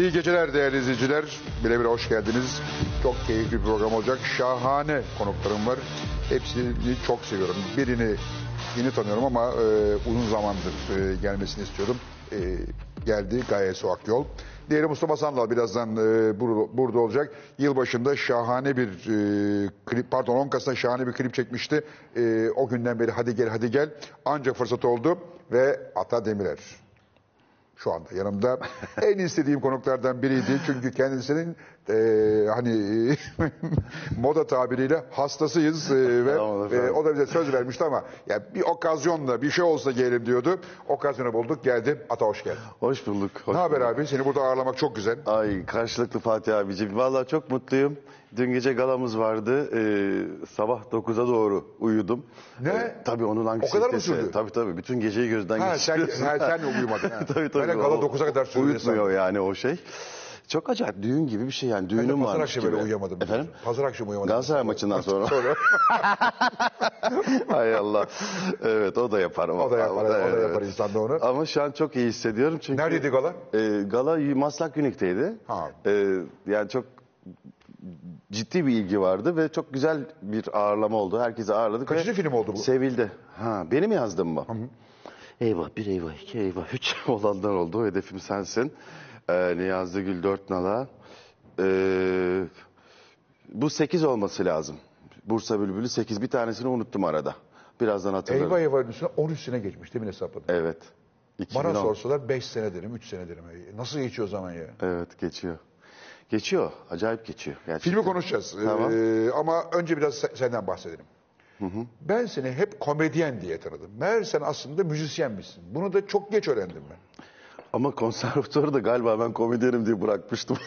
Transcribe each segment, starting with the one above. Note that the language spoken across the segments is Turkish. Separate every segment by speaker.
Speaker 1: İyi geceler değerli izleyiciler. Birebir hoş geldiniz. Çok keyifli bir program olacak. Şahane konuklarım var. Hepsini çok seviyorum. Birini yeni tanıyorum ama e, uzun zamandır e, gelmesini istiyordum. E, geldi Gaye Su Akyol. Diğeri Mustafa Sandal birazdan e, bur- burada olacak. Yılbaşında şahane bir e, klip, pardon 10 Kasım'da şahane bir klip çekmişti. E, o günden beri hadi gel hadi gel. Ancak fırsat oldu ve Ata Demirer şu anda yanımda. en istediğim konuklardan biriydi. Çünkü kendisinin eee, hani moda tabiriyle hastasıyız eee, ve eee, o da bize söz vermişti ama ya bir okazyonla bir şey olsa gelelim diyordu. Okazyonu bulduk geldi. Ata hoş geldin.
Speaker 2: Hoş bulduk. Hoş
Speaker 1: Ne haber
Speaker 2: bulduk.
Speaker 1: abi? Seni burada ağırlamak çok güzel.
Speaker 2: Ay karşılıklı Fatih abicim. Vallahi çok mutluyum. Dün gece galamız vardı. Ee, sabah 9'a doğru uyudum.
Speaker 1: Ne?
Speaker 2: Ee, tabii onun anksiyetesi.
Speaker 1: kadar mı sürdü?
Speaker 2: Tabii tabii. Bütün geceyi gözden
Speaker 1: Ha, sen,
Speaker 2: geçiriyorsun.
Speaker 1: ha, sen de uyumadın. Ha.
Speaker 2: tabii tabii.
Speaker 1: De gala
Speaker 2: O
Speaker 1: 9'a kadar sürdü.
Speaker 2: Uyutmuyor yani o şey. Çok acayip. Düğün gibi bir şey yani. Düğünüm
Speaker 1: pazar
Speaker 2: varmış
Speaker 1: akşamı böyle uyuyamadım.
Speaker 2: Efendim?
Speaker 1: Pazar akşamı uyuyamadım.
Speaker 2: Galatasaray maçından sonra.
Speaker 1: Sonra
Speaker 2: Hay Allah. Evet o da yapar.
Speaker 1: o da yapar, o da
Speaker 2: Evet.
Speaker 1: yapar insan da onu.
Speaker 2: Ama şu an çok iyi hissediyorum çünkü...
Speaker 1: Neredeydi gala?
Speaker 2: E, gala Maslak Unique'teydi.
Speaker 1: Ha.
Speaker 2: E, yani çok ciddi bir ilgi vardı ve çok güzel bir ağırlama oldu. Herkesi ağırladık.
Speaker 1: Kaçıncı
Speaker 2: ve
Speaker 1: film oldu bu?
Speaker 2: Sevildi. Ha, benim yazdım mı? Eyvah bir eyvah iki eyvah üç olanlar oldu. Hedefim sensin. Ee, Niyazi Gül dört nala. Ee, bu sekiz olması lazım. Bursa Bülbülü sekiz. Bir tanesini unuttum arada. Birazdan hatırlarım.
Speaker 1: Eyvah eyvahın üstüne 13 sene geçmiş değil mi hesapladım?
Speaker 2: Evet.
Speaker 1: Bana
Speaker 2: 2010.
Speaker 1: sorsalar 5 sene derim, 3 sene derim. Nasıl geçiyor zaman ya?
Speaker 2: Evet geçiyor. Geçiyor. Acayip geçiyor. Gerçekten.
Speaker 1: Filmi konuşacağız.
Speaker 2: Tamam.
Speaker 1: Ee, ama önce biraz se- senden bahsedelim. Ben seni hep komedyen diye tanıdım. Meğer sen aslında müzisyenmişsin. Bunu da çok geç öğrendim ben.
Speaker 2: Ama konservatuvarı da galiba ben komedyenim diye bırakmıştım.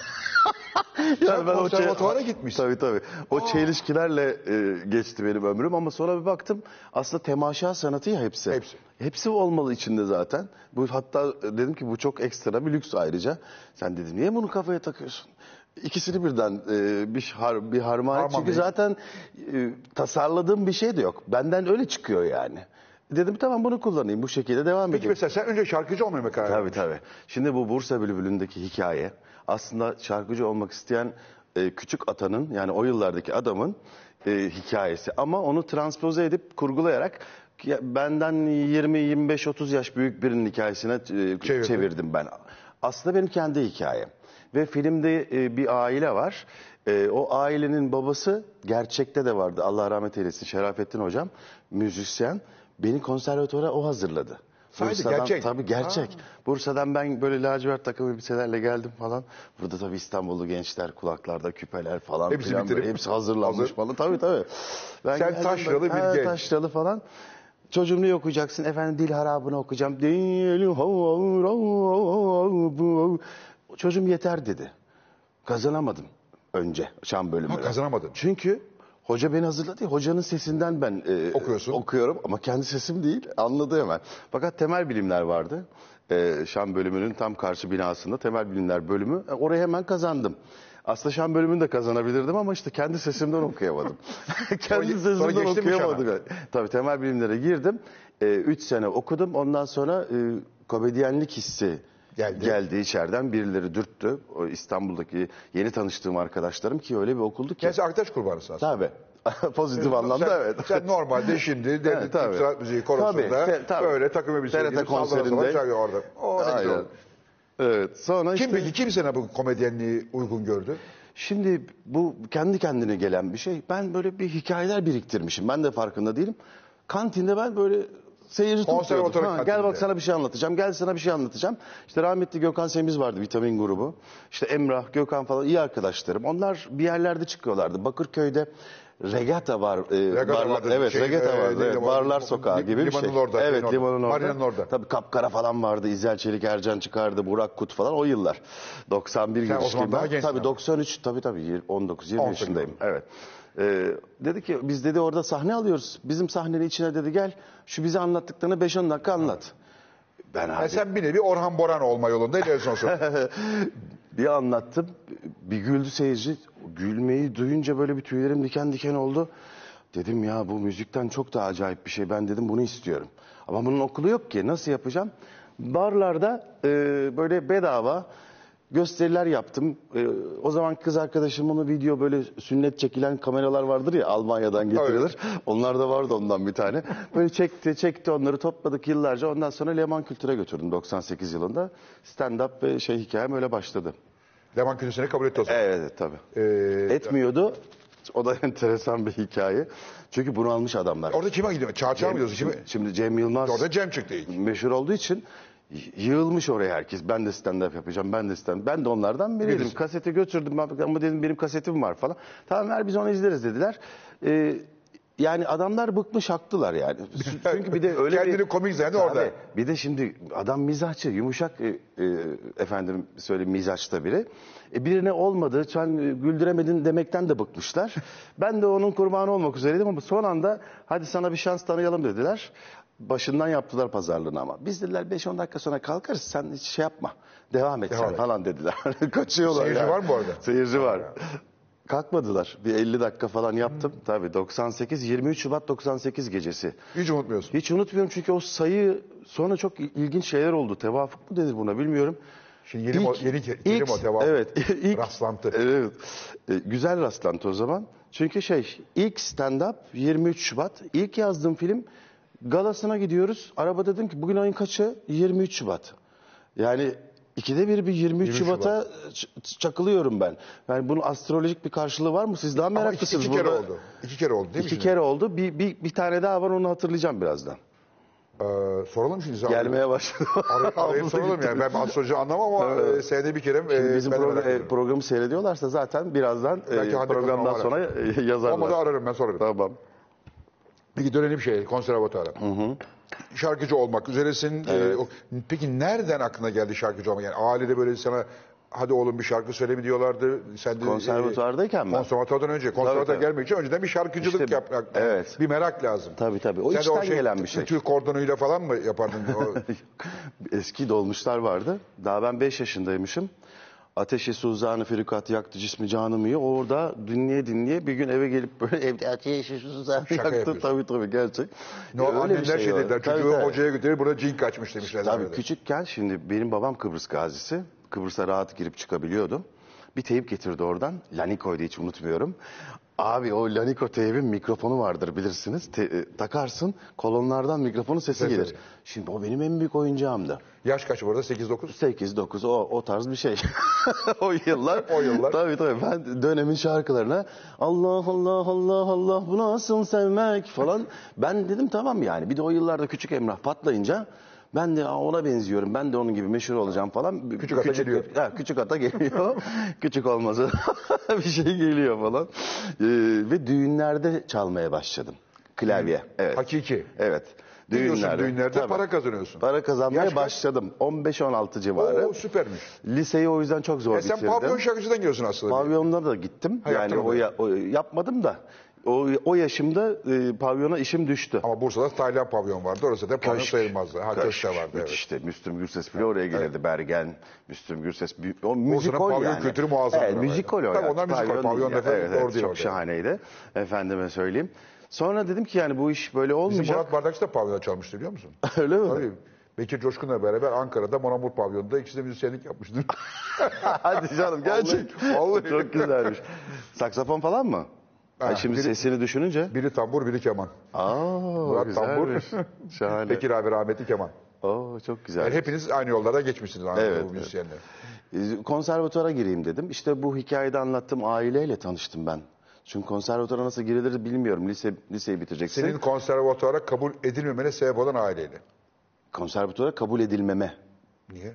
Speaker 1: Sen konservatuvara gitmişsin.
Speaker 2: Tabii tabii. O çelişkilerle e, geçti benim ömrüm ama sonra bir baktım aslında temaşa sanatı ya hepsi.
Speaker 1: Hepsi.
Speaker 2: Hepsi olmalı içinde zaten. Bu hatta dedim ki bu çok ekstra bir lüks ayrıca. Sen dedi niye bunu kafaya takıyorsun? İkisini birden e, bir har, bir harman.
Speaker 1: Harman
Speaker 2: Çünkü zaten e, tasarladığım bir şey de yok. Benden öyle çıkıyor yani. Dedim tamam bunu kullanayım bu şekilde devam
Speaker 1: Peki
Speaker 2: edeyim.
Speaker 1: mesela sen önce şarkıcı olmaya mı karar verdin?
Speaker 2: Tabii tabii. Şimdi bu Bursa Bülbülü'ndeki hikaye aslında şarkıcı olmak isteyen e, küçük atanın yani o yıllardaki adamın e, hikayesi. Ama onu transpoze edip kurgulayarak ya- benden 20, 25, 30 yaş büyük birinin hikayesine e, çevirdim ben. Aslında benim kendi hikayem. Ve filmde e, bir aile var. E, o ailenin babası gerçekte de vardı. Allah rahmet eylesin Şerafettin hocam. Müzisyen. Beni konservatuvara o hazırladı.
Speaker 1: Sadece gerçek.
Speaker 2: Tabii gerçek. Bursa'dan ben böyle lacivert takım elbiselerle geldim falan. Burada tabii İstanbullu gençler kulaklarda küpeler falan
Speaker 1: Hepsi bitirip-
Speaker 2: hepsi hazırlanmış
Speaker 1: Hazır.
Speaker 2: falan. Tabii tabii. Ben
Speaker 1: Sen
Speaker 2: geldim
Speaker 1: taşralı bir
Speaker 2: ha,
Speaker 1: genç.
Speaker 2: Taşralı falan. Çocuğum ne okuyacaksın? Efendim dil harabını okuyacağım. Çocuğum yeter dedi. Kazanamadım önce şan bölümünü.
Speaker 1: Ha, kazanamadın.
Speaker 2: Çünkü hoca beni hazırladı. Hocanın sesinden ben e,
Speaker 1: Okuyorsun.
Speaker 2: okuyorum ama kendi sesim değil. Anladı hemen. Fakat temel bilimler vardı. E, şan bölümünün tam karşı binasında temel bilimler bölümü. E, orayı hemen kazandım. Aslında şan bölümünü de kazanabilirdim ama işte kendi sesimden okuyamadım. kendi
Speaker 1: Sonra- sonra
Speaker 2: sesimden
Speaker 1: şana?
Speaker 2: okuyamadım. Tabii temel bilimlere girdim. 3 sene okudum. Ondan sonra e, komedyenlik hissi
Speaker 1: Geldi.
Speaker 2: geldi. içeriden. Birileri dürttü. O İstanbul'daki yeni tanıştığım arkadaşlarım ki öyle bir okuldu ki.
Speaker 1: Sen arkadaş kurbanısın aslında.
Speaker 2: Tabii. Pozitif anlamda
Speaker 1: sen,
Speaker 2: evet.
Speaker 1: Sen normalde şimdi devlet
Speaker 2: Evet, tabii.
Speaker 1: Sanat Müziği Korosunda
Speaker 2: Tabii, tabii.
Speaker 1: böyle takım elbise
Speaker 2: TRT konserinde.
Speaker 1: çalıyor orada. O ne güzel oldu.
Speaker 2: Evet. Sonra
Speaker 1: Kim
Speaker 2: işte
Speaker 1: peki kim sana bu komedyenliği uygun gördü?
Speaker 2: şimdi bu kendi kendine gelen bir şey. Ben böyle bir hikayeler biriktirmişim. Ben de farkında değilim. Kantinde ben böyle seyirci tutluyordum. Ha, gel bak sana bir şey anlatacağım. Gel sana bir şey anlatacağım. İşte rahmetli Gökhan Semiz vardı vitamin grubu. İşte Emrah, Gökhan falan iyi arkadaşlarım. Onlar bir yerlerde çıkıyorlardı. Bakırköy'de Regata var. e,
Speaker 1: Regata
Speaker 2: barlar-
Speaker 1: vardı.
Speaker 2: Evet,
Speaker 1: Şey,
Speaker 2: Regata
Speaker 1: e,
Speaker 2: vardı. evet, barlar sokağı gibi bir şey.
Speaker 1: orada,
Speaker 2: Evet,
Speaker 1: orada.
Speaker 2: limanın orada.
Speaker 1: Marina'nın orada.
Speaker 2: Tabii Kapkara falan vardı. İzel Çelik, Ercan çıkardı. Burak Kut falan o yıllar. 91
Speaker 1: Sen o zaman
Speaker 2: girişliyim ben. Tabii
Speaker 1: ama.
Speaker 2: 93 tabii tabii 19 20
Speaker 1: 18
Speaker 2: yaşındayım. Evet. Ee, dedi ki biz dedi orada sahne alıyoruz. Bizim sahnenin içine dedi gel şu bize anlattıklarını 5-10 dakika anlat. Ben
Speaker 1: Yani
Speaker 2: abi
Speaker 1: sen bir nevi Orhan Boran olma yolunda ilerisi sonra.
Speaker 2: bir anlattım. Bir güldü seyirci. Gülmeyi duyunca böyle bir tüylerim diken diken oldu. Dedim ya bu müzikten çok daha acayip bir şey. Ben dedim bunu istiyorum. Ama bunun okulu yok ki. Nasıl yapacağım? Barlarda e, böyle bedava gösteriler yaptım. Ee, o zaman kız arkadaşım onu video böyle sünnet çekilen kameralar vardır ya Almanya'dan getirilir. Onlar da vardı ondan bir tane. Böyle çekti çekti onları topladık yıllarca. Ondan sonra Leman Kültür'e götürdüm 98 yılında. Stand-up şey hikayem öyle başladı.
Speaker 1: Leman Külüsü'ne kabul etti o zaman.
Speaker 2: Evet evet, tabii.
Speaker 1: Ee,
Speaker 2: Etmiyordu. O da enteresan bir hikaye. Çünkü bunu almış adamlar.
Speaker 1: orada kime gidiyor? Çağçağa mı diyorsun?
Speaker 2: Şimdi, şimdi Cem Yılmaz
Speaker 1: Orada Cem çıktı ilk.
Speaker 2: meşhur olduğu için yığılmış oraya herkes. Ben de stand-up yapacağım, ben de stand Ben de onlardan biriydim.
Speaker 1: Birisin.
Speaker 2: Kaseti götürdüm ama dedim benim kasetim var falan. Tamam ver biz onu izleriz dediler. Ee, yani adamlar bıkmış haklılar yani. Çünkü bir de öyle
Speaker 1: Kendini
Speaker 2: bir...
Speaker 1: komik zannetti orada.
Speaker 2: Bir de şimdi adam mizahçı, yumuşak e, e, efendim söyleyeyim mizaçta biri. E, birine olmadı, sen güldüremedin demekten de bıkmışlar. ben de onun kurbanı olmak üzereydim ama son anda hadi sana bir şans tanıyalım dediler. Başından yaptılar pazarlığını ama. Biz dediler 5-10 dakika sonra kalkarız sen hiç şey yapma. Devam et
Speaker 1: Devam
Speaker 2: sen
Speaker 1: et.
Speaker 2: falan dediler. Kaçıyorlar
Speaker 1: Seyirci
Speaker 2: yani.
Speaker 1: var mı bu arada?
Speaker 2: Seyirci var. Kalkmadılar. Bir 50 dakika falan yaptım. Tabii 98, 23 Şubat 98 gecesi.
Speaker 1: Hiç unutmuyorsun.
Speaker 2: Hiç unutmuyorum çünkü o sayı sonra çok il- ilginç şeyler oldu. Tevafuk mu denir buna bilmiyorum.
Speaker 1: Şimdi yeni,
Speaker 2: İlk-
Speaker 1: mo- yeni ke- terim
Speaker 2: ilk-
Speaker 1: o devam.
Speaker 2: Evet. ilk,
Speaker 1: Rastlantı.
Speaker 2: Evet. E, güzel rastlantı o zaman. Çünkü şey ilk stand-up 23 Şubat. İlk yazdığım film galasına gidiyoruz. Araba dedim ki bugün ayın kaçı? 23 Şubat. Yani ikide bir bir 23,
Speaker 1: 23
Speaker 2: Şubat'a ç- çakılıyorum ben. Yani bunun astrolojik bir karşılığı var mı? Siz daha
Speaker 1: Ama iki,
Speaker 2: meraklısınız.
Speaker 1: iki kere oldu. İki kere oldu değil mi?
Speaker 2: İki
Speaker 1: şimdi?
Speaker 2: kere oldu. Bir, bir, bir tane daha var onu hatırlayacağım birazdan.
Speaker 1: Ee, soralım şimdi. size.
Speaker 2: Gelmeye başladı.
Speaker 1: Arayıp, arayıp soralım yani. Ben astroloji anlamam ama e, senede bir kere e,
Speaker 2: Bizim
Speaker 1: merak
Speaker 2: e, programı seyrediyorlarsa zaten birazdan e,
Speaker 1: Belki Hande
Speaker 2: programdan sonra e, yazarlar.
Speaker 1: Olmadı ararım ben sorarım.
Speaker 2: Tamam.
Speaker 1: Peki dönelim şeye konservatuara. Şarkıcı olmak üzeresin. Ee, o- peki nereden aklına geldi şarkıcı olmak? Yani ailede böyle sana hadi oğlum bir şarkı söyle mi diyorlardı. Sen de,
Speaker 2: Konservatuvardayken mi?
Speaker 1: Konservatuardan önce. Konservatuara
Speaker 2: tabii.
Speaker 1: gelmek için önceden bir şarkıcılık
Speaker 2: İşte,
Speaker 1: yapmak.
Speaker 2: evet.
Speaker 1: Bir merak lazım.
Speaker 2: Tabii tabii. O içten gelen bir şey.
Speaker 1: Ütü kordonuyla falan mı yapardın? O-
Speaker 2: Eski dolmuşlar vardı. Daha ben 5 yaşındaymışım. Ateşi Suzan'ı Ferikat yaktı cismi canımı iyi. Orada dinleye dinleye bir gün eve gelip böyle evde ateşi Suzan'ı yaktı. Tabii tabii gerçek.
Speaker 1: no,
Speaker 2: Öyle bir
Speaker 1: şey,
Speaker 2: var.
Speaker 1: dediler.
Speaker 2: Tabii,
Speaker 1: Çocuğu
Speaker 2: tabii.
Speaker 1: hocaya götürür burada cin kaçmış demişler.
Speaker 2: Tabii
Speaker 1: Öyle.
Speaker 2: küçükken şimdi benim babam Kıbrıs gazisi. Kıbrıs'a rahat girip çıkabiliyordum. Bir teyip getirdi oradan. Laniko'ydu hiç unutmuyorum. Abi o Laniko teybin mikrofonu vardır bilirsiniz. Te- e, takarsın kolonlardan mikrofonun sesi
Speaker 1: Evet,
Speaker 2: gelir.
Speaker 1: evet.
Speaker 2: Şimdi o benim en büyük oyuncağımdı.
Speaker 1: Yaş kaç bu arada? 8-9?
Speaker 2: 8 9 o o tarz bir şey. o yıllar.
Speaker 1: O yıllar.
Speaker 2: Tabii tabii ben dönemin şarkılarına Allah Allah Allah Allah bu nasıl sevmek falan. Ben dedim tamam yani. Bir de o yıllarda küçük Emrah patlayınca ben de "Aa, ona benziyorum. Ben de onun gibi meşhur olacağım falan.
Speaker 1: Küçük ata geliyor.
Speaker 2: Ha, küçük ata geliyor. küçük olmazı bir şey geliyor falan. Ee, ve düğünlerde çalmaya başladım. Klavye. Evet.
Speaker 1: Hakiki.
Speaker 2: Evet.
Speaker 1: Gidiyorsun düğünlerde
Speaker 2: Tabii.
Speaker 1: para kazanıyorsun.
Speaker 2: Para kazanmaya
Speaker 1: Yaş kaç?
Speaker 2: başladım. 15-16 civarı.
Speaker 1: Oo süpermiş.
Speaker 2: Liseyi o yüzden çok zor
Speaker 1: E sen
Speaker 2: bitirdim.
Speaker 1: pavyon şarkıcıdan geliyorsun aslında.
Speaker 2: Pavyonda da gittim.
Speaker 1: Ha,
Speaker 2: yani
Speaker 1: yaptın
Speaker 2: o,
Speaker 1: onu.
Speaker 2: ya- o- yapmadım da o, o yaşımda e, pavyona işim düştü.
Speaker 1: Ama Bursa'da Taylan pavyon vardı. Orası da pavyon
Speaker 2: Köşk.
Speaker 1: sayılmazdı. Ha köşk de vardı. Evet.
Speaker 2: İşte Müslüm Gürses bile oraya gelirdi. Bergen, Müslüm Gürses. O müzikol
Speaker 1: pavyon
Speaker 2: yani.
Speaker 1: kültürü muazzamdır
Speaker 2: Evet, müzikol o.
Speaker 1: Tabii onlar müzikol, pavyon lafı
Speaker 2: evet, evet,
Speaker 1: değil
Speaker 2: Çok
Speaker 1: orada.
Speaker 2: şahaneydi. Efendime söyleyeyim. Sonra dedim ki yani bu iş böyle
Speaker 1: Bizim
Speaker 2: olmayacak.
Speaker 1: Murat Bardakçı da pavyona çalmıştı biliyor musun?
Speaker 2: Öyle mi?
Speaker 1: Tabii. Bekir Coşkun'la beraber Ankara'da Monamur pavyonunda ikisi de müzisyenlik yapmıştır.
Speaker 2: Hadi canım gerçek.
Speaker 1: Vallahi- vallahi.
Speaker 2: Çok güzelmiş. Saksafon falan mı?
Speaker 1: Ha,
Speaker 2: şimdi
Speaker 1: biri-
Speaker 2: sesini düşününce.
Speaker 1: biri tambur, biri keman.
Speaker 2: Aa,
Speaker 1: Murat tambur,
Speaker 2: güzelmiş. Şahane.
Speaker 1: Bekir abi rahmetli keman.
Speaker 2: Oo, çok güzel.
Speaker 1: Yani hepiniz aynı yollara geçmişsiniz Anadolu
Speaker 2: Evet,
Speaker 1: müzisyenler.
Speaker 2: Ee, Konservatuvara gireyim dedim. İşte bu hikayede anlattığım aileyle tanıştım ben. Çünkü konservatuvara nasıl girilir bilmiyorum. Lise liseyi bitireceksin.
Speaker 1: Senin konservatuara kabul edilmemene sebep olan aileyle.
Speaker 2: Konservatuvara kabul edilmeme.
Speaker 1: Niye?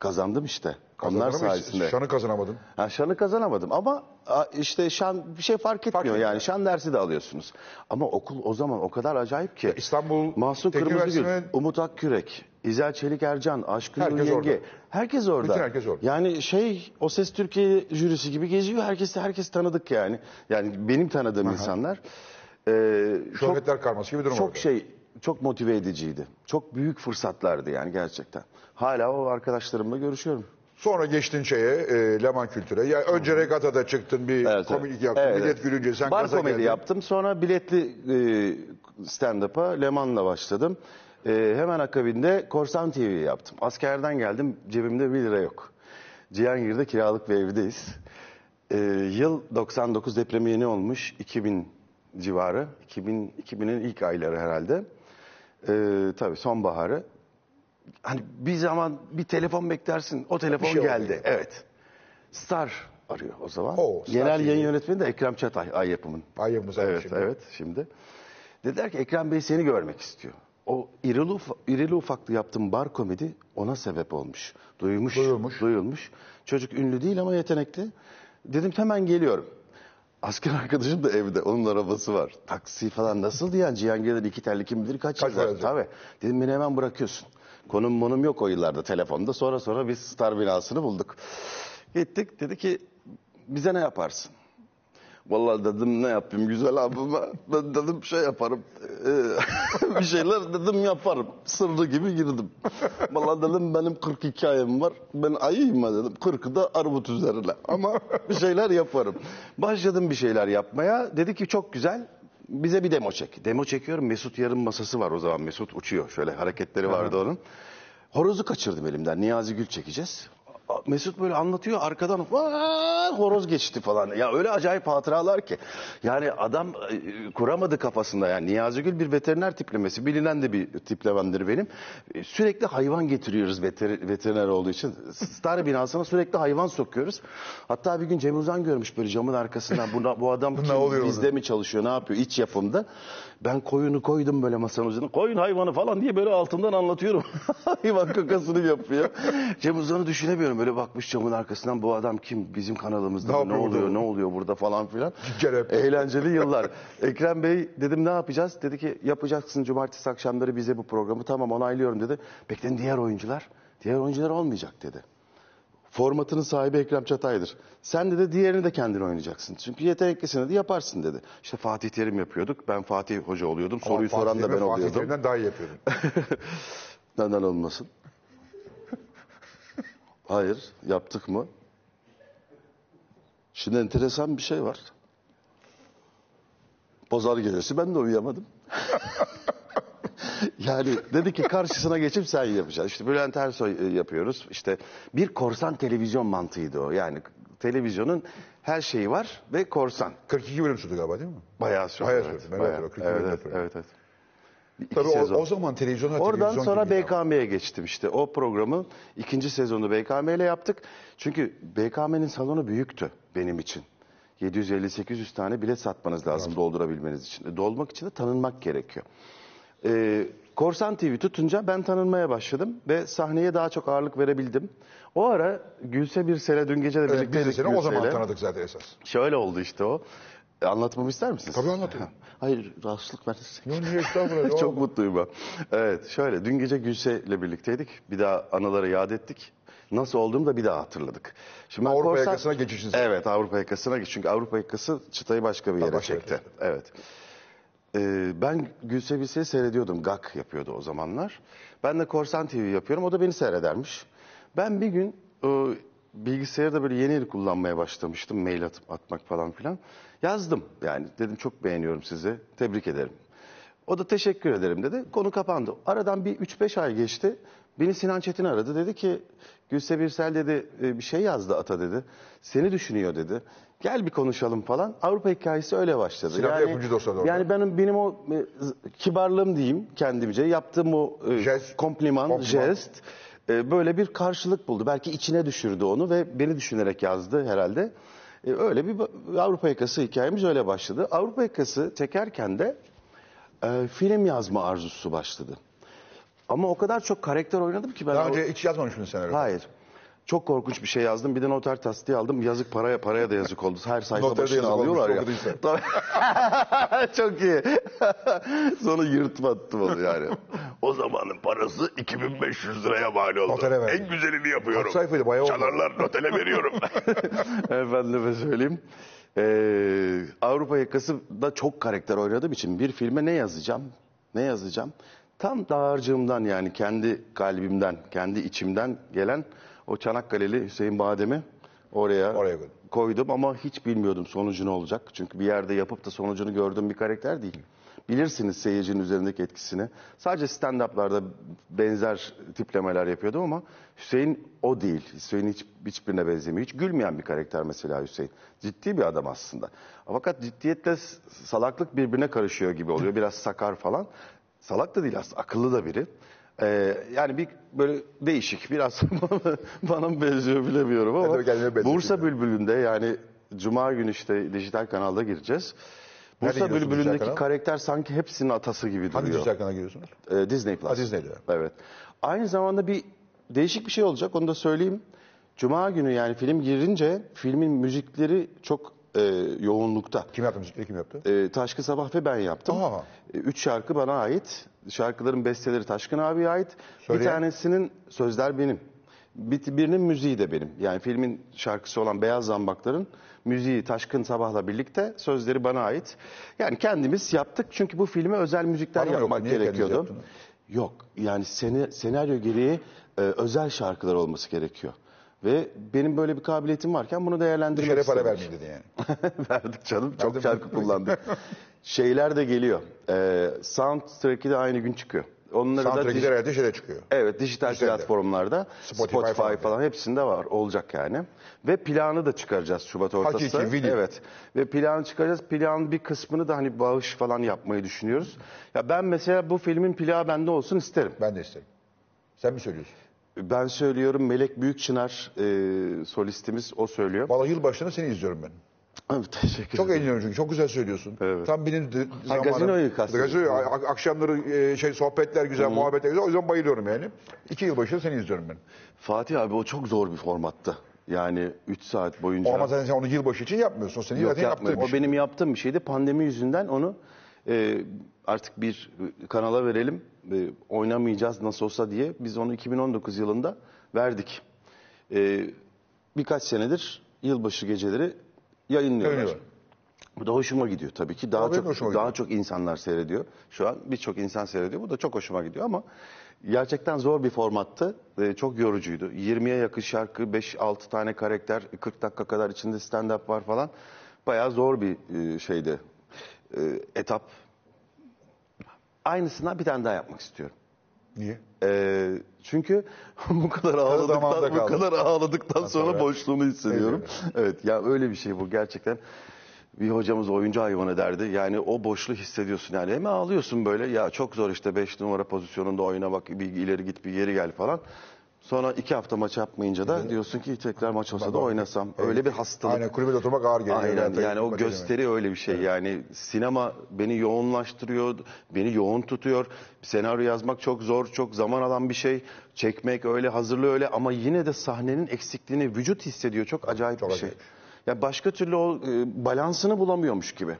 Speaker 2: Kazandım işte. Onlar sayesinde.
Speaker 1: Şanı kazanamadın.
Speaker 2: Ha, şanı kazanamadım ama a, işte şan bir şey fark etmiyor
Speaker 1: etmiyor.
Speaker 2: yani. Şan dersi de alıyorsunuz. Ama okul o zaman o kadar acayip ki.
Speaker 1: İstanbul
Speaker 2: Mahsun Kırmızıgül,
Speaker 1: Üniversitesi'nin-
Speaker 2: Umut Akkürek, İzel Çelik Ercan, Aşkın
Speaker 1: Herkes
Speaker 2: Yenge.
Speaker 1: orada.
Speaker 2: Herkes orada.
Speaker 1: Bütün herkes orada.
Speaker 2: Yani şey O Ses Türkiye jürisi gibi geziyor. Herkes herkes tanıdık yani. Yani benim tanıdığım insanlar. Ee, çok
Speaker 1: Şöhretler karması gibi bir durum
Speaker 2: çok
Speaker 1: orada.
Speaker 2: şey çok motive ediciydi. Çok büyük fırsatlardı yani gerçekten. Hala o arkadaşlarımla görüşüyorum.
Speaker 1: Sonra geçtin şeye, e, Leman Kültür'e. Ya önce regatada çıktın, bir
Speaker 2: Evet,
Speaker 1: komik
Speaker 2: evet.
Speaker 1: yaptın,
Speaker 2: Evet,
Speaker 1: millet
Speaker 2: evet.
Speaker 1: gülünce sen
Speaker 2: Bar
Speaker 1: gaza
Speaker 2: komedi
Speaker 1: geldin.
Speaker 2: yaptım. Sonra biletli e, stand-up'a Leman'la başladım. E, hemen akabinde Korsan TV yaptım. Askerden geldim cebimde 1 lira yok. Cihangir'de kiralık bir evdeyiz. Ee, yıl 99 depremi yeni olmuş. 2000 civarı. 2000, 2000'in ilk ayları herhalde. Ee, tabii sonbaharı. Hani bir zaman bir telefon beklersin. O telefon
Speaker 1: şey
Speaker 2: geldi.
Speaker 1: oluyor.
Speaker 2: Evet. Star arıyor o zaman.
Speaker 1: Oo, Star
Speaker 2: Genel
Speaker 1: TV.
Speaker 2: yayın yönetmeni de Ekrem Çatay Ay Yapım'ın.
Speaker 1: Ay sahibi
Speaker 2: Evet,
Speaker 1: şimdi.
Speaker 2: evet şimdi. Dediler ki Ekrem Bey seni görmek istiyor. O irili, uf- irili ufaklı yaptığım bar komedi ona sebep olmuş. Duymuş,
Speaker 1: Duyulmuş.
Speaker 2: duyulmuş. Çocuk ünlü değil ama yetenekli. Dedim hemen geliyorum. Asker arkadaşım da evde. Onun arabası var. Taksi falan nasıl yani Cihangir'den iki terli kim bilir kaç,
Speaker 1: Kaç
Speaker 2: yıl var. Tabii. Dedim beni hemen bırakıyorsun. Konum monum yok o yıllarda telefonda. Sonra sonra biz Star binasını bulduk. Gittik dedi ki bize ne yaparsın? Vallahi dedim ne yapayım güzel abime. Ben dedim şey yaparım. eee, bir şeyler dedim yaparım. Sırrı gibi girdim. Vallahi dedim benim 40 hikayem var. Ben ayıyım mı dedim. 40'ı da armut üzerine. Ama bir şeyler yaparım. Başladım bir şeyler yapmaya. Dedi ki çok güzel. Bize bir demo çek. Demo çekiyorum. Mesut yarım masası var o zaman. Mesut uçuyor. Şöyle hareketleri vardı onun. Horozu kaçırdım elimden. Niyazi Gül çekeceğiz. Mesut böyle anlatıyor arkadan horoz geçti falan. Ya öyle acayip hatıralar ki. Yani adam e, kuramadı kafasında yani. Niyazi Gül bir veteriner tiplemesi. Bilinen de bir tiplememdir benim. E, Sürekli hayvan getiriyoruz veter- veteriner olduğu için. Star binasına sürekli hayvan sokuyoruz. Hatta bir gün Cem Uzan görmüş böyle camın arkasından. Bu, bu adam kim,
Speaker 1: oluyor
Speaker 2: bizde mi çalışıyor ne yapıyor iç yapımda. Ben koyunu koydum böyle masanın üzerine. Koyun hayvanı falan diye böyle altından anlatıyorum. Hayvan kakasını yapıyor. Cem Uzan'ı düşünemiyorum. Böyle bakmış camın arkasından bu adam kim? Bizim kanalımızda
Speaker 1: Ne
Speaker 2: mı? ne oluyor? Ne oluyor burada falan filan. Eğlenceli yıllar. Ekrem Bey dedim ne yapacağız? Dedi ki yapacaksın cumartesi akşamları bize bu programı. Tamam onaylıyorum dedi. Dedim, diğer oyuncular? Diğer oyuncular olmayacak dedi. Formatının sahibi Ekrem Çatay'dır. Sen de diğerini de kendin oynayacaksın. Çünkü yeteneklisini de yaparsın dedi. İşte Fatih Terim yapıyorduk. Ben Fatih Hoca oluyordum.
Speaker 1: Ama
Speaker 2: Soruyu
Speaker 1: Fatih
Speaker 2: soran da ben
Speaker 1: Fatih
Speaker 2: oluyordum.
Speaker 1: Terim'den daha iyi yapıyordun.
Speaker 2: Neden olmasın? Hayır, yaptık mı? Şimdi enteresan bir şey var. Pazar gecesi ben de uyuyamadım. yani dedi ki karşısına geçip sen yapacaksın. İşte Bülent Ersoy e, yapıyoruz. İşte bir korsan televizyon mantığıydı o. Yani televizyonun her şeyi var ve korsan.
Speaker 1: 42 bölüm sürdü galiba değil mi?
Speaker 2: Bayağı sürdü.
Speaker 1: Bayağı
Speaker 2: evet,
Speaker 1: sürdü, ben
Speaker 2: bayağı.
Speaker 1: 42
Speaker 2: Evet, evet, evet, evet. İki
Speaker 1: Tabii
Speaker 2: sezon.
Speaker 1: o, o zaman televizyon
Speaker 2: Oradan
Speaker 1: televizyon
Speaker 2: sonra. BKM'ye geçtim işte. O programı ikinci sezonu BKM ile yaptık. Çünkü BKM'nin salonu büyüktü benim için. 750-800 tane bilet satmanız lazım doldurabilmeniz için. E, Dolmak için de tanınmak gerekiyor. Ee, Korsan TV tutunca ben tanınmaya başladım ve sahneye daha çok ağırlık verebildim. O ara Gülse bir sene dün gece de
Speaker 1: Evet, biz de
Speaker 2: birlikteydik
Speaker 1: seni o zaman
Speaker 2: Gülse'yle.
Speaker 1: tanıdık zaten esas.
Speaker 2: Şöyle oldu işte o. E, Anlatmamı ister misiniz?
Speaker 1: Tabii anlatayım.
Speaker 2: Hayır rahatsızlık versin.
Speaker 1: Yok niye estağfurullah.
Speaker 2: Çok
Speaker 1: Yok.
Speaker 2: mutluyum ben. Evet şöyle dün gece Gülse ile birlikteydik. Bir daha anıları yad ettik. Nasıl olduğumu da bir daha hatırladık. Şimdi ben
Speaker 1: Avrupa yakasına geçişiniz.
Speaker 2: Evet Avrupa yakasına geç. Çünkü Avrupa yakası çıtayı başka bir yere
Speaker 1: başka
Speaker 2: çekti.
Speaker 1: yere
Speaker 2: Evet. Ee, ben Gülse Bilse'yi seyrediyordum. GAK yapıyordu o zamanlar. Ben de Korsan TV yapıyorum. O da beni seyredermiş. Ben bir gün e, bilgisayarda böyle yeni yeni kullanmaya başlamıştım. Mail atıp atmak falan filan. Yazdım yani. Dedim çok beğeniyorum sizi. Tebrik ederim. O da teşekkür ederim dedi. Konu kapandı. Aradan bir 3-5 ay geçti. Beni Sinan Çetin aradı. Dedi ki Gülse Birsel dedi "e, bir şey yazdı ata dedi. Seni düşünüyor dedi. Gel bir konuşalım falan. Avrupa hikayesi öyle başladı.
Speaker 1: Sinan da yapımcı da olsa
Speaker 2: yani benim benim o e, kibarlığım diyeyim kendimce yaptığım o e,
Speaker 1: Jest,
Speaker 2: kompliman,
Speaker 1: kompliman.
Speaker 2: jest e, böyle bir karşılık buldu. Belki içine düşürdü onu ve beni düşünerek yazdı herhalde. E, öyle bir ba- Avrupa yakası hikayemiz öyle başladı. Avrupa yakası çekerken de e, film yazma arzusu başladı. Ama o kadar çok karakter oynadım ki ben.
Speaker 1: Daha
Speaker 2: o-
Speaker 1: önce hiç yazmamış mıydın senaryo?
Speaker 2: Hayır. Çok korkunç bir şey yazdım. Bir de noter tasdiği aldım. Yazık paraya paraya da yazık oldu. Her sayfa
Speaker 1: Notere de
Speaker 2: başına
Speaker 1: yazık olmuş,
Speaker 2: alıyorlar ya.
Speaker 1: okuduysa.
Speaker 2: Tabii. Çok iyi. Sonra yırtma attım onu yani. o zamanın parası 2500 liraya mal oldu.
Speaker 1: Notere verdi.
Speaker 2: En güzelini yapıyorum.
Speaker 1: Kaç sayfaydı? Bayağı oldu.
Speaker 2: Çalarlar notele veriyorum. Efendime söyleyeyim. Ee, Avrupa yakası da çok karakter oynadığım için bir filme ne yazacağım? Ne yazacağım? Tam dağarcığımdan yani kendi kalbimden, kendi içimden gelen o Çanakkale'li Hüseyin Badem'i Oraya,
Speaker 1: Oraya koydum.
Speaker 2: koydum ama hiç bilmiyordum sonucu ne olacak. Çünkü bir yerde yapıp da sonucunu gördüğüm bir karakter değil. Bilirsiniz seyircinin üzerindeki etkisini. Sadece stand-up'larda benzer tiplemeler yapıyordum ama Hüseyin o değil. Hüseyin hiç, hiçbirine benzemiyor. Hiç gülmeyen bir karakter mesela Hüseyin. Ciddi bir adam aslında. Fakat ciddiyetle salaklık birbirine karışıyor gibi oluyor. Biraz sakar falan. Salak da değil aslında. Akıllı da biri. Ee, yani bir böyle değişik biraz bana, bana mı benziyor bilemiyorum ama
Speaker 1: kendime benziyor.
Speaker 2: Bursa Bülbülü'nde yani Cuma günü işte dijital kanalda gireceğiz.
Speaker 1: Nerede
Speaker 2: Bursa
Speaker 1: giriyorsun
Speaker 2: Bülbülü'ndeki
Speaker 1: kanal?
Speaker 2: karakter sanki hepsinin atası gibi
Speaker 1: Hangi
Speaker 2: duruyor.
Speaker 1: dijital kanala giriyorsunuz?
Speaker 2: Ee, Disney Plus.
Speaker 1: Ha, Disney'de.
Speaker 2: Evet. Aynı zamanda bir değişik bir şey olacak onu da söyleyeyim. Cuma günü yani film girince filmin müzikleri çok e, yoğunlukta.
Speaker 1: Kim yaptı müzikleri kim yaptı?
Speaker 2: E, Taşkın Sabah ve ben yaptım.
Speaker 1: Aa.
Speaker 2: E, üç şarkı bana ait. Şarkıların besteleri Taşkın abiye ait. Bir
Speaker 1: Söyleyen?
Speaker 2: tanesinin sözler benim. Bir, birinin müziği de benim. Yani filmin şarkısı olan Beyaz Zambakların müziği Taşkın Sabah'la birlikte sözleri bana ait. Yani kendimiz yaptık çünkü bu filme özel müzikler
Speaker 1: yok?
Speaker 2: yapmak
Speaker 1: kendiniz
Speaker 2: gerekiyordu. Yok yani seni, senaryo gereği e, özel şarkılar olması gerekiyor. Ve benim böyle bir kabiliyetim varken bunu değerlendirmek
Speaker 1: Dışarıya para vermeyin dedi yani.
Speaker 2: Verdik canım. Çok şarkı kullandık. Şeyler de geliyor. Ee, soundtrack'i de aynı gün çıkıyor. Onları da
Speaker 1: Soundtrack'i
Speaker 2: dij-
Speaker 1: de herhalde şeyde çıkıyor.
Speaker 2: Evet dijital
Speaker 1: Güzel de.
Speaker 2: platformlarda
Speaker 1: Spotify
Speaker 2: Spotify,
Speaker 1: falan.
Speaker 2: falan. hepsinde var olacak yani. Ve planı da çıkaracağız Şubat ortası.
Speaker 1: Hakiki, video.
Speaker 2: Evet. Ve planı çıkaracağız. Planın bir kısmını da hani bağış falan yapmayı düşünüyoruz. Ya ben mesela bu filmin plağı bende olsun isterim.
Speaker 1: Ben de isterim. Sen mi söylüyorsun?
Speaker 2: Ben söylüyorum Melek Büyükçınar e, solistimiz o söylüyor.
Speaker 1: Valla yılbaşında seni izliyorum ben.
Speaker 2: Evet, teşekkür
Speaker 1: Çok
Speaker 2: ederim.
Speaker 1: eğleniyorum çünkü çok güzel söylüyorsun.
Speaker 2: Evet.
Speaker 1: Tam benim de, zamanım.
Speaker 2: gazinoyu kastediyorsun.
Speaker 1: Gazino, a- akşamları e, şey sohbetler güzel, muhabbetler güzel. O yüzden bayılıyorum yani. İki yılbaşında seni izliyorum ben.
Speaker 2: Fatih abi o çok zor bir formattı. Yani 3 saat boyunca.
Speaker 1: Ama zaten sen onu yılbaşı için yapmıyorsun. O senin
Speaker 2: Yok
Speaker 1: zaten
Speaker 2: yapmıyorum.
Speaker 1: yaptığın
Speaker 2: O
Speaker 1: bir şey.
Speaker 2: benim yaptığım bir şeydi. Pandemi yüzünden onu e, artık bir kanala verelim. E, oynamayacağız nasıl olsa diye. Biz onu 2019 yılında verdik. E, birkaç senedir yılbaşı geceleri yayınlıyorlar.
Speaker 1: Yayınlıyorlar.
Speaker 2: Bu da hoşuma gidiyor tabii ki. Daha
Speaker 1: Tabii
Speaker 2: çok daha
Speaker 1: gidiyor.
Speaker 2: çok insanlar seyrediyor. Şu an birçok insan seyrediyor. Bu da çok hoşuma gidiyor ama gerçekten zor bir formattı. Ee, çok yorucuydu. 20'ye yakın şarkı, 5-6 tane karakter, 40 dakika kadar içinde stand-up var falan. Bayağı zor bir e, şeydi. E, etap. Aynısından bir tane daha yapmak istiyorum.
Speaker 1: Niye?
Speaker 2: E, çünkü bu kadar ağladıktan, bu kadar ağladıktan sonra
Speaker 1: sonra-
Speaker 2: boşluğunu hissediyorum. Evet ya öyle bir şey bu gerçekten. Bir hocamız oyuncu hayvanı derdi. Yani o boşluğu hissediyorsun yani. Hemen ağlıyorsun böyle. Ya çok zor işte 5 numara pozisyonunda oyna bak bir ileri git bir geri gel falan. Sonra iki hafta maç yapmayınca da diyorsun ki tekrar maç olsa da oynasam. Öyle bir hastalık.
Speaker 1: Aynen kulübede oturmak ağır geliyor.
Speaker 2: Aynen
Speaker 1: Evet,
Speaker 2: yani o gösteri öyle bir şey yani sinema beni yoğunlaştırıyor, beni yoğun tutuyor. Senaryo yazmak çok zor, çok zaman alan bir şey. Çekmek öyle, hazırlığı öyle ama yine de sahnenin eksikliğini vücut hissediyor. Çok acayip
Speaker 1: Çok
Speaker 2: bir şey. Ya başka türlü o e, balansını bulamıyormuş gibi.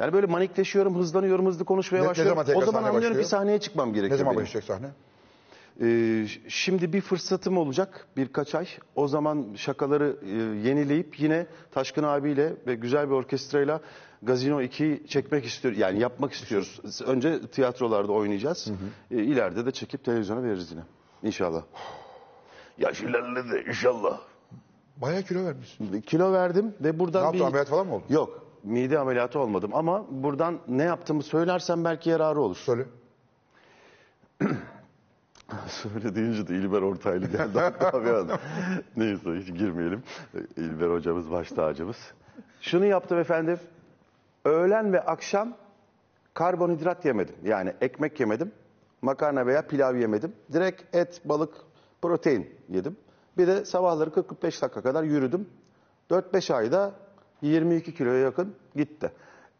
Speaker 2: Yani böyle manikleşiyorum, hızlanıyorum, hızlı konuşmaya
Speaker 1: Ne- ne
Speaker 2: başlıyorum.
Speaker 1: zaman tekrar
Speaker 2: o zaman anlıyorum
Speaker 1: başlıyor?
Speaker 2: ki sahneye çıkmam gerekiyor
Speaker 1: Ne zaman
Speaker 2: benim.
Speaker 1: başlayacak sahne?
Speaker 2: Ee, şimdi bir fırsatım olacak birkaç ay. O zaman şakaları e, yenileyip yine Taşkın abiyle ve güzel bir orkestrayla Gazino 2'yi çekmek istiyor. Yani yapmak istiyoruz. Önce tiyatrolarda oynayacağız. E, ileride de çekip televizyona veririz yine. İnşallah. Yaş ilerledi inşallah.
Speaker 1: Bayağı kilo vermişsin.
Speaker 2: Kilo verdim ve buradan
Speaker 1: Ne yaptın,
Speaker 2: bir...
Speaker 1: ameliyat falan mı oldun?
Speaker 2: Yok. Mide ameliyatı olmadım ama buradan ne yaptığımı söylersem belki yararı olur.
Speaker 1: Söyle.
Speaker 2: Söyle deyince de İlber Ortaylı geldi aklıma bir anda. Neyse hiç girmeyelim. İlber hocamız baş tacımız. Şunu yaptım efendim. Öğlen ve akşam karbonhidrat yemedim. Yani ekmek yemedim. Makarna veya pilav yemedim. Direkt et, balık, protein yedim. Bir de sabahları 40-45 dakika kadar yürüdüm. 4-5 ayda 22 kiloya yakın gitti.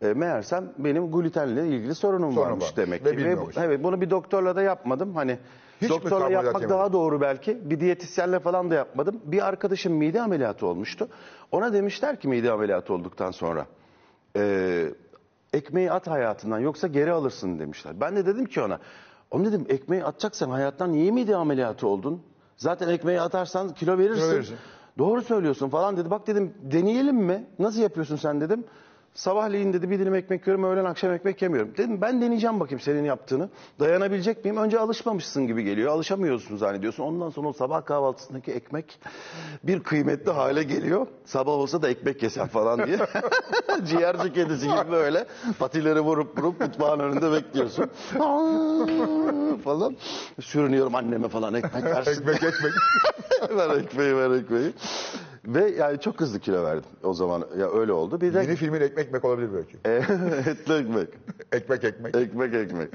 Speaker 2: E, meğersem benim glutenle ilgili sorunum
Speaker 1: Sorun
Speaker 2: varmış
Speaker 1: varmış
Speaker 2: demek
Speaker 1: ve
Speaker 2: ki. Ve,
Speaker 1: bilmiyormuşsun.
Speaker 2: evet bunu bir doktorla da yapmadım. Hani
Speaker 1: Hiç mi
Speaker 2: doktorla
Speaker 1: karbonhidrat
Speaker 2: yapmak
Speaker 1: yemedin?
Speaker 2: daha doğru belki. Bir diyetisyenle falan da yapmadım. Bir arkadaşım mide ameliyatı olmuştu. Ona demişler ki mide ameliyatı olduktan sonra e, ekmeği at hayatından yoksa geri alırsın demişler. Ben de dedim ki ona onu dedim ekmeği atacaksan hayattan niye mide ameliyatı oldun? Zaten ekmeği atarsan kilo verirsin.
Speaker 1: Kilo verirsin.
Speaker 2: Doğru söylüyorsun falan dedi. Bak dedim deneyelim mi? Nasıl yapıyorsun sen dedim. Sabahleyin dedi bir dilim ekmek yiyorum, öğlen akşam ekmek yemiyorum. Dedim ben deneyeceğim bakayım senin yaptığını. Dayanabilecek miyim? Önce alışmamışsın gibi geliyor. Alışamıyorsun zannediyorsun. Ondan sonra o sabah kahvaltısındaki ekmek bir kıymetli hale geliyor. Sabah olsa da ekmek yesem falan diye. Ciğerci kedisi gibi böyle patileri vurup vurup mutfağın önünde bekliyorsun. Falan. Sürünüyorum anneme falan ekmek versin.
Speaker 1: Ekmek ekmek.
Speaker 2: ver ekmeği ver ekmeği. Ve yani çok hızlı kilo verdim o zaman. Ya öyle oldu. Bir de
Speaker 1: Yeni filmin ekmek ekmek olabilir belki.
Speaker 2: etli ekmek.
Speaker 1: Ekmek ekmek.
Speaker 2: Ekmek ekmek.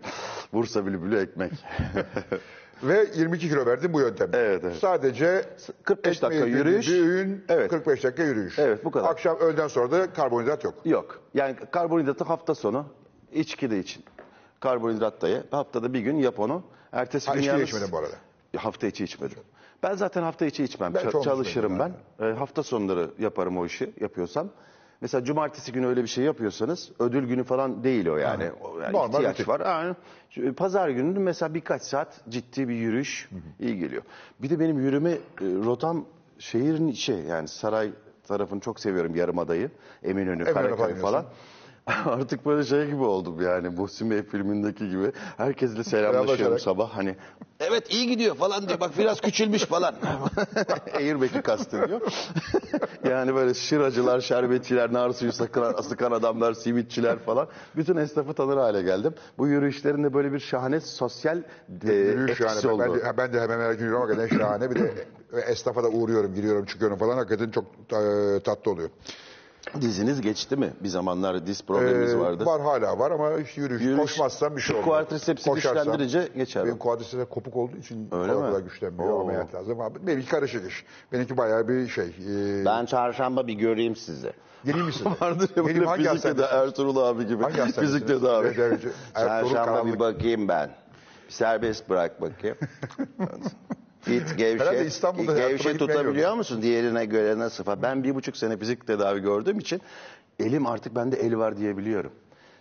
Speaker 2: Bursa bülbülü ekmek.
Speaker 1: Ve 22 kilo verdin bu yöntemle.
Speaker 2: Evet, evet.
Speaker 1: Sadece
Speaker 2: 45 dakika
Speaker 1: ekmeği
Speaker 2: yürüyüş.
Speaker 1: Öğün,
Speaker 2: Evet.
Speaker 1: 45 dakika yürüyüş.
Speaker 2: Evet, bu kadar.
Speaker 1: Akşam öğleden sonra da karbonhidrat yok.
Speaker 2: Yok. Yani karbonhidratı hafta sonu içki de için. Karbonhidrat da ye. Haftada bir gün yap onu. Ertesi
Speaker 1: Ha,
Speaker 2: gün
Speaker 1: içki de
Speaker 2: yalnız-
Speaker 1: içmedin bu arada.
Speaker 2: Hafta içi içmedim. Ben zaten hafta içi içmem.
Speaker 1: Ben
Speaker 2: Ça-
Speaker 1: çok
Speaker 2: çalışırım ben.
Speaker 1: içmedim
Speaker 2: Ee, hafta sonları yaparım o işi yapıyorsam. Mesela cumartesi günü öyle bir şey yapıyorsanız ödül günü falan değil o yani. O yani
Speaker 1: Normal
Speaker 2: ihtiyaç
Speaker 1: rutin.
Speaker 2: var. Yani, şu- pazar günü mesela birkaç saat ciddi bir yürüyüş iyi geliyor. Bir de benim yürüme e, rotam şehrin içi yani saray tarafını çok seviyorum Yarımada'yı. Eminönü,
Speaker 1: Eminönü
Speaker 2: Karaköy
Speaker 1: falan
Speaker 2: falan. Artık böyle şey gibi oldum yani Muhsin Bey filmindeki gibi. Herkesle selamlaşıyorum
Speaker 1: Selamlaşarak.
Speaker 2: sabah hani evet iyi gidiyor falan diyor bak biraz küçülmüş falan. Airbag'i kastediyor. yani böyle şıracılar, şerbetçiler, nar suyu sıkan, sıkan adamlar, simitçiler falan. Bütün esnafı tanır hale geldim. Bu yürüyüşlerin de böyle bir şahane sosyal e,
Speaker 1: Yürüyüş
Speaker 2: etkisi
Speaker 1: yani.
Speaker 2: oldu.
Speaker 1: Ben de, ben de hemen her gün yürüyorum. Hakikaten şahane. Bir de esnafa da uğruyorum, giriyorum, çıkıyorum falan. Hakikaten çok e, tatlı oluyor.
Speaker 2: Diziniz geçti mi? Bir zamanlar diz problemimiz
Speaker 1: Ee,
Speaker 2: vardı.
Speaker 1: Var hala var ama işte yürüyüş,
Speaker 2: Yürüyüş-
Speaker 1: koşmazsam bir şey olmuyor.
Speaker 2: Kuadrisepsi
Speaker 1: Koşarsam-
Speaker 2: güçlendirince geçer.
Speaker 1: Benim kuadriseps kopuk olduğu için
Speaker 2: Öyle
Speaker 1: kolay
Speaker 2: mi?
Speaker 1: kolay güçlenmiyor.
Speaker 2: Oo.
Speaker 1: Ameliyat lazım. Ama benimki karışık iş. Benimki bayağı bir şey. E,
Speaker 2: Ben çarşamba bir göreyim sizi.
Speaker 1: Geleyim misin?
Speaker 2: Vardır ya böyle
Speaker 1: hangi
Speaker 2: fizik tedavi,
Speaker 1: hastanede?
Speaker 2: Ertuğrul abi gibi.
Speaker 1: Hangi hastanede?
Speaker 2: Fizik tedavi.
Speaker 1: Evet, evet. Ertuğrul
Speaker 2: Çarşamba
Speaker 1: Karanlık.
Speaker 2: bir bakayım ben. Serbest bırak bakayım. Git gevşe.
Speaker 1: Herhalde İstanbul'da
Speaker 2: gevşe tutabiliyor musun? Diğerine göre nasıl? falan. Ben bir buçuk sene fizik tedavi gördüğüm için elim artık bende el var diyebiliyorum.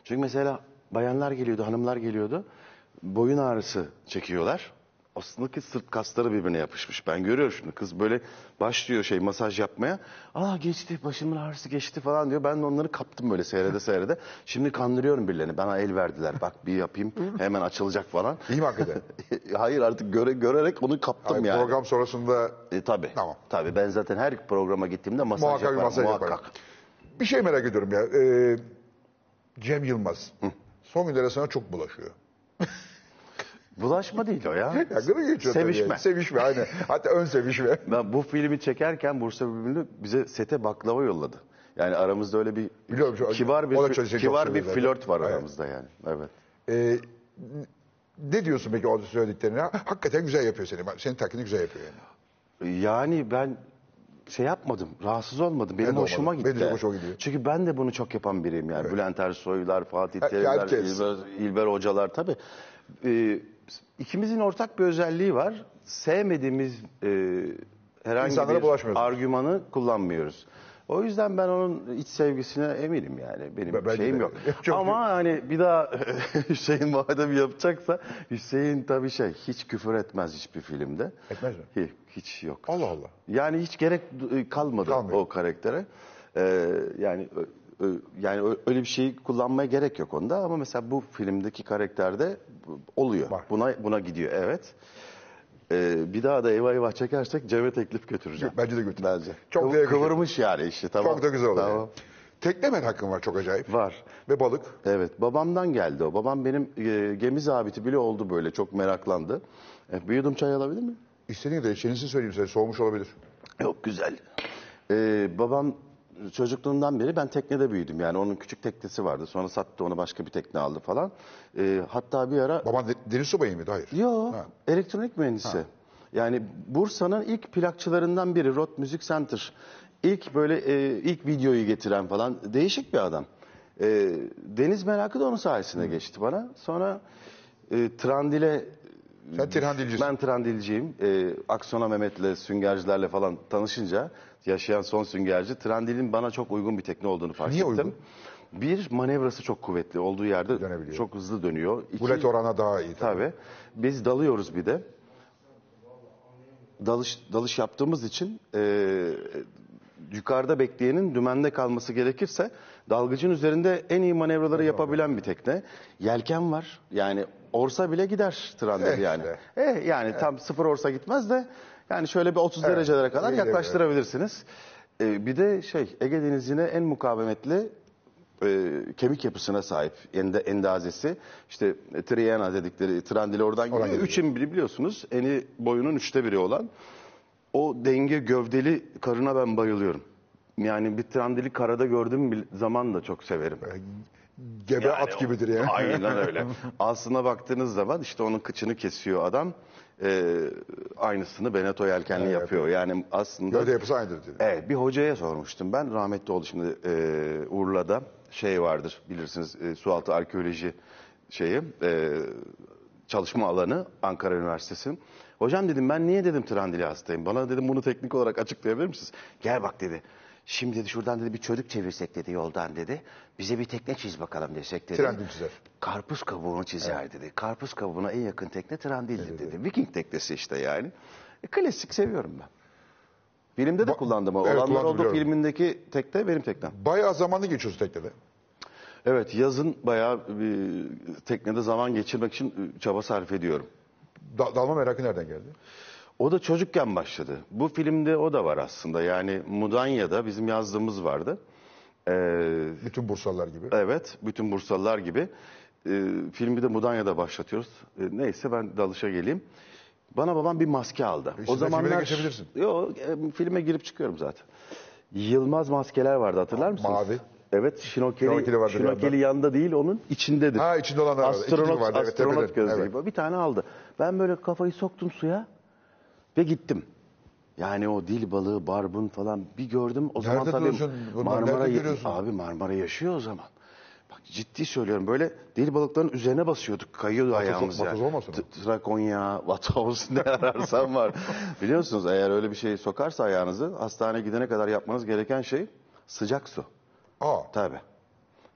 Speaker 2: Çünkü mesela bayanlar geliyordu, hanımlar geliyordu. Boyun ağrısı çekiyorlar. Aslında ki sırt kasları birbirine yapışmış. Ben görüyorum şimdi kız böyle başlıyor şey masaj yapmaya. Aa geçti başımın ağrısı geçti falan diyor. Ben de onları kaptım böyle seyrede seyrede. Şimdi kandırıyorum birilerini. Bana el verdiler. Bak bir yapayım hemen açılacak falan.
Speaker 1: İyi mi hakikaten?
Speaker 2: Hayır artık göre, görerek onu kaptım
Speaker 1: Ay,
Speaker 2: yani.
Speaker 1: Program sonrasında
Speaker 2: E, tabii.
Speaker 1: Tamam.
Speaker 2: Tabii ben zaten her programa gittiğimde masaj
Speaker 1: muhakkak
Speaker 2: yaparım.
Speaker 1: masaj
Speaker 2: muhakkak.
Speaker 1: yaparım. Bir şey merak ediyorum ya. Ee, Cem Yılmaz. Son günlerde sana çok bulaşıyor.
Speaker 2: Bulaşma değil o ya.
Speaker 1: Ya gırı geçiyor tabii
Speaker 2: Sevişme.
Speaker 1: yani. Sevişme aynen. Hatta ön sevişme.
Speaker 2: Ben bu filmi çekerken Bursa Bülbülü bize sete baklava yolladı. Yani aramızda öyle bir
Speaker 1: Biliyorum, şu-
Speaker 2: kibar bir
Speaker 1: çok
Speaker 2: kibar bir flört var
Speaker 1: Evet.
Speaker 2: aramızda yani. Evet.
Speaker 1: Ee, ne diyorsun peki o söylediklerine? Hakikaten güzel yapıyor seni. Senin taklidini güzel yapıyor yani.
Speaker 2: Yani ben şey yapmadım, rahatsız olmadım. Benim
Speaker 1: Ben
Speaker 2: hoşuma
Speaker 1: olmadım.
Speaker 2: gitti.
Speaker 1: Benim hoşuma gidiyor.
Speaker 2: Çünkü ben de bunu çok yapan biriyim yani. Bülent Ersoy'lar, Fatih Terimler. İlber, İlber Hocalar tabii. Ee, ikimizin ortak bir özelliği var. Sevmediğimiz e, herhangi
Speaker 1: İnsanlara
Speaker 2: bir
Speaker 1: bulaşmıyorsunuz.
Speaker 2: argümanı kullanmıyoruz. O yüzden ben onun iç sevgisine eminim yani. Benim
Speaker 1: Ben- bence
Speaker 2: şeyim
Speaker 1: de.
Speaker 2: yok.
Speaker 1: Çok
Speaker 2: Ama hani bir daha Hüseyin madem yapacaksa Hüseyin tabii şey hiç küfür etmez hiçbir filmde.
Speaker 1: Etmez mi?
Speaker 2: Hiç, hiç yok.
Speaker 1: Allah Allah.
Speaker 2: Yani hiç gerek e, kalmadı
Speaker 1: Kalmıyor.
Speaker 2: o karaktere. Ee, yani yani öyle bir şeyi kullanmaya gerek yok onda ama mesela bu filmdeki karakterde oluyor.
Speaker 1: Var.
Speaker 2: Buna buna gidiyor evet. Ee, bir daha da eyvah eyvah çekersek Cem'e teklif götüreceğim.
Speaker 1: Bence de götür.
Speaker 2: Bence.
Speaker 1: Çok
Speaker 2: Kıv-
Speaker 1: da yakışır.
Speaker 2: Kıvırmış yani işi tamam.
Speaker 1: Çok da güzel olur.
Speaker 2: Tamam.
Speaker 1: Tekne hakkın var çok acayip.
Speaker 2: Var.
Speaker 1: Ve balık.
Speaker 2: Evet babamdan geldi o. Babam benim e, gemi zabiti bile oldu böyle çok meraklandı. E, bir yudum çay alabilir miyim?
Speaker 1: İstediğin de içenisi söyleyeyim size. Soğumuş olabilir.
Speaker 2: Yok güzel. Ee, babam çocukluğundan beri ben teknede büyüdüm. Yani onun küçük teknesi vardı. Sonra sattı onu başka bir tekne aldı falan. Ee, hatta bir ara...
Speaker 1: Baban de- deniz subayı mıydı? Hayır.
Speaker 2: Yo,
Speaker 1: Ha.
Speaker 2: elektronik mühendisi. Yani Bursa'nın ilk plakçılarından biri Rot Music Center. İlk böyle e, ilk videoyu getiren falan değişik bir adam. E, deniz merakı da onun sayesinde geçti bana. Sonra e, Trandil'e
Speaker 1: Sen Tirhandilcisin.
Speaker 2: ben Trandilciyim. E, Aksona Mehmet'le, süngercilerle falan tanışınca yaşayan son süngerci Trandil'in bana çok uygun bir tekne olduğunu fark
Speaker 1: Niye
Speaker 2: ettim.
Speaker 1: uygun?
Speaker 2: Bir manevrası çok kuvvetli olduğu yerde
Speaker 1: Dönebiliyor.
Speaker 2: çok hızlı dönüyor. İki,
Speaker 1: Bulet orana daha iyi. tabii.
Speaker 2: Tabii. Biz dalıyoruz bir de. Dalış dalış yaptığımız için e, yukarıda bekleyenin dümende kalması gerekirse dalgıcın üzerinde en iyi manevraları yapabilen bir tekne. Yelken var. Yani orsa bile gider Trandil
Speaker 1: Eh
Speaker 2: yani.
Speaker 1: işte.
Speaker 2: Eh, yani tam sıfır orsa gitmez de yani şöyle bir 30
Speaker 1: Evet,
Speaker 2: derecelere kadar
Speaker 1: iyi
Speaker 2: yaklaştırabilirsiniz. Ee, bir de şey Ege Denizi'ne en mukavemetli e, kemik yapısına sahip ende, endazesi. İşte e, Triana dedikleri Trandil oradan geliyor. Üçün biri biliyorsunuz. Eni boyunun üçte biri olan. O denge gövdeli karına ben bayılıyorum. Yani bir Trandil'i karada gördüğüm bir zaman da çok severim.
Speaker 1: Gebe
Speaker 2: Yani
Speaker 1: at
Speaker 2: o-
Speaker 1: gibidir yani.
Speaker 2: Aynen öyle. Aslına baktığınız zaman işte onun kıçını kesiyor adam. Ee, aynısını Beneto yelkenli yapıyor. Yani aslında
Speaker 1: Gövde yapısı aynıdır dedi.
Speaker 2: Evet bir hocaya sormuştum ben. Rahmetli oldu şimdi e, Urla'da şey vardır bilirsiniz e, sualtı arkeoloji şeyi e, çalışma alanı Ankara Üniversitesi. Hocam dedim ben niye dedim Trandili hastayım. Bana dedim bunu teknik olarak açıklayabilir misiniz? Gel bak dedi. Şimdi dedi şuradan dedi bir çocuk çevirsek dedi yoldan dedi. Bize bir tekne çiz bakalım desek dedi.
Speaker 1: Trandil çizer.
Speaker 2: Karpuz kabuğunu çizer dedi. Karpuz kabuğuna en yakın tekne Trandil'dir dedi. Viking teknesi işte yani. E, klasik seviyorum ben. Filmde de
Speaker 1: Ba-
Speaker 2: kullandım.
Speaker 1: Evet,
Speaker 2: Olanlar oldu filmindeki tekne benim teknem.
Speaker 1: Bayağı zamanlı geçiyorsun teknede.
Speaker 2: Evet yazın bayağı bir teknede zaman geçirmek için e, çaba sarf ediyorum.
Speaker 1: Da- dalma merakı nereden geldi?
Speaker 2: O da çocukken başladı. Bu filmde o da var aslında. Yani Mudanya'da bizim yazdığımız vardı. Ee,
Speaker 1: Bütün Bursalılar gibi.
Speaker 2: evet, bütün Bursalılar gibi. Ee, filmi de Mudanya'da başlatıyoruz. Ee, neyse ben dalışa geleyim. Bana babam bir maske aldı.
Speaker 1: İşte filme de geçebilirsin.
Speaker 2: Yok, e, filme girip çıkıyorum zaten. Yılmaz maskeler vardı hatırlar mısınız?
Speaker 1: Mavi.
Speaker 2: Evet, şinokeli,
Speaker 1: Şinokeli vardır
Speaker 2: şinokeli yanda değil, onun içindedir.
Speaker 1: Ha, içinde olanlar vardı. İki
Speaker 2: Astronot,
Speaker 1: vardı, evet,
Speaker 2: astronot gözlüğü.
Speaker 1: Evet.
Speaker 2: Bir tane aldı. Ben böyle kafayı soktum suya ve gittim. Yani o dil balığı, barbun falan bir gördüm. O zaman
Speaker 1: Nerede
Speaker 2: tabii
Speaker 1: duruyorsun? Bunlar
Speaker 2: Marmara,
Speaker 1: nerede görüyorsun?
Speaker 2: abi Marmara yaşıyor o zaman. Bak ciddi söylüyorum böyle dil balıkların üzerine basıyorduk. Kayıyordu ayağımız
Speaker 1: vatoz
Speaker 2: yani.
Speaker 1: olmasın o?
Speaker 2: T- Trakonya, vatoz ne ararsan var. Biliyorsunuz eğer öyle bir şey sokarsa ayağınızı hastaneye gidene kadar yapmanız gereken şey sıcak su.
Speaker 1: Aa,
Speaker 2: Tabii.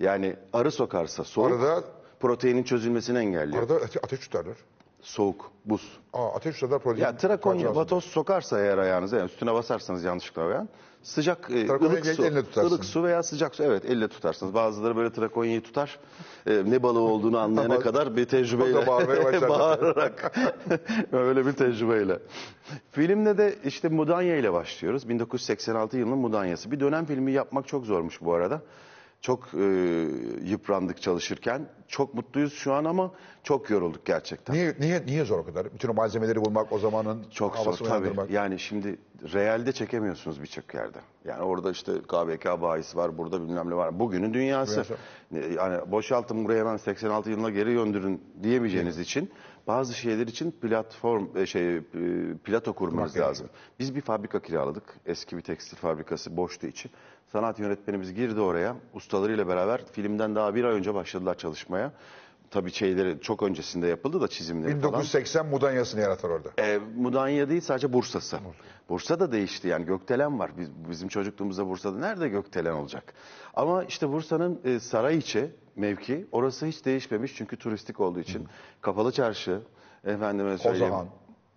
Speaker 2: Yani arı sokarsa soğuk,
Speaker 1: Arada-
Speaker 2: proteinin çözülmesini engelliyor.
Speaker 1: arada ate- ateş tutarlar.
Speaker 2: Soğuk, buz.
Speaker 1: Aa, ateş tutarlar protein.
Speaker 2: Ya trakonya, vatoz sokarsa eğer ayağınıza, yani üstüne basarsanız yanlışlıkla veya sıcak, e, ılık su,
Speaker 1: elle tutarsın.
Speaker 2: ılık su veya sıcak su, evet elle tutarsınız. Bazıları böyle trakonyayı tutar, e, ne balığı olduğunu anlayana kadar bir tecrübeyle, bağırarak, öyle bir tecrübeyle. Filmde de işte Mudanya ile başlıyoruz. 1986 yılının Mudanya'sı. Bir dönem filmi yapmak çok zormuş bu arada. Çok e, yıprandık çalışırken. Çok mutluyuz şu an ama çok yorulduk gerçekten.
Speaker 1: Niye, niye, niye zor o kadar? Bütün o malzemeleri bulmak, o zamanın
Speaker 2: Çok zor
Speaker 1: havasını
Speaker 2: tabii.
Speaker 1: uyandırmak.
Speaker 2: Yani şimdi realde çekemiyorsunuz birçok yerde. Yani orada işte KBK bahisi var, burada bilmem ne var. Bugünün dünyası.
Speaker 1: Dünyası.
Speaker 2: Yani boşaltın buraya hemen 86 yılına geri döndürün diyemeyeceğiniz için bazı şeyler için platform e, şey e, plato kurmanız
Speaker 1: Kurmak
Speaker 2: lazım. Biz bir fabrika kiraladık. Eski bir tekstil fabrikası boştu içi. Sanat yönetmenimiz girdi oraya. Ustalarıyla beraber filmden daha bir ay önce başladılar çalışmaya. Tabii şeyleri çok öncesinde yapıldı da çizimleri falan.
Speaker 1: 1980 Mudanya'sını yaratır orada.
Speaker 2: E, Mudanya değil sadece Bursa'sı. Bursa da değişti yani gökdelen var. Biz, bizim çocukluğumuzda Bursa'da nerede gökdelen olacak? Ama işte Bursa'nın e, saray içi mevki orası hiç değişmemiş çünkü turistik olduğu için. Kapalı çarşı, efendime söyleyeyim.
Speaker 1: Kozahan.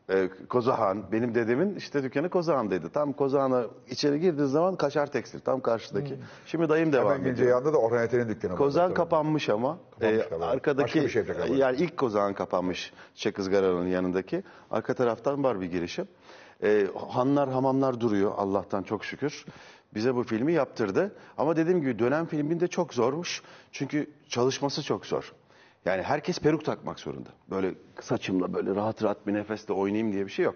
Speaker 2: E, Kozahan, benim dedemin işte dükkanı Kozahan'daydı. Tam Kozahan'a içeri girdiği zaman Kaşar Tekstil, tam karşıdaki. Şimdi dayım devam
Speaker 1: Hemen
Speaker 2: ediyor.
Speaker 1: gideceği yanında da Orhan Yeter'in dükkanı var.
Speaker 2: Kozan kapanmış ama.
Speaker 1: Kapanmış galiba.
Speaker 2: arkadaki
Speaker 1: Başka bir şey galiba.
Speaker 2: yani ilk kozağın kapanmış Çek ızgaranın yanındaki. Arka taraftan var bir girişim. Ee, hanlar hamamlar duruyor Allah'tan çok şükür. Bize bu filmi yaptırdı. Ama dediğim gibi dönem filminde çok zormuş. Çünkü çalışması çok zor. Yani herkes peruk takmak zorunda. Böyle saçımla böyle rahat rahat bir nefesle oynayayım diye bir şey yok.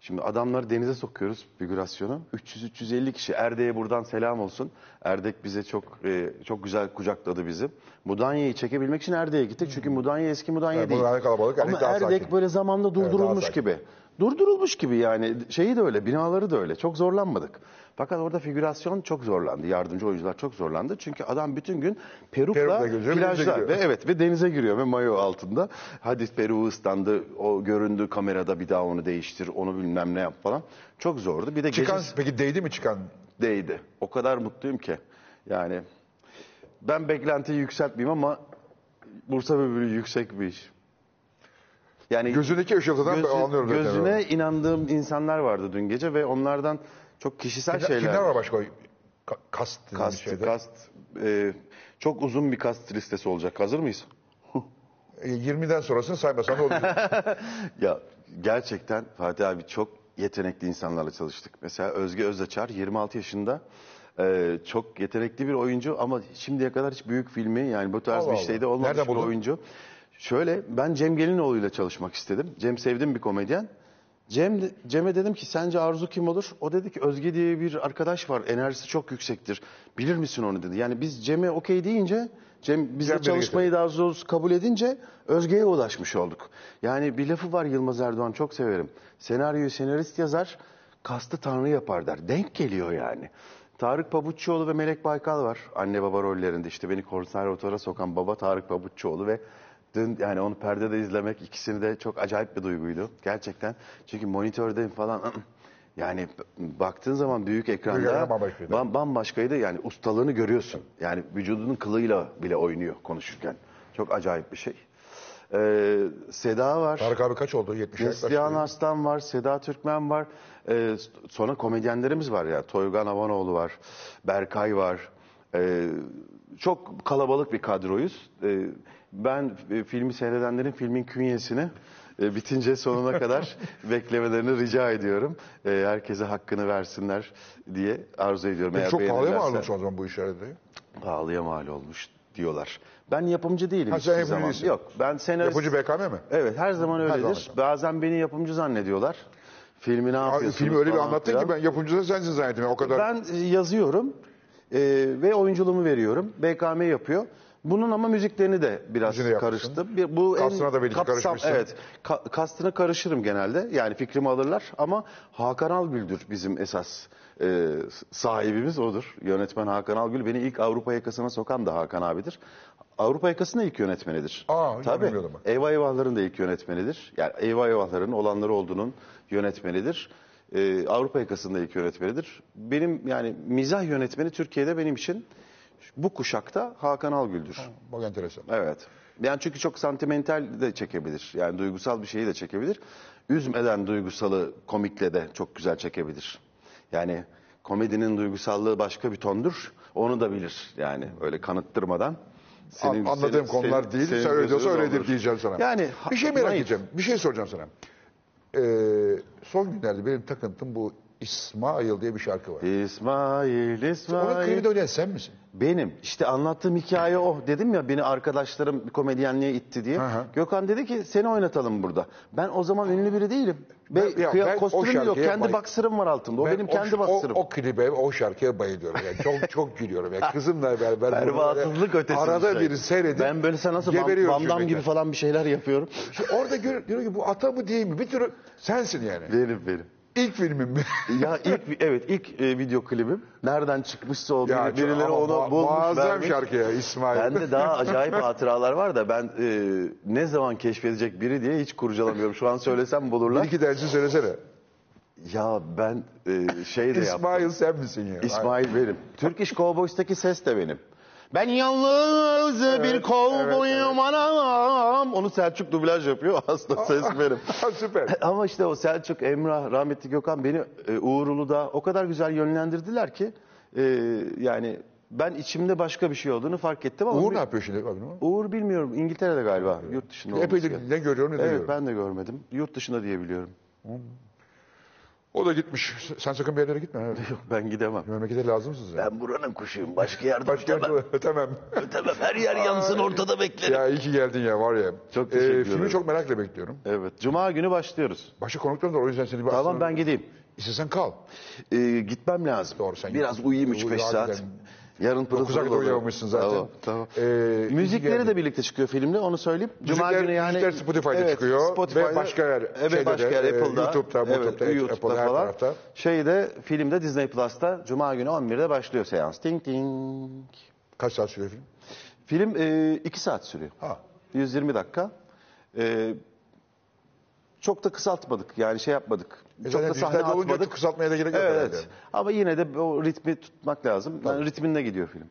Speaker 2: Şimdi adamları denize sokuyoruz figürasyonu. 300-350 kişi. Erdek'e buradan selam olsun. Erdek bize çok e, çok güzel kucakladı bizi. Mudanya'yı çekebilmek için Erdek'e gittik. Çünkü Mudanya eski Mudanya
Speaker 1: Evet,
Speaker 2: değil.
Speaker 1: Mudanya kalabalık, Erdek
Speaker 2: Ama
Speaker 1: daha
Speaker 2: Erdek
Speaker 1: sakin.
Speaker 2: böyle zamanda durdurulmuş
Speaker 1: sakin.
Speaker 2: gibi. Durdurulmuş gibi yani. Şeyi de öyle, binaları da öyle. Çok zorlanmadık. Fakat orada figürasyon çok zorlandı. Yardımcı oyuncular çok zorlandı. Çünkü adam bütün gün perukla
Speaker 1: Perukla denize
Speaker 2: plajda ve evet ve denize giriyor ve mayo altında. Hadi peruğu ıslandı, o göründü kamerada bir daha onu değiştir, onu bilmem ne yap falan. Çok zordu. Bir de
Speaker 1: Çıkan,
Speaker 2: gece
Speaker 1: peki değdi mi çıkan?
Speaker 2: değdi. O kadar mutluyum ki. Yani ben beklentiyi yükseltmeyeyim ama Bursa Böbürü yüksek bir iş. Yani
Speaker 1: Gözündeki ışıltıdan ben anlıyorum zaten.
Speaker 2: gözüne inandığım insanlar vardı dün gece ve onlardan Çok kişisel
Speaker 1: Kimler,
Speaker 2: şeyler.
Speaker 1: kimler var başka ka- kast dediğimiz
Speaker 2: Kast,
Speaker 1: şeyde?
Speaker 2: kast. e, çok uzun bir kast listesi olacak. Hazır mıyız?
Speaker 1: E, 20'den sonrasını saymasan da olur.
Speaker 2: Ya gerçekten Fatih abi çok yetenekli insanlarla çalıştık. Mesela Özge Özdeçar 26 yaşında e, çok yetenekli bir oyuncu ama şimdiye kadar hiç büyük filmi yani bu tarz
Speaker 1: Allah
Speaker 2: bir
Speaker 1: Allah.
Speaker 2: şeyde olmamış
Speaker 1: Nereden
Speaker 2: bir
Speaker 1: buldun?
Speaker 2: oyuncu. Şöyle ben Cem Gelinoğlu'yla çalışmak istedim. Cem sevdiğim bir komedyen. Cem, Cem'e dedim ki sence Arzu kim olur? O dedi ki Özge diye bir arkadaş var enerjisi çok yüksektir. Bilir misin onu dedi. Yani biz Cem'e okey deyince Cem bizle
Speaker 1: Cem
Speaker 2: çalışmayı daha doğrusu kabul edince Özge'ye ulaşmış olduk. Yani bir lafı var Yılmaz Erdoğan çok severim. Senaryoyu senarist yazar, kastı tanrı yapar der. Denk geliyor yani. Tarık Pabuççuoğlu ve Melek Baykal var. Anne baba rollerinde işte beni konservatuvara sokan baba Tarık Pabuççuoğlu ve dün yani onu perdede izlemek ikisini de çok acayip bir duyguydu. Gerçekten. Çünkü monitörde falan yani baktığın zaman büyük ekranda
Speaker 1: ekran bambaşkaydı.
Speaker 2: bam- bambaşkaydı. Yani ustalığını görüyorsun. Yani vücudunun kılıyla bile oynuyor konuşurken. Çok acayip bir şey. Ee, Seda var.
Speaker 1: Tarık abi kaç oldu? 70
Speaker 2: Neslihan Arslan var, Seda Türkmen var. Ee, sonra komedyenlerimiz var ya. Toygan Avanoğlu var, Berkay var. Ee, çok kalabalık bir kadroyuz. Ee, ben e, filmi seyredenlerin filmin künyesini e, bitince sonuna kadar beklemelerini rica ediyorum. Ee, herkese hakkını versinler diye arzu ediyorum. Eğer
Speaker 1: Çok pahalıya
Speaker 2: beğenirlerse-
Speaker 1: aldın o zaman bu işleri?
Speaker 2: Pahalıya mal olmuş diyorlar. Ben yapımcı değilim
Speaker 1: Ha,
Speaker 2: hiçbir
Speaker 1: yapımcı
Speaker 2: zaman.
Speaker 1: değilsin.
Speaker 2: Yok ben senarist.
Speaker 1: Yapıcı BKM mi?
Speaker 2: Evet her zaman öyledir.
Speaker 1: zaman.
Speaker 2: Bazen beni yapımcı zannediyorlar. Filmi ne
Speaker 1: Abi,
Speaker 2: yapıyorsunuz
Speaker 1: filmi öyle bir
Speaker 2: falan
Speaker 1: anlattın
Speaker 2: filan.
Speaker 1: ki ben yapımcı da sensin zannettim. O kadar
Speaker 2: Ben e, yazıyorum e, ve oyunculuğumu veriyorum. BKM yapıyor. Bunun ama müziklerini de biraz
Speaker 1: Müziğini
Speaker 2: karıştım. Bir, bu
Speaker 1: Kastına da belki karışmışsın.
Speaker 2: Evet. Ka- kastına karışırım genelde. Yani fikrimi alırlar ama Hakan Algül'dür bizim esas e, sahibimiz odur. Yönetmen Hakan Algül beni ilk Avrupa yakasına sokan da Hakan abidir. Avrupa yakasının ilk yönetmenidir.
Speaker 1: Aa,
Speaker 2: Tabii. Eyvah Eyvahların da ilk yönetmenidir. Yani Eyvah Eyvahların olanları olduğunun yönetmenidir. Ee, Avrupa yakasında ilk yönetmenidir. Benim yani mizah yönetmeni Türkiye'de benim için bu kuşakta Hakan Algül'dür.
Speaker 1: bak enteresan.
Speaker 2: Evet. Yani çünkü çok sentimental de çekebilir. Yani duygusal bir şeyi de çekebilir. Üzmeden duygusalı komikle de çok güzel çekebilir. Yani komedinin duygusallığı başka bir tondur. Onu da bilir yani öyle kanıttırmadan.
Speaker 1: An- anladığım konular değil. Sen öyle diyorsa öyledir diyeceğim sana.
Speaker 2: Yani
Speaker 1: bir şey merak
Speaker 2: naif.
Speaker 1: edeceğim. Bir şey soracağım sana. Ee, son günlerde benim takıntım bu İsmail diye bir şarkı var.
Speaker 2: İsmail,
Speaker 1: Onun
Speaker 2: İsmail.
Speaker 1: klibinde oynayan sen misin?
Speaker 2: Benim. işte anlattığım hikaye o. Dedim ya beni arkadaşlarım komedyenliğe itti diye.
Speaker 1: Hı hı.
Speaker 2: Gökhan dedi ki seni oynatalım burada. Ben o zaman ünlü biri değilim. Ve
Speaker 1: Ben- ya
Speaker 2: kıya-
Speaker 1: ben o
Speaker 2: kostümüm yok.
Speaker 1: şarkıya
Speaker 2: Kendi
Speaker 1: bay-
Speaker 2: baksırım var altında. O
Speaker 1: Ben
Speaker 2: benim kendi
Speaker 1: o,
Speaker 2: baksırım.
Speaker 1: O, o klibe, o şarkıya bayılıyorum. Yani çok çok gülüyorum. Yani kızımla beraber. bunu
Speaker 2: Pervasızlık
Speaker 1: böyle
Speaker 2: ötesi
Speaker 1: Arada
Speaker 2: şey.
Speaker 1: bir seyredip
Speaker 2: Ben böyle sen nasıl
Speaker 1: geberiyorum gülmekten.
Speaker 2: gibi falan bir şeyler yapıyorum.
Speaker 1: Şimdi orada gör, diyor ki bu ata mı değil mi? Bir türlü sensin yani.
Speaker 2: benim benim.
Speaker 1: İlk filmim mi?
Speaker 2: ya ilk evet ilk e, video klibim nereden çıkmışsa o
Speaker 1: Ya
Speaker 2: biri- birileri
Speaker 1: ama
Speaker 2: onu
Speaker 1: mu-
Speaker 2: bulmuş
Speaker 1: muazzam
Speaker 2: vermiş.
Speaker 1: şarkı ya İsmail.
Speaker 2: Bende daha acayip hatıralar var da ben e, ne zaman keşfedecek biri diye hiç kurcalamıyorum. Şu an söylesem
Speaker 1: Bir
Speaker 2: bulurlar.
Speaker 1: iki dersi söylesene.
Speaker 2: Ya ben e, şey de yaptım.
Speaker 1: İsmail sen misin ya?
Speaker 2: İsmail benim. Turkish Cowboys'taki ses de benim. Ben yalnız bir
Speaker 1: evet,
Speaker 2: kovboyum anam. Onu Selçuk dublaj yapıyor. Aslında ses benim.
Speaker 1: Süper.
Speaker 2: Ama işte o Selçuk, Emrah, rahmetli Gökhan beni e, Uğur o kadar güzel yönlendirdiler ki e, yani ben içimde başka bir şey olduğunu fark ettim ama
Speaker 1: Uğur
Speaker 2: bir-
Speaker 1: ne yapıyor şimdi? Abi, ne?
Speaker 2: Uğur bilmiyorum İngiltere'de galiba yurt dışında gerekiyor.
Speaker 1: ne görüyorum ne
Speaker 2: Evet
Speaker 1: duyuyorum.
Speaker 2: ben de görmedim. Yurt dışında diye biliyorum.
Speaker 1: O da gitmiş. Sen sakın bir yerlere gitme. Evet.
Speaker 2: Yok ben gidemem.
Speaker 1: Memlekete lazımsınız. Yani.
Speaker 2: Ben buranın kuşuyum. Başka yerde
Speaker 1: Başka
Speaker 2: ötemem.
Speaker 1: yerde ötemem.
Speaker 2: ötemem. Her yer yansın ortada beklerim.
Speaker 1: ya iyi ki geldin ya var ya.
Speaker 2: Çok teşekkür ederim.
Speaker 1: Filmi çok merakla bekliyorum.
Speaker 2: Evet. Cuma günü başlıyoruz.
Speaker 1: Başka konuklarım da var, o yüzden seni bir
Speaker 2: Tamam ben gideyim.
Speaker 1: İstesen kal.
Speaker 2: Ee, gitmem lazım.
Speaker 1: Doğru, sen
Speaker 2: Biraz
Speaker 1: git.
Speaker 2: uyuyayım
Speaker 1: Uyu,
Speaker 2: 3-5 saat. Yarın pırıl
Speaker 1: Dokuza
Speaker 2: pırıl
Speaker 1: kadar
Speaker 2: olurum.
Speaker 1: uyuyamamışsın zaten.
Speaker 2: Tamam, tamam.
Speaker 1: Ee,
Speaker 2: Müzikleri de birlikte çıkıyor filmde onu söyleyeyim. Cuma
Speaker 1: Müzikler-
Speaker 2: günü yani.
Speaker 1: müzikler Spotify'da çıkıyor ve başka yer-
Speaker 2: evet,
Speaker 1: şeyde
Speaker 2: başka yer
Speaker 1: e,
Speaker 2: Apple'da.
Speaker 1: YouTube'da,
Speaker 2: evet,
Speaker 1: YouTube'da,
Speaker 2: YouTube'da
Speaker 1: Apple'da, her
Speaker 2: falan.
Speaker 1: tarafta.
Speaker 2: Şeyde filmde Disney Plus'ta Cuma günü 11'de başlıyor seans. Ting ting.
Speaker 1: Kaç saat sürüyor film?
Speaker 2: Film 2 saat sürüyor.
Speaker 1: Ha.
Speaker 2: 120 dakika. E, çok da kısaltmadık yani şey yapmadık.
Speaker 1: E
Speaker 2: çok da sahne
Speaker 1: dijital olunca
Speaker 2: atmadık.
Speaker 1: kısaltmaya da gerek yok
Speaker 2: Evet.
Speaker 1: herhalde.
Speaker 2: Ama yine de o ritmi tutmak lazım. Yani ritminde gidiyor film.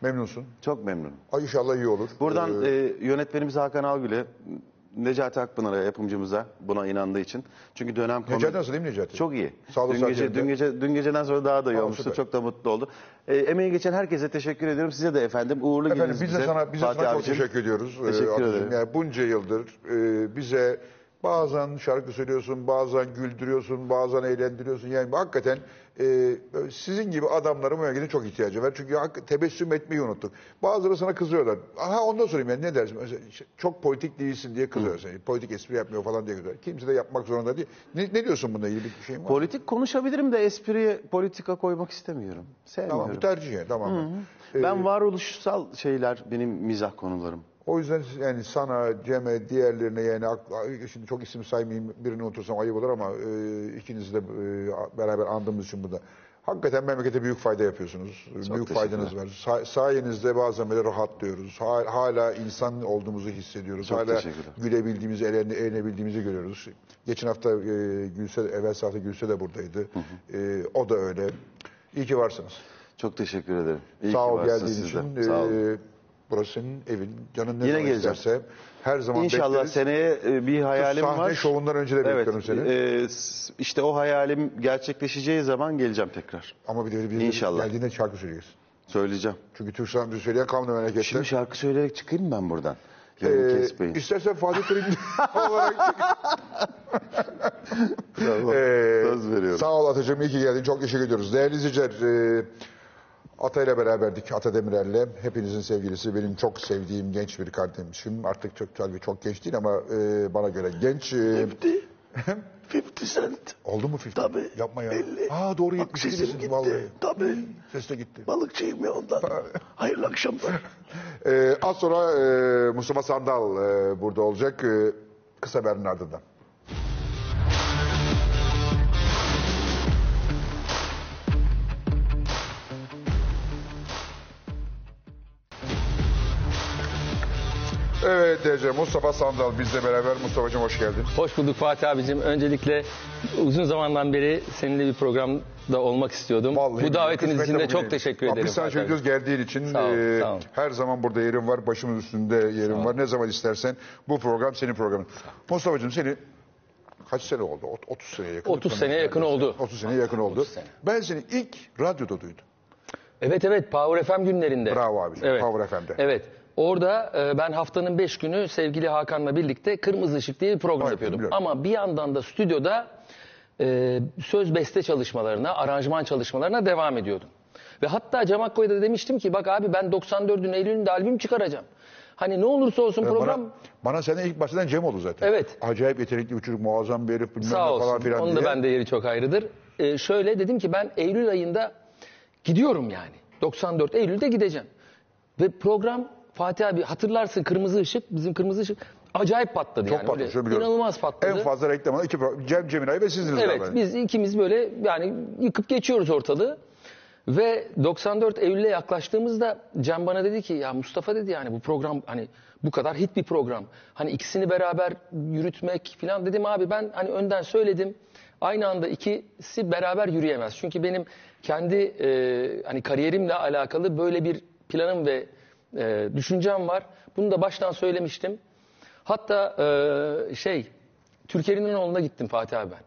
Speaker 1: Memnunsun.
Speaker 2: Çok memnunum.
Speaker 1: Ay inşallah iyi olur.
Speaker 2: Buradan
Speaker 1: Ee,
Speaker 2: e, yönetmenimiz Hakan Algül'e Necati Akpınar'a yapımcımıza buna inandığı için. Çünkü dönem konu...
Speaker 1: Necati nasıl değil mi Necati?
Speaker 2: Çok iyi.
Speaker 1: Sağlık
Speaker 2: dün, gece, dün, gece, dün geceden sonra daha da iyi
Speaker 1: Tamam,
Speaker 2: olmuştu.
Speaker 1: süper.
Speaker 2: Çok da mutlu oldu. E, emeği geçen herkese teşekkür ediyorum. Size de efendim. Uğurlu
Speaker 1: Efendim
Speaker 2: gününüz
Speaker 1: biz de
Speaker 2: bize.
Speaker 1: sana, biz de
Speaker 2: Fatih
Speaker 1: sana çok
Speaker 2: abicim.
Speaker 1: teşekkür ediyoruz. Ee,
Speaker 2: Teşekkür ederim.
Speaker 1: Yani bunca yıldır e, bize bazen şarkı söylüyorsun, bazen güldürüyorsun, bazen eğlendiriyorsun. Yani hakikaten e, sizin gibi adamların bu memleketin çok ihtiyacı var. Çünkü tebessüm etmeyi unuttuk. Bazıları sana kızıyorlar. Aha ondan sorayım yani ne dersin? Mesela çok politik değilsin diye kızıyor seni. Politik espri yapmıyor falan diye kızıyor. Kimse de yapmak zorunda değil. Ne, ne diyorsun bununla ilgili bir şeyin var mı?
Speaker 2: Politik konuşabilirim de espriye politika koymak istemiyorum. Sevmiyorum.
Speaker 1: Tamam bu tercih tamam.
Speaker 2: Ben varoluşsal şeyler benim mizah konularım.
Speaker 1: O yüzden yani sana, Cem'e, diğerlerine yani şimdi çok isim saymayayım birini unutursam ayıp olur ama e, ikinizi de e, beraber andığımız için burada. Hakikaten memlekete büyük fayda yapıyorsunuz. büyük
Speaker 2: teşekkürler.
Speaker 1: faydanız var. Sa- sayenizde bazen böyle rahatlıyoruz. Ha- hala insan olduğumuzu hissediyoruz.
Speaker 2: Çok
Speaker 1: hala gülebildiğimizi, eğlene- eğlenebildiğimizi görüyoruz. Geçen hafta e, Gülse, evvel hafta Gülse de buradaydı. E, o da öyle. İyi ki varsınız.
Speaker 2: Çok teşekkür ederim. İyi
Speaker 1: Sağ
Speaker 2: ki
Speaker 1: ol geldiğin için.
Speaker 2: Sağ olun.
Speaker 1: Ee, burası senin evin. Canın ne
Speaker 2: Yine
Speaker 1: zaman
Speaker 2: geleceğim.
Speaker 1: isterse her zaman
Speaker 2: İnşallah
Speaker 1: bekleriz.
Speaker 2: seneye e, bir hayalim
Speaker 1: Sahne
Speaker 2: var.
Speaker 1: şovundan önce de
Speaker 2: Evet,
Speaker 1: bekliyorum seni.
Speaker 2: e, s- işte o hayalim gerçekleşeceği zaman geleceğim tekrar.
Speaker 1: Ama bir de bir
Speaker 2: İnşallah.
Speaker 1: geldiğinde şarkı söyleyeceksin.
Speaker 2: Söyleyeceğim.
Speaker 1: Çünkü Türk sanatı söyleyen kalmadı memlekette.
Speaker 2: Şimdi şarkı söyleyerek çıkayım mı ben buradan.
Speaker 1: Ee,
Speaker 2: Yarın kesmeyin.
Speaker 1: istersen Fatih Terim olarak
Speaker 2: Tamam,
Speaker 1: Ee,
Speaker 2: Söz veriyorum.
Speaker 1: Sağ ol Atacığım, iyi ki geldin. Çok teşekkür ediyoruz. Değerli izleyiciler, e, Ata ile beraberdik, Ata Demirer'le. Hepinizin sevgilisi, benim çok sevdiğim genç bir kardeşim. Artık çok tabii çok genç değil ama e, bana göre genç. E,
Speaker 3: 50 cent.
Speaker 1: oldu mu 50?
Speaker 3: Tabii.
Speaker 1: Yapma ya.
Speaker 3: 50.
Speaker 1: Aa doğru
Speaker 3: Bak
Speaker 1: 72
Speaker 3: sesim
Speaker 1: misin
Speaker 3: gitti.
Speaker 1: vallahi.
Speaker 3: Tabii.
Speaker 1: Ses de gitti.
Speaker 3: Balıkçıyım ya ondan. Hayırlı akşamlar.
Speaker 1: Ee, az sonra e, Mustafa Sandal e, burada olacak. E, kısa haberin ardından. Ece, Mustafa Sandal bizle beraber. Mustafa'cığım hoş geldin.
Speaker 4: Hoş bulduk Fatih abicim. Öncelikle uzun zamandan beri seninle bir programda olmak istiyordum.
Speaker 1: Vallahi
Speaker 4: Bu davetiniz için de çok teşekkür ederim.
Speaker 1: Biz sana
Speaker 4: Fatih
Speaker 1: söylüyoruz geldiğin için.
Speaker 4: Sağ ol,
Speaker 1: e,
Speaker 4: sağ ol.
Speaker 1: Her zaman burada yerim var. Başımız üstünde yerim var. Ne zaman istersen bu program senin programın. Mustafa'cığım seni kaç sene oldu? Ot- 30 seneye yakın.
Speaker 4: 30 seneye yakın oldu.
Speaker 1: 30 seneye yakın oldu.
Speaker 4: 30 sene.
Speaker 1: Ben seni ilk radyoda duydum.
Speaker 4: Evet evet Power FM günlerinde.
Speaker 1: Bravo abicim,
Speaker 4: Evet.
Speaker 1: Power FM'de.
Speaker 4: Evet. Orada e, ben haftanın 5 günü sevgili Hakan'la birlikte Kırmızı Işık diye bir program
Speaker 1: Evet,
Speaker 4: yapıyordum.
Speaker 1: biliyorum.
Speaker 4: Ama bir yandan da stüdyoda e, söz beste çalışmalarına, aranjman çalışmalarına devam ediyordum. Ve hatta Cem Akkoy'da da demiştim ki bak abi ben 94'ün Eylül'ünde albüm çıkaracağım. Hani ne olursa olsun program
Speaker 1: Bana, bana senden ilk bahseden Cem oldu zaten.
Speaker 4: Evet.
Speaker 1: Acayip yetenekli bir çocuk, muazzam bir herif bilmem
Speaker 4: Sağ
Speaker 1: ne
Speaker 4: olsun.
Speaker 1: falan filan
Speaker 4: Onun da
Speaker 1: diye.
Speaker 4: bende yeri çok ayrıdır. Ee, şöyle dedim ki ben Eylül ayında gidiyorum yani. 94 Eylül'de gideceğim. Ve program Fatih abi hatırlarsın Kırmızı Işık, bizim Kırmızı Işık acayip patladı
Speaker 1: Çok
Speaker 4: yani.
Speaker 1: patladı, biliyorum.
Speaker 4: İnanılmaz patladı.
Speaker 1: En fazla reklamı iki pro- Cem Cemiray ve sizdiniz
Speaker 4: Evet
Speaker 1: zaten.
Speaker 4: biz ikimiz böyle yani yıkıp geçiyoruz ortalığı. Ve 94 Eylül'e yaklaştığımızda Can bana dedi ki ya Mustafa dedi yani bu program hani bu kadar hit bir program. Hani ikisini beraber yürütmek falan dedim abi ben hani önden söyledim. Aynı anda ikisi beraber yürüyemez. Çünkü benim kendi e, hani kariyerimle alakalı böyle bir planım ve e, düşüncem var. Bunu da baştan söylemiştim. Hatta e, şey Türkiye'nin İnanoğlu'na gittim Fatih abi ben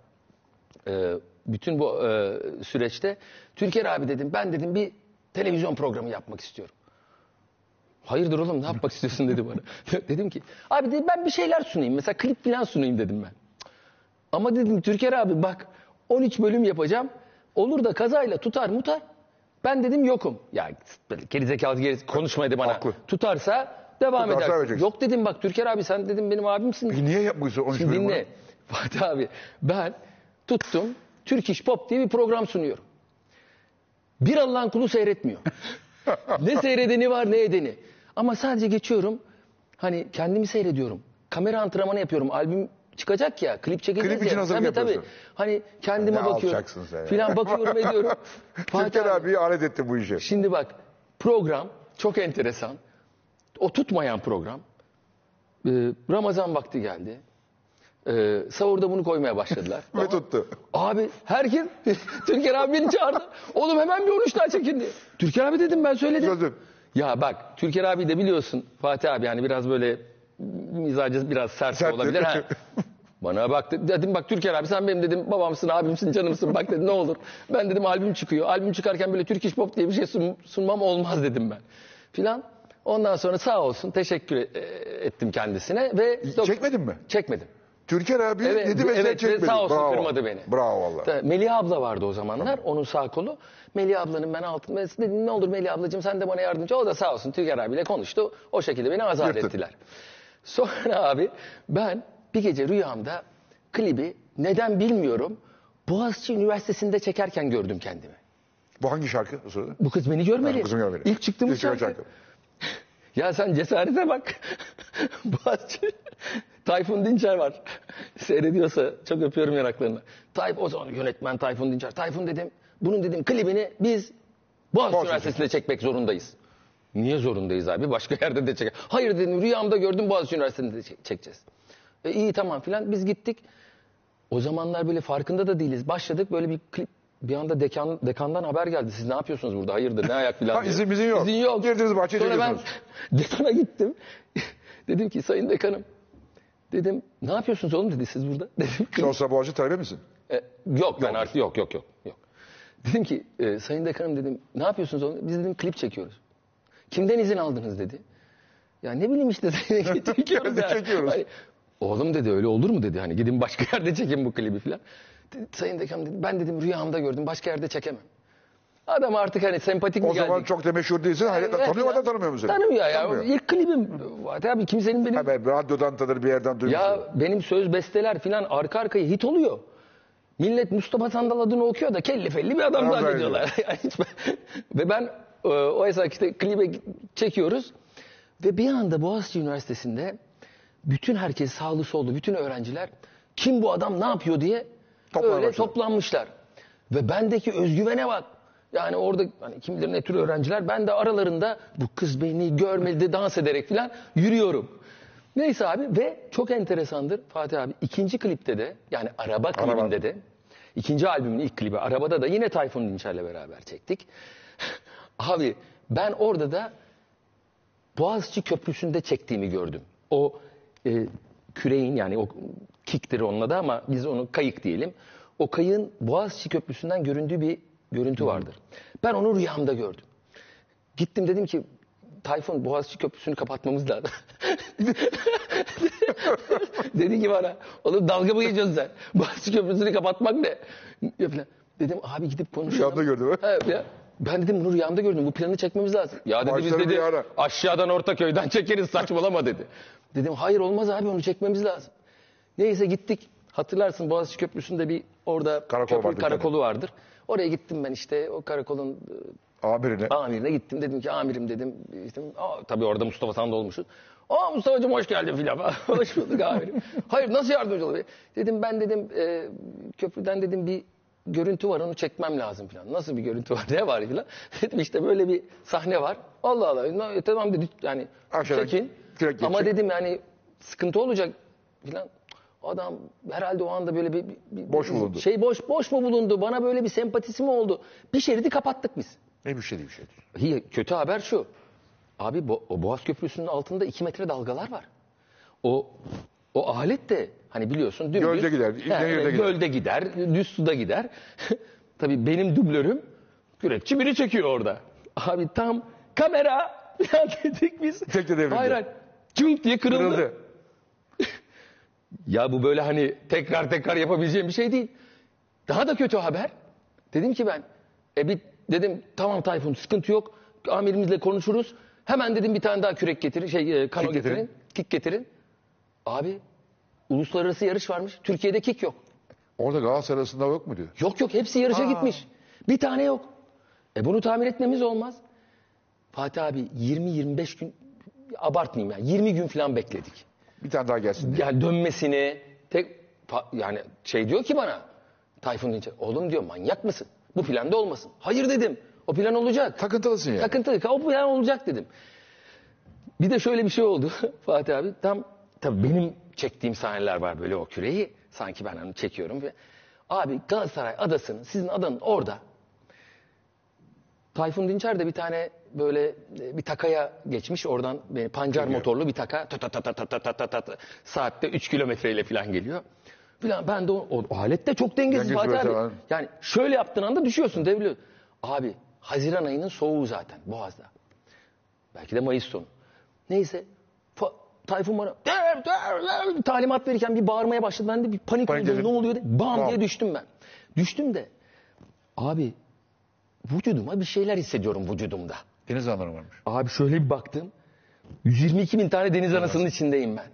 Speaker 4: e, bütün bu e, süreçte Türker abi dedim ben dedim bir televizyon programı yapmak istiyorum. Hayırdır oğlum ne yapmak istiyorsun dedi bana. dedim ki abi dedim ben bir şeyler sunayım mesela klip falan sunayım dedim ben. Ama dedim Türker abi bak 13 bölüm yapacağım olur da kazayla tutar mutar. Ben dedim yokum. Ya böyle gerizekalı geri konuşma dedi bana.
Speaker 1: Haklı.
Speaker 4: Tutarsa devam
Speaker 1: Tutarsa
Speaker 4: eder.
Speaker 1: vereceksin.
Speaker 4: Yok dedim bak Türker abi sen dedim benim abimsin.
Speaker 1: Peki niye yapmışsın 13
Speaker 4: Şimdi dinle. Fatih abi ben tuttum Türk İş Pop diye bir program sunuyorum. Bir Allah'ın kulu seyretmiyor. ne seyredeni var ne edeni. Ama sadece geçiyorum. Hani kendimi seyrediyorum. Kamera antrenmanı yapıyorum. Albüm çıkacak ya. Klip çekeceğiz
Speaker 1: Klip için
Speaker 4: ya.
Speaker 1: hazırlık
Speaker 4: tabii, tabii.
Speaker 1: yapıyorsun.
Speaker 4: Hani kendime
Speaker 1: Ne
Speaker 4: bakıyorum.
Speaker 1: alçaksın sen ya.
Speaker 4: Filan bakıyorum ediyorum. Fatih
Speaker 1: Türker
Speaker 4: abi,
Speaker 1: alet etti bu işe.
Speaker 4: Şimdi bak program çok enteresan. O tutmayan program. Ee, Ramazan vakti geldi. Ee, sahurda bunu koymaya başladılar.
Speaker 1: Ve tuttu.
Speaker 4: Abi herkes Türker abi beni çağırdı. Oğlum hemen bir 13 daha çekin diye. Türker abi dedim ben söyledim.
Speaker 1: Sözüm.
Speaker 4: Ya bak Türker abi de biliyorsun Fatih abi yani biraz böyle mizacı biraz sert
Speaker 1: Serttir.
Speaker 4: olabilir. Ha. Bana baktı. Dedim bak Türker abi sen benim dedim babamsın, abimsin, canımsın. Bak dedi ne olur. Ben dedim albüm çıkıyor. Albüm çıkarken böyle Türk İş Pop diye bir şey sun- sunmam olmaz dedim ben. Filan. Ondan sonra sağ olsun teşekkür e- ettim kendisine ve
Speaker 1: Çekmedin mi?
Speaker 4: Çekmedim.
Speaker 1: Türker abi
Speaker 4: Evet,
Speaker 1: dedi ve sen
Speaker 4: evet,
Speaker 1: çekmedin.
Speaker 4: sağ olsun,
Speaker 1: Bravo.
Speaker 4: kırmadı beni.
Speaker 1: Bravo valla.
Speaker 4: Melih abla vardı o zamanlar. Onun sağ kolu. Melih ablanın ben altında dedim ne olur Melih ablacığım sen de bana yardımcı ol. Da sağ olsun Türker abiyle konuştu. O şekilde beni azat
Speaker 1: Yırttın.
Speaker 4: ettiler. Sonra abi ben bir gece rüyamda klibi neden bilmiyorum Boğaziçi Üniversitesi'nde çekerken gördüm kendimi.
Speaker 1: Bu hangi şarkı o sırada?
Speaker 4: Bu kız beni görmeli.
Speaker 1: Ha, bu kızın görmeli.
Speaker 4: İlk çıktığımız
Speaker 1: İlk
Speaker 4: şarkı.
Speaker 1: şarkı.
Speaker 4: Ya sen cesarete bak. Boğaziçi. Tayfun Dinçer var. Seyrediyorsa çok öpüyorum yanaklarını. Tayf, o zaman yönetmen Tayfun Dinçer. Tayfun dedim, bunun dedim klibini biz Boğaziçi
Speaker 1: Boğaziçi.
Speaker 4: Üniversitesi'nde çekmek zorundayız. Niye zorundayız abi? Başka yerde de çek. Hayır dedim rüyamda gördüm Boğaziçi Üniversitesi'nde çek- çekeceğiz. E, iyi tamam filan biz gittik. O zamanlar böyle farkında da değiliz. Başladık böyle bir klip. Bir anda dekan, dekandan haber geldi. Siz ne yapıyorsunuz burada? Hayırdır ne ayak filan diye.
Speaker 1: izin bizim yok.
Speaker 4: İzin yok.
Speaker 1: Girdiniz bahçeye
Speaker 4: Sonra ben dekana gittim. dedim ki sayın dekanım. Dedim ne yapıyorsunuz oğlum dedi siz burada. Dedim
Speaker 1: Sen o sıra Boğaziçi talebe misin?
Speaker 4: e, yok ben artık yok yok yok. yok. Dedim ki e, sayın dekanım dedim ne yapıyorsunuz oğlum? Biz dedim klip çekiyoruz. Kimden izin aldınız dedi. Ya ne bileyim işte çekiyoruz. yani.
Speaker 1: Çekiyoruz.
Speaker 4: Hani, Oğlum dedi öyle olur mu dedi. Hani gidin başka yerde çekin bu klibi. Dedi, sayın dekanım dedi ben dedim rüyamda gördüm başka yerde çekemem. Adam artık hani sempatik mi
Speaker 1: O zaman
Speaker 4: geldi?
Speaker 1: çok da meşhur değilsin.
Speaker 4: Evet
Speaker 1: tanıyor mu adam tanımıyor musun? seni?
Speaker 4: Tanımıyor ya.
Speaker 1: Tanımıyor.
Speaker 4: İlk klibim. Abi kimsenin benim...
Speaker 1: Ha, ben radyodan tanır bir yerden duymuşum.
Speaker 4: Ya benim söz besteler filan arka arkaya hit oluyor. Millet Mustafa Sandal adını okuyor da kelli felli bir adam zannediyorlar. Yani Ve ben e, o esnada işte klibe çekiyoruz. Ve bir anda Boğaziçi Üniversitesi'nde bütün herkes sağlı sollu, bütün öğrenciler kim bu adam ne yapıyor diye öyle
Speaker 1: başladı.
Speaker 4: toplanmışlar. Ve bendeki özgüvene bak. Yani orada hani kim bilir ne tür öğrenciler. Ben de aralarında bu kız beni görmedi dans ederek falan yürüyorum. Neyse abi ve çok enteresandır Fatih abi. ikinci klipte de yani araba klibinde de ikinci albümün ilk klibi arabada da yine Tayfun Dinçer'le beraber çektik. Abi ben orada da Boğaziçi Köprüsü'nde çektiğimi gördüm. O e, küreğin yani o kiktir onun adı ama biz onu kayık diyelim. O kayığın Boğaziçi Köprüsü'nden göründüğü bir görüntü vardır. Ben onu rüyamda gördüm. Gittim dedim ki Tayfun Boğaziçi Köprüsü'nü kapatmamız lazım. Dedi ki bana oğlum dalga mı geçiyorsun sen? Boğaziçi Köprüsü'nü kapatmak ne? Dedim abi gidip konuşalım.
Speaker 1: Rüyamda gördüm, ha?
Speaker 4: Ya. Ben dedim bunu rüyamda gördüm. Bu planı çekmemiz lazım. Ya dedi biz dedi
Speaker 1: bir ara.
Speaker 4: aşağıdan Ortaköy'den çekeriz saçmalama dedi. Dedim hayır olmaz abi onu çekmemiz lazım. Neyse gittik. Hatırlarsın Boğaziçi Köprüsü'nde bir orada
Speaker 1: Karakol
Speaker 4: köprü
Speaker 1: vardı bir tane.
Speaker 4: karakolu vardır. Oraya gittim ben işte o karakolun e,
Speaker 1: Amirine.
Speaker 4: amirine gittim. Dedim ki amirim dedim. İşte, aa, tabii orada Mustafa Sandal olmuşuz. Aa Mustafa'cığım hoş geldin filan. hoş bulduk amirim. Hayır nasıl yardımcı olabilir? Dedim ben dedim e, köprüden dedim bir görüntü var onu çekmem lazım filan. Nasıl bir görüntü var ne var filan. Dedim işte böyle bir sahne var. Allah Allah. "No, Tamam dedi yani
Speaker 1: Aşağıdan
Speaker 4: çekin.
Speaker 1: kürek
Speaker 4: Ama
Speaker 1: geçecek.
Speaker 4: dedim yani sıkıntı olacak filan. Adam herhalde o anda böyle bir, bir-
Speaker 1: Boş
Speaker 4: bir
Speaker 1: bulundu.
Speaker 4: Şey boş boş mu bulundu? Bana böyle bir sempatisi mi oldu? Bir şeridi kapattık biz.
Speaker 1: Ne bir değil bir şey.
Speaker 4: İyi, kötü haber şu. Abi Bo- o Boğaz Köprüsü'nün altında iki metre dalgalar var. O o alet de hani biliyorsun dümdüz.
Speaker 1: Gölde gider,
Speaker 4: He,
Speaker 1: nehirde gider.
Speaker 4: Gölde gider, düz suda gider. Tabii benim dublörüm kürekçi biri çekiyor orada. Abi tam kamera dedik biz.
Speaker 1: Tekne devrildi.
Speaker 4: Hayır hayır. Cünk diye kırıldı.
Speaker 1: Kırıldı.
Speaker 4: Ya bu böyle hani tekrar tekrar yapabileceğim bir şey değil. Daha da kötü haber. Dedim ki ben, e bir dedim tamam Tayfun sıkıntı yok. Amirimizle konuşuruz. Hemen dedim bir tane daha kürek getirin, şey e, kano
Speaker 1: Kik getirin.
Speaker 4: getirin, kik getirin. Abi uluslararası yarış varmış. Türkiye'de kik yok.
Speaker 1: Orada Galatasaray arasında yok mu diyor.
Speaker 4: Yok yok hepsi yarışa gitmiş. Bir tane yok. E bunu tamir etmemiz olmaz. Fatih abi 20-25 gün abartmayayım ya 20 gün falan bekledik.
Speaker 1: Bir tane daha gelsin diye.
Speaker 4: Yani dönmesini tek yani şey diyor ki bana Tayfun Dinçer oğlum diyor manyak mısın? Bu planda olmasın. Hayır dedim. O plan olacak.
Speaker 1: Takıntılısın yani.
Speaker 4: Takıntılı. O plan olacak dedim. Bir de şöyle bir şey oldu Fatih abi. Tam tabii benim çektiğim sahneler var böyle o küreği. Sanki ben onu çekiyorum. Ve, abi Galatasaray adasının sizin adanın orada Tayfun Dinçer de bir tane böyle e, bir takaya geçmiş. Oradan beni pancar motorlu bir taka ta ta ta ta ta ta ta ta ta saatte 3 kilometreyle falan geliyor. Falan ben de o, o alet de çok dengesiz Fatih abi. Yani şöyle yaptığın anda düşüyorsun devriliyor. Abi Haziran ayının soğuğu zaten Boğaz'da. Belki de Mayıs sonu. Neyse. Tayfun bana "Der, der, der," talimat verirken bir bağırmaya başladı. Ben de bir panik,
Speaker 1: Panik
Speaker 4: oldum. Ne oluyor? diye. Bam
Speaker 1: Bam.
Speaker 4: diye düştüm ben. Düştüm de abi vücuduma bir şeyler hissediyorum vücudumda.
Speaker 1: Deniz anları varmış.
Speaker 4: Abi şöyle bir baktım. 122 bin tane deniz anasının içindeyim ben.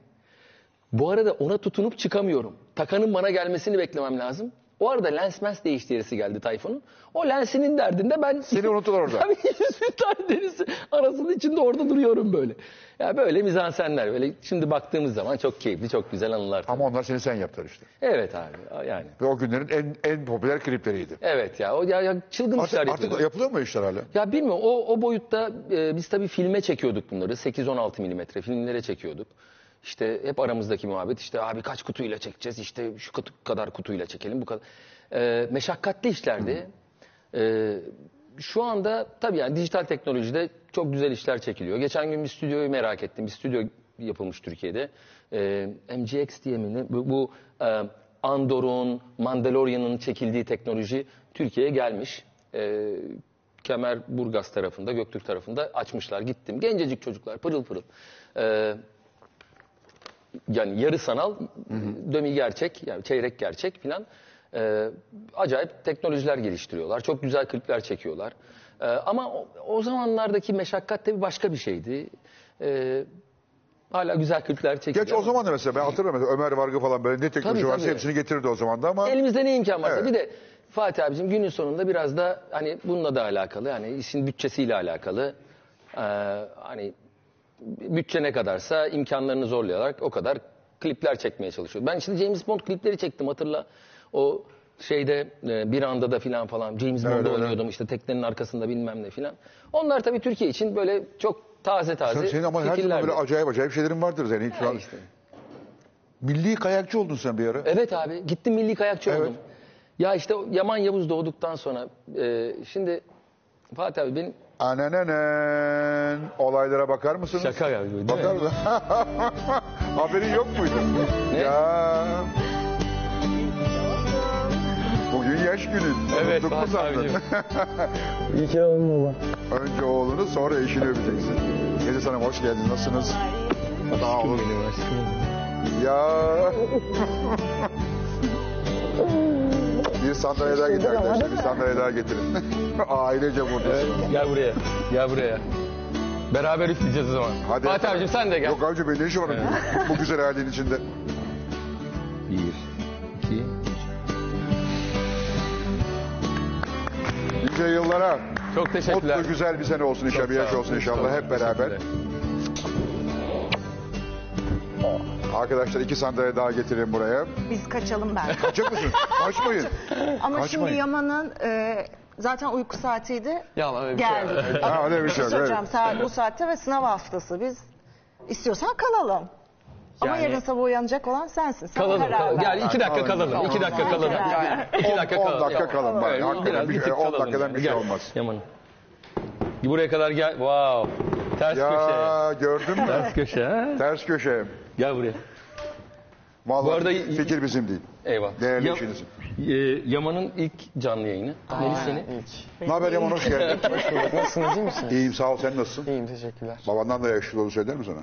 Speaker 4: Bu arada ona tutunup çıkamıyorum. Takanın bana gelmesini beklemem lazım. O arada lens mens değiştirisi geldi Tayfun'un. O lensinin derdinde ben...
Speaker 1: Seni unuttular orada.
Speaker 4: Tabii 100 bin tane deniz arasının içinde orada duruyorum böyle. Ya böyle mizansenler. Böyle şimdi baktığımız zaman çok keyifli, çok güzel anılar.
Speaker 1: Ama onlar seni sen yaptılar işte.
Speaker 4: Evet abi yani.
Speaker 1: Ve o günlerin en en popüler klipleriydi.
Speaker 4: Evet ya o ya, ya çılgın işler
Speaker 1: Artık,
Speaker 4: yapıyorduk.
Speaker 1: artık yapılıyor mu işler hala?
Speaker 4: Ya bilmiyorum o, o boyutta e, biz tabii filme çekiyorduk bunları. 8-16 milimetre filmlere çekiyorduk. İşte hep aramızdaki muhabbet işte abi kaç kutuyla çekeceğiz işte şu kadar kutuyla çekelim bu kadar. E, meşakkatli işlerdi. E, şu anda tabii yani dijital teknolojide çok güzel işler çekiliyor. Geçen gün bir stüdyoyu merak ettim. Bir stüdyo yapılmış Türkiye'de. E, MGX diye mi ne? Bu, bu e, Andor'un, Mandalorian'ın çekildiği teknoloji Türkiye'ye gelmiş. E, Kemerburgaz tarafında, Göktürk tarafında açmışlar. Gittim. Gencecik çocuklar pırıl pırıl. E, yani yarı sanal, dömi gerçek, yani çeyrek gerçek filan. E, acayip teknolojiler geliştiriyorlar. Çok güzel klipler çekiyorlar. E, ama o, o zamanlardaki meşakkat tabii başka bir şeydi. E, hala güzel klipler çekiliyor.
Speaker 1: Geç o
Speaker 4: ama
Speaker 1: zaman da mesela ben hatırlıyorum mesela Ömer Vargı falan böyle ne teknoloji
Speaker 4: Tabii,
Speaker 1: varsa
Speaker 4: tabii.
Speaker 1: hepsini getirirdi o zaman da ama
Speaker 4: Elimizde ne imkan varsa.
Speaker 1: Evet.
Speaker 4: Bir de Fatih abicim günün sonunda biraz da hani bununla da alakalı. Yani işin bütçesiyle alakalı. Ee, hani bütçe ne kadarsa imkanlarını zorlayarak o kadar klipler çekmeye çalışıyor. Ben işte James Bond klipleri çektim hatırla. O şeyde e, bir anda da filan falan James
Speaker 1: Evet,
Speaker 4: Bond'da
Speaker 1: evet.
Speaker 4: oynuyordum işte teknenin arkasında bilmem ne filan. Onlar tabii Türkiye için böyle çok taze taze
Speaker 1: sen, senin ama her zaman böyle acayip acayip şeylerin vardır senin. Şu
Speaker 4: Ha
Speaker 1: an
Speaker 4: işte.
Speaker 1: milli kayakçı oldun sen bir ara.
Speaker 4: Evet abi gittim milli kayakçı
Speaker 1: Evet.
Speaker 4: oldum. Ya işte Yaman Yavuz doğduktan sonra e, şimdi Fatih abi benim
Speaker 1: Ananenen olaylara bakar mısınız?
Speaker 4: Şaka ya, değil mi?
Speaker 1: Bakar mısın? Haberin yok muydu?
Speaker 4: Ne?
Speaker 1: Ya. Bugün yaş günün.
Speaker 4: Evet
Speaker 1: Unuttuk mu
Speaker 4: Fatih
Speaker 1: sandın?
Speaker 4: abicim. İyi ki baba.
Speaker 1: Önce oğlunu sonra eşini öpeceksin. Gece Hanım hoş geldin. Nasılsınız? Sağ olun.
Speaker 4: Benim aşkım.
Speaker 1: Ya. bir sandalye daha getirin arkadaşlar. Bir sandalye daha getirin. Ailece buradasın.
Speaker 4: Gel buraya. Gel buraya. Beraber üfleyeceğiz o zaman.
Speaker 1: Hadi.
Speaker 4: Fatih abicim sen de gel.
Speaker 1: Yok abicim benim ne işim var bu güzel halin içinde.
Speaker 4: Bir, iki, üç.
Speaker 1: Nice yıllara.
Speaker 4: Çok teşekkürler.
Speaker 1: Mutlu güzel bir sene olsun inşallah. Bir
Speaker 4: sağ
Speaker 1: yaş
Speaker 4: olun.
Speaker 1: olsun inşallah
Speaker 4: Çok
Speaker 1: hep beraber.
Speaker 4: teşekkürler.
Speaker 1: Arkadaşlar iki sandalye daha getirin buraya.
Speaker 5: Biz kaçalım ben.
Speaker 1: Kaçacak mısınız? Kaçmayın.
Speaker 5: Ama
Speaker 1: Kaçmayın.
Speaker 5: şimdi Yaman'ın e, zaten uyku saatiydi.
Speaker 4: Ya öyle bir şey
Speaker 5: Geldi.
Speaker 1: Ha, öyle bir şey yok,
Speaker 5: Hocam
Speaker 1: evet.
Speaker 5: saat bu saatte ve sınav haftası. Biz istiyorsan kalalım. Ama
Speaker 4: Yani-
Speaker 5: yarın sabah uyanacak olan sensin. Sen
Speaker 4: Kalalım.
Speaker 5: karar ver.
Speaker 4: Gel iki dakika
Speaker 1: Kalalım.
Speaker 4: iki dakika
Speaker 5: Kalalım.
Speaker 4: kalalım.
Speaker 5: Kalalım.
Speaker 4: İki dakika
Speaker 1: 10
Speaker 4: kalalım.
Speaker 1: dakika kalın bari.
Speaker 4: Evet,
Speaker 1: Hakikaten
Speaker 4: biraz
Speaker 1: bir
Speaker 4: bir
Speaker 1: şey-
Speaker 4: tık
Speaker 1: 10
Speaker 4: kalalım
Speaker 1: dakikadan
Speaker 4: yani.
Speaker 1: bir şey
Speaker 4: Gel,
Speaker 1: olmaz.
Speaker 4: Yaman'ım. Buraya kadar gel. Wow. Ters köşe.
Speaker 1: Ya gördün mü?
Speaker 4: Ters köşe. ha?
Speaker 1: Ters köşe.
Speaker 4: Gel buraya.
Speaker 1: Vallahi
Speaker 4: Bu arada-
Speaker 1: fikir bizim değil.
Speaker 4: Eyvah.
Speaker 1: Değerli
Speaker 4: Ya-
Speaker 1: işinizin.
Speaker 4: e, Yaman'ın ilk canlı yayını. Melis seni.
Speaker 1: Ne haber Yaman hoş geldin.
Speaker 6: Nasılsınız iyi misiniz?
Speaker 1: İyiyim sağ ol sen nasılsın?
Speaker 6: İyiyim teşekkürler.
Speaker 1: Babandan da yakışıklı olduğunu söyler mi sana?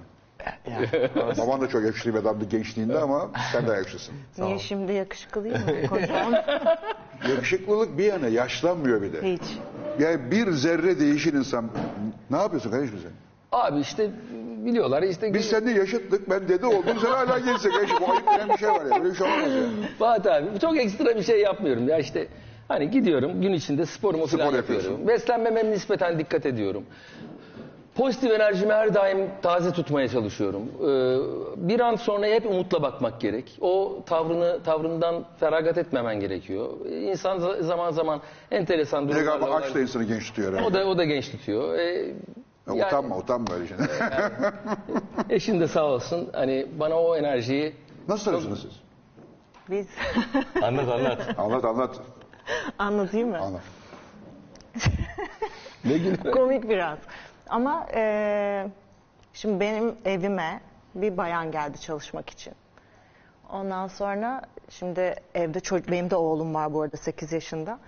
Speaker 1: Baban da çok yakışıklı bir adamdı gençliğinde ama sen de yakışıklısın.
Speaker 5: Niye şimdi yakışıklıyım mı? Kocam
Speaker 1: Yakışıklılık bir yana yaşlanmıyor bir de.
Speaker 5: hiç.
Speaker 1: Yani bir zerre değişir insan. Ne yapıyorsun kardeşim sen?
Speaker 4: Abi işte biliyorlar işte.
Speaker 1: Biz seninle yaşıttık. Ben dede oldum. Sen hala gençsin kardeşim. Bu ayıp denen bir şey var ya. Böyle bir şey olmaz ya.
Speaker 4: Fatih abi çok ekstra bir şey yapmıyorum ya işte. Hani gidiyorum gün içinde sporumu
Speaker 1: Spor
Speaker 4: falan
Speaker 1: yapıyorsun.
Speaker 4: yapıyorum. Beslenmeme nispeten dikkat ediyorum. Pozitif enerjimi her daim taze tutmaya çalışıyorum. Ee, bir an sonra hep umutla bakmak gerek. O tavrını tavrından feragat etmemen gerekiyor. İnsan za- zaman zaman enteresan
Speaker 1: Bir de
Speaker 4: durumlarla...
Speaker 1: galiba aç da insanı genç tutuyor.
Speaker 4: O
Speaker 1: herhalde.
Speaker 4: da o da genç tutuyor. Ee,
Speaker 1: Ya
Speaker 4: yani
Speaker 1: Utanma utanma öyle şeyden.
Speaker 4: eşin de sağ olsun hani bana o enerjiyi
Speaker 1: Nasıl tanıyorsunuz siz?
Speaker 5: Biz
Speaker 4: anlat anlat.
Speaker 1: Anlat anlat.
Speaker 5: anlatayım mı?
Speaker 1: Anlat.
Speaker 4: ne gibi?
Speaker 5: Komik biraz. Ama eee, şimdi benim evime bir bayan geldi çalışmak için. Ondan sonra şimdi evde çocuk, benim de oğlum var bu arada 8 yaşında.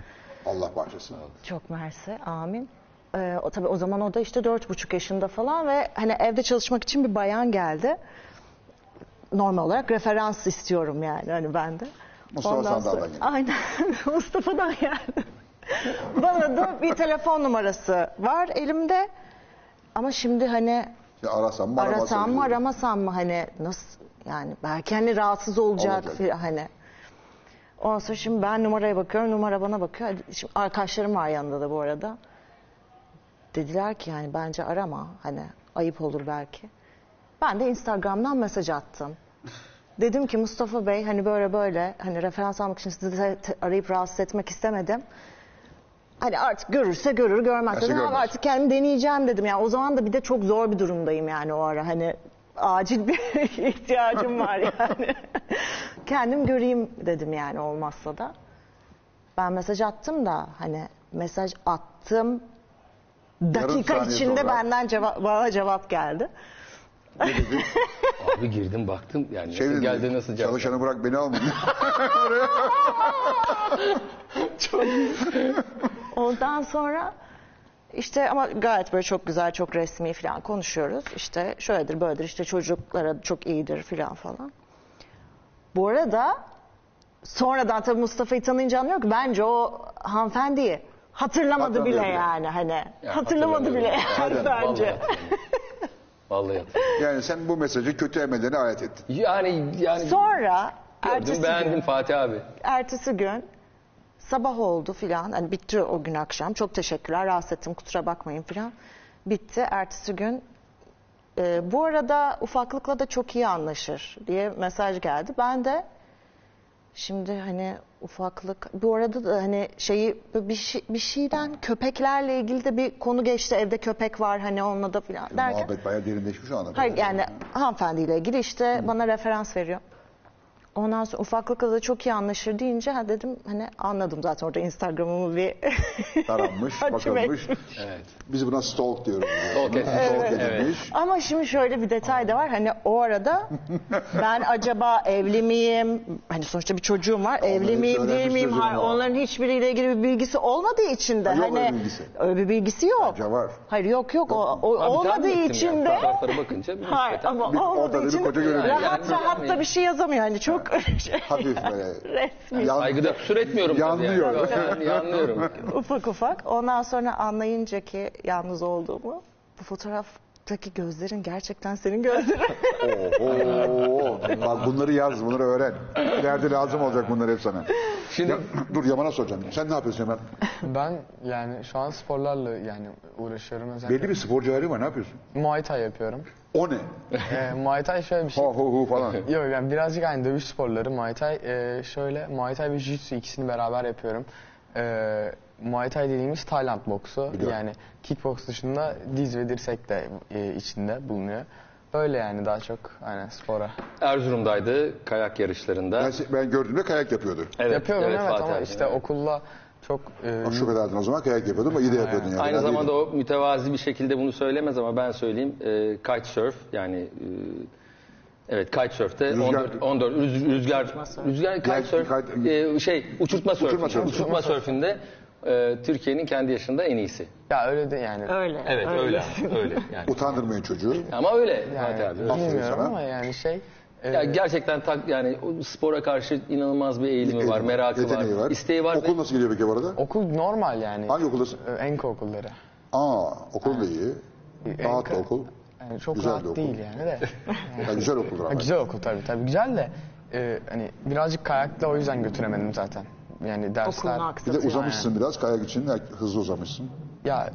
Speaker 1: Allah bağışlasın.
Speaker 5: Çok mersi, amin. Ee, o tabii o zaman o da işte dört buçuk yaşında falan ve hani evde çalışmak için bir bayan geldi. Normal olarak referans istiyorum yani hani ben de.
Speaker 1: Mustafa
Speaker 5: Ondan
Speaker 1: Sandal'dan
Speaker 5: sonra-
Speaker 1: geldi.
Speaker 5: Aynen Mustafa'dan geldi. Bana da bir telefon numarası var elimde. Ama şimdi hani
Speaker 1: Ya arasam mı aramasam
Speaker 5: arasam mı aramasam mı hani nasıl yani belki hani rahatsız olacak
Speaker 1: Olacak.
Speaker 5: hani. Ondan sonra şimdi ben numaraya bakıyorum numara bana bakıyor. Hadi Şimdi arkadaşlarım var yanında da bu arada. Dediler ki yani bence arama hani ayıp olur belki. Ben de Instagram'dan mesaj attım. Dedim ki Mustafa Bey hani böyle böyle hani referans almak için sizi te- arayıp rahatsız etmek istemedim. Hani artık görürse görür görmezse
Speaker 1: Görse
Speaker 5: dedim ama
Speaker 1: görmez.
Speaker 5: artık kendimi deneyeceğim dedim. Yani o zaman da bir de çok zor bir durumdayım yani o ara hani acil bir ihtiyacım var yani. Kendim göreyim dedim yani olmazsa da. Ben mesaj attım da hani mesaj attım dakika
Speaker 1: saniye
Speaker 5: içinde
Speaker 1: sonra.
Speaker 5: benden cevap, bana cevap geldi.
Speaker 1: Ne dedi?
Speaker 4: Abi girdim baktım yani
Speaker 1: Şey
Speaker 4: nasıl
Speaker 1: dedi,
Speaker 4: geldi nasıl cevap.
Speaker 1: Çalışanı bırak beni alma.
Speaker 5: Ondan sonra işte ama gayet böyle çok güzel, çok resmi falan konuşuyoruz. İşte şöyledir, böyledir, işte çocuklara çok iyidir falan falan. Bu arada sonradan tabii Mustafa'yı tanıyınca anlıyor ki bence o hanımefendiyi hatırlamadı bile
Speaker 1: bile.
Speaker 5: yani hani.
Speaker 4: Ya,
Speaker 5: hatırlamadı bile yani
Speaker 4: Aynen,
Speaker 5: bence.
Speaker 4: Vallahi. Vallahi
Speaker 1: yani sen bu mesajı kötü emellerine ayet ettin.
Speaker 4: Yani yani
Speaker 5: Sonra
Speaker 4: gördüm
Speaker 5: ertesi
Speaker 4: beğendim
Speaker 5: gün,
Speaker 4: Fatih abi.
Speaker 5: ertesi gün sabah oldu filan. Hani bitti o gün akşam. Çok teşekkürler. Rahatsız ettim. Kusura bakmayın filan. Bitti. Ertesi gün e, bu arada ufaklıkla da çok iyi anlaşır diye mesaj geldi. Ben de şimdi hani ufaklık bu arada da hani şeyi bir, şey, bir şeyden köpeklerle ilgili de bir konu geçti. Evde köpek var hani onunla da filan derken.
Speaker 1: Muhabbet bayağı derinleşmiş o anda.
Speaker 5: Hayır yani hanımefendiyle ilgili işte bana referans veriyor. Ondan sonra ufaklıkla da çok iyi anlaşır deyince ha dedim hani anladım zaten orada Instagram'ımı bir
Speaker 1: Taranmış, bakılmış.
Speaker 4: Evet.
Speaker 1: Biz buna stalk diyoruz.
Speaker 4: Stalk edilmiş.
Speaker 1: Stalk
Speaker 4: Evet.
Speaker 1: edilmiş.
Speaker 5: Ama şimdi şöyle bir detay da var. Hani o arada ben acaba evli miyim? Hani sonuçta bir çocuğum var. evli
Speaker 1: hiç
Speaker 5: miyim değil miyim? Hayır, onların hiçbiriyle ilgili bir bilgisi olmadığı için de.
Speaker 1: Ha, yok
Speaker 5: hani,
Speaker 1: bilgisi.
Speaker 5: Öyle bir bilgisi yok.
Speaker 1: Bence var.
Speaker 5: Hayır yok yok. O, o-
Speaker 4: Abi
Speaker 5: olmadığı için
Speaker 4: yani,
Speaker 5: de.
Speaker 4: Fotoğraflara bakınca
Speaker 5: Hayır ama
Speaker 1: Bir
Speaker 5: olmadığı için rahat
Speaker 4: Yani-
Speaker 5: rahat da bir şey yazamıyor. Yani çok şey,
Speaker 1: Hafif böyle.
Speaker 5: resmi.
Speaker 1: Yan-
Speaker 4: Saygıda kusur etmiyorum tabii
Speaker 1: Yanlıyor.
Speaker 4: Yani. Yani yanlıyorum.
Speaker 5: ufak ufak. Ondan sonra anlayınca ki yalnız olduğumu bu fotoğraftaki gözlerin gerçekten senin gözlerin.
Speaker 1: Oo, bak bunları yaz, bunları öğren. İleride lazım olacak bunlar hep sana.
Speaker 4: Şimdi
Speaker 1: Ya, dur Yaman'a soracağım. Sen ne yapıyorsun Yaman?
Speaker 6: Ben yani şu an sporlarla yani uğraşıyorum. Özellikle
Speaker 1: Belli bir sporcu hali var. Ne yapıyorsun?
Speaker 6: Muay Thai yapıyorum.
Speaker 1: O ne?
Speaker 6: Ee, Muay Thai şöyle bir şey.
Speaker 1: Ho ho hu falan.
Speaker 6: Yok yani birazcık aynı dövüş sporları. Muay Thai e, şöyle Muay Thai ve Jiu-Jitsu ikisini beraber yapıyorum. Ee, Muay Thai dediğimiz Tayland boksu.
Speaker 1: Biliyorum.
Speaker 6: Yani kickboks dışında diz ve dirsek de e, içinde bulunuyor. Böyle yani daha çok aynen spora.
Speaker 4: Erzurum'daydı kayak yarışlarında.
Speaker 1: Ben, ben gördüğümde kayak yapıyordu.
Speaker 4: Evet,
Speaker 6: Yapıyorum evet,
Speaker 4: Fatih
Speaker 6: ama
Speaker 4: abi,
Speaker 6: işte
Speaker 4: evet.
Speaker 6: okulla çok e,
Speaker 1: şu kadardın o zaman kayak yapıyordun ama iyi de yapıyordun yani.
Speaker 4: Aynı
Speaker 1: Fena
Speaker 4: zamanda
Speaker 1: değildin.
Speaker 4: o mütevazi bir şekilde bunu söylemez ama ben söyleyeyim. E, kitesurf yani e, evet kitesurf'te
Speaker 1: Rüzgar-
Speaker 4: 14 14 rüz- rüzgar rüzgar kitesurf
Speaker 1: kite-
Speaker 4: e, şey uçurtma surf
Speaker 1: Uçurtma surf.
Speaker 4: uçurtma surfinde e, Türkiye'nin kendi yaşında en iyisi.
Speaker 6: ya öyle de yani.
Speaker 5: öyle.
Speaker 4: Evet öyle öyle yani.
Speaker 1: Utandırmayın çocuğu.
Speaker 4: Ama öyle
Speaker 6: Yani
Speaker 4: Fatih abi. öyle.
Speaker 1: Aferin
Speaker 6: bilmiyorum
Speaker 1: sana.
Speaker 6: ama yani şey e,
Speaker 4: Ya gerçekten tak yani o spora karşı inanılmaz bir eğilimi var, merakı
Speaker 1: Yeteneği
Speaker 4: var, isteği var.
Speaker 1: Okul
Speaker 4: ve-
Speaker 1: nasıl gidiyor peki bu arada?
Speaker 6: okul normal yani.
Speaker 1: Hangi okuldasın?
Speaker 6: E, Enko okulları.
Speaker 1: Aa okul da iyi. Rahat da okul.
Speaker 6: Yani çok
Speaker 1: Güzel bir
Speaker 6: rahat
Speaker 1: okul.
Speaker 6: değil yani de.
Speaker 1: Ya güzel okuldur
Speaker 6: Ha,
Speaker 1: ama.
Speaker 6: güzel okul tabii tabii güzel de e, hani birazcık kayakla o yüzden götüremedim zaten. Yani dersler
Speaker 5: Okulunu
Speaker 1: Bir de
Speaker 5: aksatıyor.
Speaker 1: uzamışsın biraz kayak için hızlı uzamışsın.
Speaker 6: ya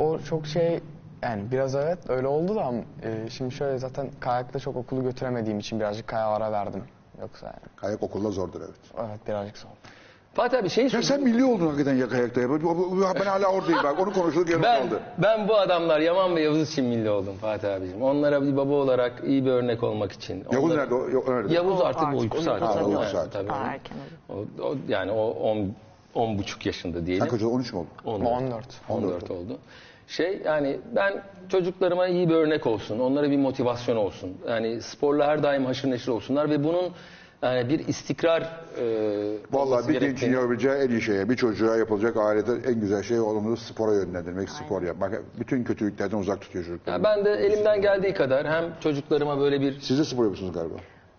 Speaker 6: o çok şey yani biraz evet öyle oldu da ama, e, şimdi şöyle zaten kayakla çok okulu götüremediğim için birazcık kaya ara verdim. Yoksa yani,
Speaker 1: Kayak okulda zordur evet.
Speaker 6: evet birazcık zor.
Speaker 4: Fatih abi şey
Speaker 1: Ya sen milli oldun hakikaten ya kayakta ya. Ben hala oradayım bak onu konuştuk yarım
Speaker 4: Ben,
Speaker 1: kaldı.
Speaker 4: ben bu adamlar Yaman ve Yavuz için milli oldum Fatih abicim. Onlara bir baba olarak iyi bir örnek olmak için.
Speaker 1: Yavuz
Speaker 4: Onlara-
Speaker 1: nerede? O, yok, nerede?
Speaker 4: Yavuz artık,
Speaker 5: artık
Speaker 4: uyku saati.
Speaker 1: Ha, uyku saati.
Speaker 4: tabii.
Speaker 5: Daha erken.
Speaker 4: O, o- yani o 10 on buçuk yaşında diyelim.
Speaker 1: Sen kaç oldu? 13 mü oldun?
Speaker 4: 14.
Speaker 6: 14.
Speaker 4: 14 oldu. Şey yani ben çocuklarıma iyi bir örnek olsun, onlara bir motivasyon olsun. Yani sporla her daim haşır neşir olsunlar ve bunun yani bir istikrar e,
Speaker 1: Vallahi bir
Speaker 4: gerektiğini-
Speaker 1: yapabileceği en iyi şey, bir çocuğa yapılacak ailede en güzel şey olumlu spora yönlendirmek, spor yapmak. Bütün kötülüklerden uzak tutuyor çocukları.
Speaker 4: Ya ben de elimden geldiği kadar hem çocuklarıma böyle bir
Speaker 1: Siz de spor yapıyorsunuz galiba.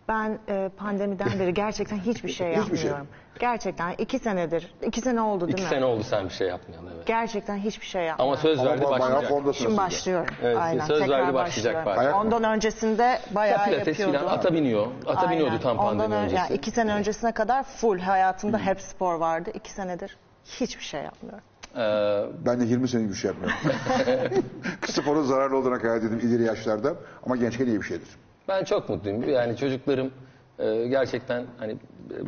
Speaker 5: Ben e, pandemiden beri gerçekten hiçbir şey
Speaker 1: Hiçbir şey.
Speaker 5: yapmıyorum. Gerçekten iki senedir, iki sene oldu değil
Speaker 4: iki
Speaker 5: mi?
Speaker 4: sene oldu sen bir şey yapmayalı. Evet.
Speaker 5: Gerçekten hiçbir şey
Speaker 4: Ama
Speaker 5: yapmıyorum.
Speaker 4: söz
Speaker 1: Ama
Speaker 4: verdi
Speaker 1: bayağı
Speaker 4: başlayacak.
Speaker 1: formdasınız
Speaker 5: Şimdi başlıyorum.
Speaker 4: Evet,
Speaker 5: Aynen.
Speaker 4: söz
Speaker 5: Tekrar
Speaker 4: verdi, başlayacak
Speaker 5: başlıyorum.
Speaker 4: bayağı.
Speaker 1: Ayak mı?
Speaker 5: Ondan öncesinde bayağı
Speaker 4: Pilates
Speaker 5: yapıyordum.
Speaker 4: filan ata biniyor. Ata
Speaker 5: Aynen.
Speaker 4: biniyordu tam pandemi
Speaker 5: Ondan ön-
Speaker 4: öncesi.
Speaker 5: Yani iki sene öncesine kadar full hayatımda hep spor vardı. İki senedir hiçbir şey yapmıyorum.
Speaker 4: Ee,
Speaker 1: Ben de 20 senedir bir şey yapmıyorum. Sporun zararlı olduğuna karar ettim ileri yaşlarda ama gençken iyi bir şeydir.
Speaker 4: Ben çok mutluyum. Yani çocuklarım e, gerçekten hani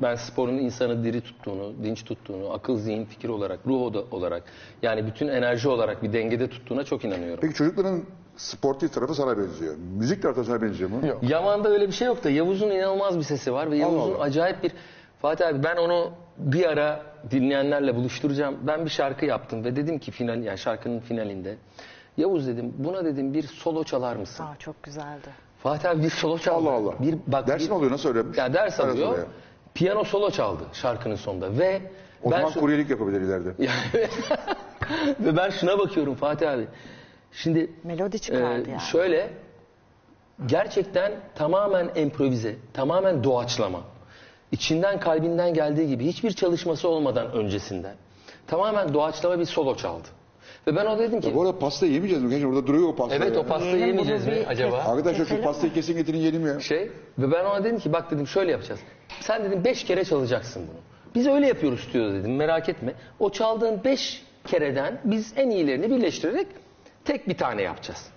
Speaker 4: ben sporun insanı diri tuttuğunu, dinç tuttuğunu, akıl, zihin, fikir olarak, ruh olarak yani bütün enerji olarak bir dengede tuttuğuna çok inanıyorum.
Speaker 1: Peki çocukların sportif tarafı sana benziyor. Müzik tarafı sana benziyor mu?
Speaker 6: Yok.
Speaker 4: Yaman'da öyle bir şey yok da Yavuz'un inanılmaz bir sesi var ve Yavuz'un
Speaker 1: Allah.
Speaker 4: acayip bir Fatih abi ben onu bir ara dinleyenlerle buluşturacağım. Ben bir şarkı yaptım ve dedim ki final yani şarkının finalinde Yavuz dedim buna dedim bir solo çalar mısın?
Speaker 5: Aa, çok güzeldi.
Speaker 4: Fatih abi bir solo çaldı.
Speaker 1: Allah Allah.
Speaker 4: Bir bak
Speaker 1: Ders
Speaker 4: bir-
Speaker 1: mi alıyor nasıl öğrenmiş?
Speaker 4: Ya ders alıyor.
Speaker 1: oluyor.
Speaker 4: Piyano solo çaldı şarkının sonunda ve
Speaker 1: O
Speaker 4: ben
Speaker 1: zaman
Speaker 4: şu-
Speaker 1: kuryelik yapabilir ileride.
Speaker 4: Yani- ve ben şuna bakıyorum Fatih abi. Şimdi
Speaker 5: Melodi çıkardı
Speaker 4: e,
Speaker 5: yani.
Speaker 4: şöyle gerçekten tamamen improvize, tamamen doğaçlama. İçinden kalbinden geldiği gibi hiçbir çalışması olmadan öncesinden tamamen doğaçlama bir solo çaldı. Ve ben o dedim ki
Speaker 1: Bu arada pasta yemeyeceğiz mi? Gerçekten orada duruyor o pasta.
Speaker 4: evet
Speaker 1: ya.
Speaker 4: o pastayı
Speaker 5: Yiyelim bunu
Speaker 4: yemeyeceğiz mi
Speaker 5: bir
Speaker 4: acaba?
Speaker 1: Arkadaşlar şu
Speaker 5: Keselim
Speaker 1: pastayı kesin getirin yiyelim ya.
Speaker 4: şey ve ben ona dedim ki bak dedim şöyle yapacağız. Sen dedim beş kere çalacaksın bunu. Biz öyle yapıyoruz stüdyoda dedim merak etme. O çaldığın beş kereden biz en iyilerini birleştirerek tek bir tane yapacağız.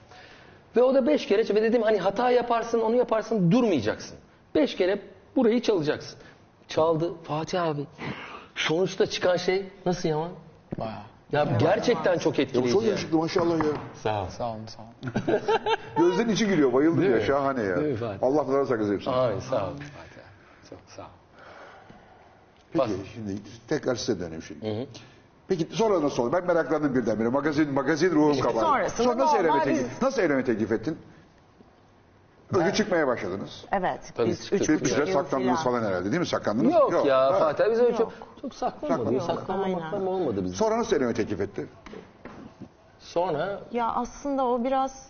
Speaker 4: Ve o da beş kere ve dedim hani hata yaparsın onu yaparsın durmayacaksın. Beş kere burayı çalacaksın. Çaldı Fatih abi. Sonuçta çıkan şey nasıl Yaman?
Speaker 6: Bayağı.
Speaker 4: Ya gerçekten çok
Speaker 1: Ya
Speaker 4: etkileyici.
Speaker 1: çok yakışıklı maşallah ya.
Speaker 4: Sağ ol.
Speaker 6: Sağ olun sağ olun.
Speaker 1: Gözlerin içi gülüyor. Bayıldım
Speaker 4: Değil
Speaker 1: ya.
Speaker 4: mi?
Speaker 1: Şahane ya.
Speaker 4: Değil mi Fatih?
Speaker 1: Allah kadar sakız hepsini.
Speaker 4: Amin sağ ol Fatih abi. Çok sağ ol.
Speaker 1: Peki şimdi tekrar size döneyim şimdi. Peki sonra nasıl oldu? Ben meraklandım birdenbire. Magazin, magazin ruhum kabardı.
Speaker 5: sonrasında
Speaker 1: Sonra nasıl
Speaker 5: normal
Speaker 1: eleme, teklif,
Speaker 5: biz-
Speaker 1: nasıl eleme teklif ettin? Öyle çıkmaya başladınız.
Speaker 5: Evet.
Speaker 4: Tabii
Speaker 5: biz
Speaker 4: çıktık.
Speaker 5: üç
Speaker 1: Bir, bir
Speaker 5: buçuk
Speaker 1: süre
Speaker 5: yıl
Speaker 1: saklandınız falan herhalde değil mi? Saklandınız?
Speaker 4: Yok, ya
Speaker 1: Ha.
Speaker 4: Fatih abi biz öyle çok,
Speaker 5: Yok.
Speaker 4: çok saklanmadık.
Speaker 1: Saklanmadık.
Speaker 4: Saklanmamak
Speaker 5: Aynen.
Speaker 4: olmadı bizim.
Speaker 1: Sonra nasıl eleme teklif etti?
Speaker 4: Sonra
Speaker 5: Ya aslında o biraz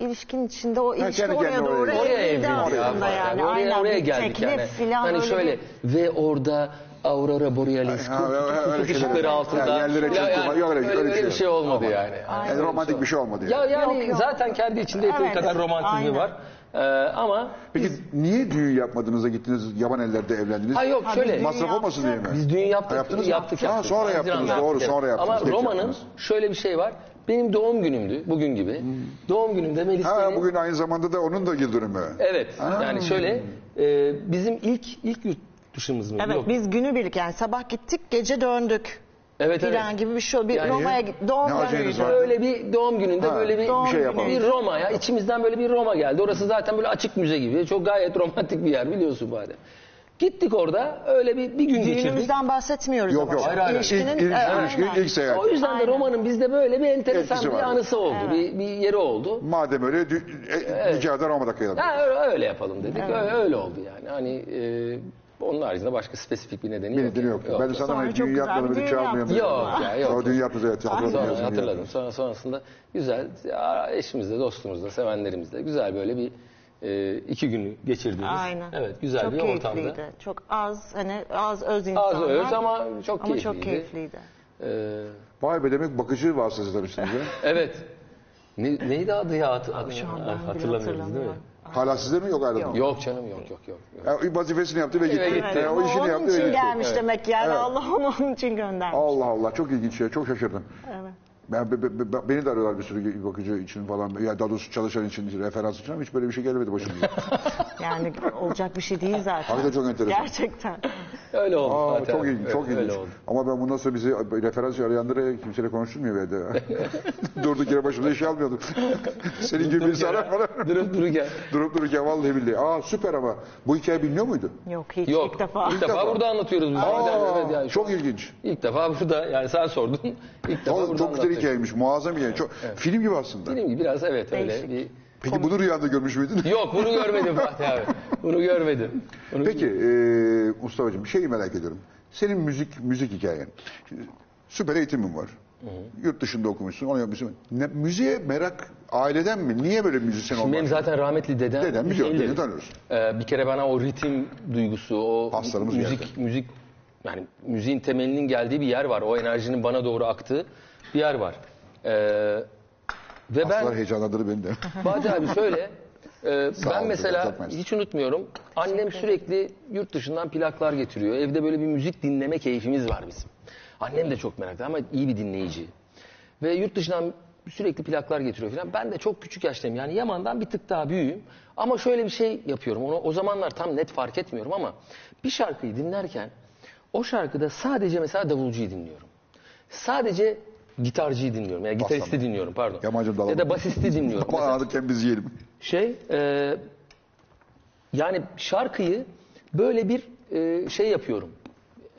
Speaker 5: ilişkinin içinde o ilişki
Speaker 1: kendi
Speaker 5: oraya
Speaker 1: kendine
Speaker 5: doğru
Speaker 1: oraya-
Speaker 4: oraya
Speaker 5: evrildi
Speaker 4: evrildi ya
Speaker 5: aslında
Speaker 4: Fatih
Speaker 5: yani.
Speaker 4: abi. Oraya,
Speaker 5: Aynen
Speaker 4: oraya
Speaker 5: bir
Speaker 4: geldik
Speaker 5: teklif
Speaker 4: yani.
Speaker 5: filan
Speaker 4: hani
Speaker 5: öyle
Speaker 4: şöyle
Speaker 5: bir-
Speaker 4: ve orada Aurora Borealis
Speaker 1: Ha, öyle şeyler-
Speaker 4: ışıkları altında.
Speaker 1: Yani yerlere
Speaker 4: Ya
Speaker 1: yok öyle-
Speaker 4: öyle,
Speaker 1: öyle
Speaker 4: bir
Speaker 1: şey
Speaker 4: şey olmadı yani.
Speaker 1: Yani romantik bir şey olmadı
Speaker 4: Ya
Speaker 1: yani.
Speaker 4: yani
Speaker 5: Yok, yok.
Speaker 4: zaten kendi içinde
Speaker 5: Evet,
Speaker 4: kadar romantizmi
Speaker 5: aynen.
Speaker 4: var. Ee, ama
Speaker 1: Peki niye düğün yapmadınız da gittiniz yaban ellerde evlendiniz?
Speaker 4: ha yok şöyle
Speaker 5: düğün
Speaker 1: Masraf olmasın diye mi?
Speaker 4: Biz düğün yaptık,
Speaker 1: Ha, yaptınız
Speaker 4: yaptık,
Speaker 1: Ha,
Speaker 4: yaptık.
Speaker 1: sonra
Speaker 4: Haziran'da
Speaker 1: yaptınız,
Speaker 4: yaptık,
Speaker 1: doğru, sonra yaptınız,
Speaker 4: Ama Roma'nın şöyle bir şey var. Benim doğum günümdü, bugün gibi. Doğum günümde Melis
Speaker 1: Ha
Speaker 4: beni-
Speaker 1: bugün aynı zamanda da onun da yıl dönümü.
Speaker 4: Evet. Yani şöyle e, bizim ilk ilk yurt dışımız mı?
Speaker 5: Evet
Speaker 4: Yok.
Speaker 5: biz günübirlik yani sabah gittik gece döndük.
Speaker 4: Evet, evet.
Speaker 5: Filan gibi bir şey. Bir
Speaker 4: Yani-
Speaker 5: Roma'ya. Doğum günüydü.
Speaker 1: var?
Speaker 4: Böyle bir doğum gününde
Speaker 1: Ha,
Speaker 4: böyle bir
Speaker 5: doğum
Speaker 1: bir şey yapalım.
Speaker 4: bir Roma'ya içimizden böyle bir Roma geldi. Orası zaten böyle açık müze gibi. Çok gayet romantik bir yer biliyorsun bari. Gittik orada öyle bir bir gün geçirdik.
Speaker 5: Düğünümüzden bahsetmiyoruz
Speaker 1: Yok
Speaker 5: ama.
Speaker 1: yok.
Speaker 4: Hayır, hayır.
Speaker 5: İlişkinin,
Speaker 1: İlk, ilk,
Speaker 5: evet, aynen.
Speaker 1: ilk seyahat.
Speaker 4: O yüzden de. Roma'nın bizde böyle bir enteresan
Speaker 1: Etkisi
Speaker 4: bir
Speaker 1: var.
Speaker 4: anısı oldu. Bir, bir yeri oldu.
Speaker 1: Madem öyle dü- e, nikahda Roma'da kıyalım.
Speaker 4: Ha, öyle, öyle yapalım dedik. Öyle, öyle oldu yani. Hani e, onun haricinde başka spesifik bir nedeni
Speaker 1: Bir
Speaker 4: yok.
Speaker 1: nedeni yok. Ben de sana
Speaker 5: Sonra
Speaker 1: hani
Speaker 5: çok
Speaker 1: düğün
Speaker 5: güzel
Speaker 1: yapmadım
Speaker 5: bir
Speaker 1: bir
Speaker 5: düğün
Speaker 1: çalmayalım.
Speaker 4: Yok ya, yok.
Speaker 1: Sonra düğün yaptınız evet. hatırladım,
Speaker 4: Sonra
Speaker 1: yazın
Speaker 4: hatırladım. Sonra sonrasında güzel ya eşimizle, dostumuzla, sevenlerimizle güzel böyle bir e, iki günü geçirdiğimiz.
Speaker 5: Aynen.
Speaker 4: Evet, güzel
Speaker 5: çok
Speaker 4: bir ortamda.
Speaker 5: keyifliydi. Çok az hani az öz insanlar.
Speaker 4: Az öz ama çok
Speaker 5: ama
Speaker 4: keyifliydi.
Speaker 5: çok keyifliydi.
Speaker 4: Ee,
Speaker 1: Vay be demek bakıcı vasıtası tanıştınız ya.
Speaker 4: evet. Ne, neydi adı ya? Adı,
Speaker 5: Şu an ben bile
Speaker 4: hatırlamıyoruz değil mi?
Speaker 5: hatırlamıyorum.
Speaker 1: Hala sizde mi yok ayrıldınız?
Speaker 4: Yok canım yok yok yok. yok.
Speaker 1: Ya, vazifesini yaptı ve gitti.
Speaker 4: Gitti.
Speaker 1: Ya, o işini
Speaker 5: onun
Speaker 1: yaptı ve
Speaker 5: için
Speaker 1: gitti.
Speaker 5: gelmiş
Speaker 4: Evet.
Speaker 5: demek yani
Speaker 1: Evet.
Speaker 5: Allah onu onun için göndermiş.
Speaker 1: Allah Allah çok ilginç ya çok şaşırdım.
Speaker 5: Evet.
Speaker 1: Ben, be- be- be- beni de arıyorlar bir sürü bakıcı için falan. Ya daha doğrusu çalışan için, referans için ama hiç böyle bir şey gelmedi başımıza.
Speaker 5: Yani olacak bir şey değil zaten.
Speaker 1: Hakikaten çok enteresan.
Speaker 5: Gerçekten.
Speaker 4: Öyle oldu.
Speaker 1: Aa,
Speaker 4: Fatih
Speaker 1: çok ilginç, çok
Speaker 4: Öyle
Speaker 1: ilginç.
Speaker 4: oldu.
Speaker 1: Ama ben bundan sonra bizi referans arayanlara kimseyle konuşturmuyor be de. Durduk yere başımda iş almıyordum. Senin gibi birisi arar falan.
Speaker 4: Durup dururken.
Speaker 1: Durup dururken vallahi billahi. Aa süper ama. Bu hikaye biliniyor muydu?
Speaker 5: Yok hiç
Speaker 4: Yok.
Speaker 5: ilk defa.
Speaker 4: İlk defa burada anlatıyoruz biz. Abi. Evet yani.
Speaker 1: Çok ilginç.
Speaker 4: İlk defa burada yani sen sordun. İlk defa
Speaker 1: Çok,
Speaker 4: burada
Speaker 1: çok güzel
Speaker 4: anlattık.
Speaker 1: Hikayeymiş. Muazzam hikaye. Çok, Film gibi aslında.
Speaker 4: Dediğim gibi biraz evet öyle
Speaker 5: Değişik.
Speaker 4: bir...
Speaker 1: Peki bunu rüyanda görmüş müydün?
Speaker 4: Yok bunu görmedim Fatih abi. Bunu görmedim. Bunu
Speaker 1: Peki e, Mustafa'cığım bir şeyi merak ediyorum. Senin müzik müzik hikayen. Şimdi, süper eğitimin var. Yurt dışında okumuşsun, onu yapmışsın. Ne, müziğe merak aileden mi? Niye böyle müzisyen
Speaker 4: Şimdi benim
Speaker 1: olmak?
Speaker 4: zaten rahmetli dedem.
Speaker 1: Dedem biliyorum, dedeni tanıyoruz.
Speaker 4: e, bir kere bana o ritim duygusu, o
Speaker 1: Paslarımız
Speaker 4: müzik,
Speaker 1: geldi.
Speaker 4: müzik yani müziğin temelinin geldiği bir yer var. O enerjinin bana doğru aktığı bir yer var. E, ve ben
Speaker 1: Aslar heyecanlandırdı beni de.
Speaker 4: Fatih abi şöyle. e, ben
Speaker 1: ol,
Speaker 4: mesela hiç unutmuyorum. Annem sürekli yurt dışından plaklar getiriyor. Evde böyle bir müzik dinleme keyfimiz var bizim. Annem de çok meraklı ama iyi bir dinleyici. Ve yurt dışından sürekli plaklar getiriyor falan. Ben de çok küçük yaştayım. Yani Yaman'dan bir tık daha büyüğüm. Ama şöyle bir şey yapıyorum. Onu o zamanlar tam net fark etmiyorum ama bir şarkıyı dinlerken o şarkıda sadece mesela davulcuyu dinliyorum. Sadece gitarcıyı dinliyorum. Yani gitaristi
Speaker 1: Baslamı.
Speaker 4: dinliyorum pardon.
Speaker 1: Yamancım dalalım.
Speaker 4: Ya da basisti dinliyorum.
Speaker 1: Ama anladıkken biz yiyelim.
Speaker 4: şey e, yani şarkıyı böyle bir e, şey yapıyorum.